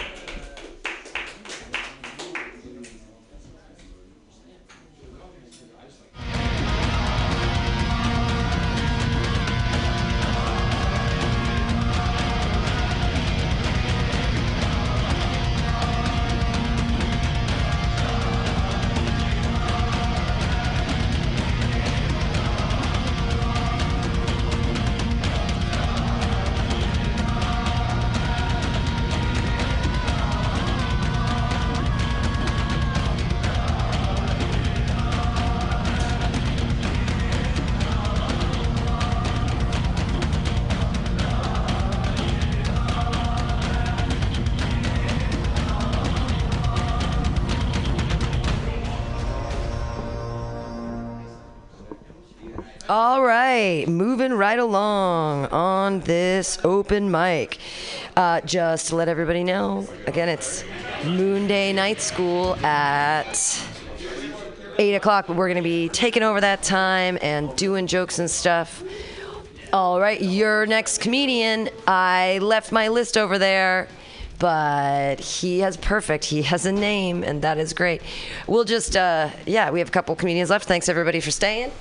right, moving right along on this open mic. Uh, just to let everybody know, again, it's Moon Day Night School at 8 o'clock, but we're going to be taking over that time and doing jokes and stuff. All right, your next comedian, I left my list over there, but he has perfect. He has a name, and that is great. We'll just, uh, yeah, we have a couple comedians left. Thanks everybody for staying.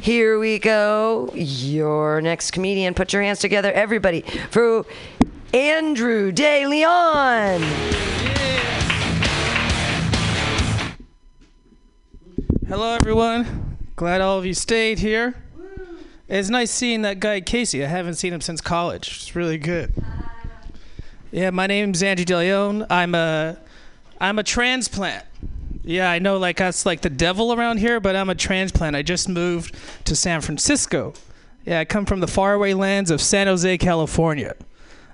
Here we go. Your next comedian. Put your hands together, everybody, for Andrew De Leon. Hello, everyone. Glad all of you stayed here. It's nice seeing that guy Casey. I haven't seen him since college. It's really good. Yeah, my name's Andrew DeLeon. I'm a, I'm a transplant. Yeah, I know, like us, like the devil around here, but I'm a transplant. I just moved to San Francisco. Yeah, I come from the faraway lands of San Jose, California.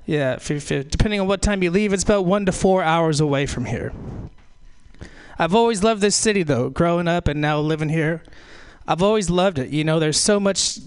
Yeah, if, if, depending on what time you leave, it's about one to four hours away from here. I've always loved this city, though, growing up and now living here. I've always loved it. You know, there's so much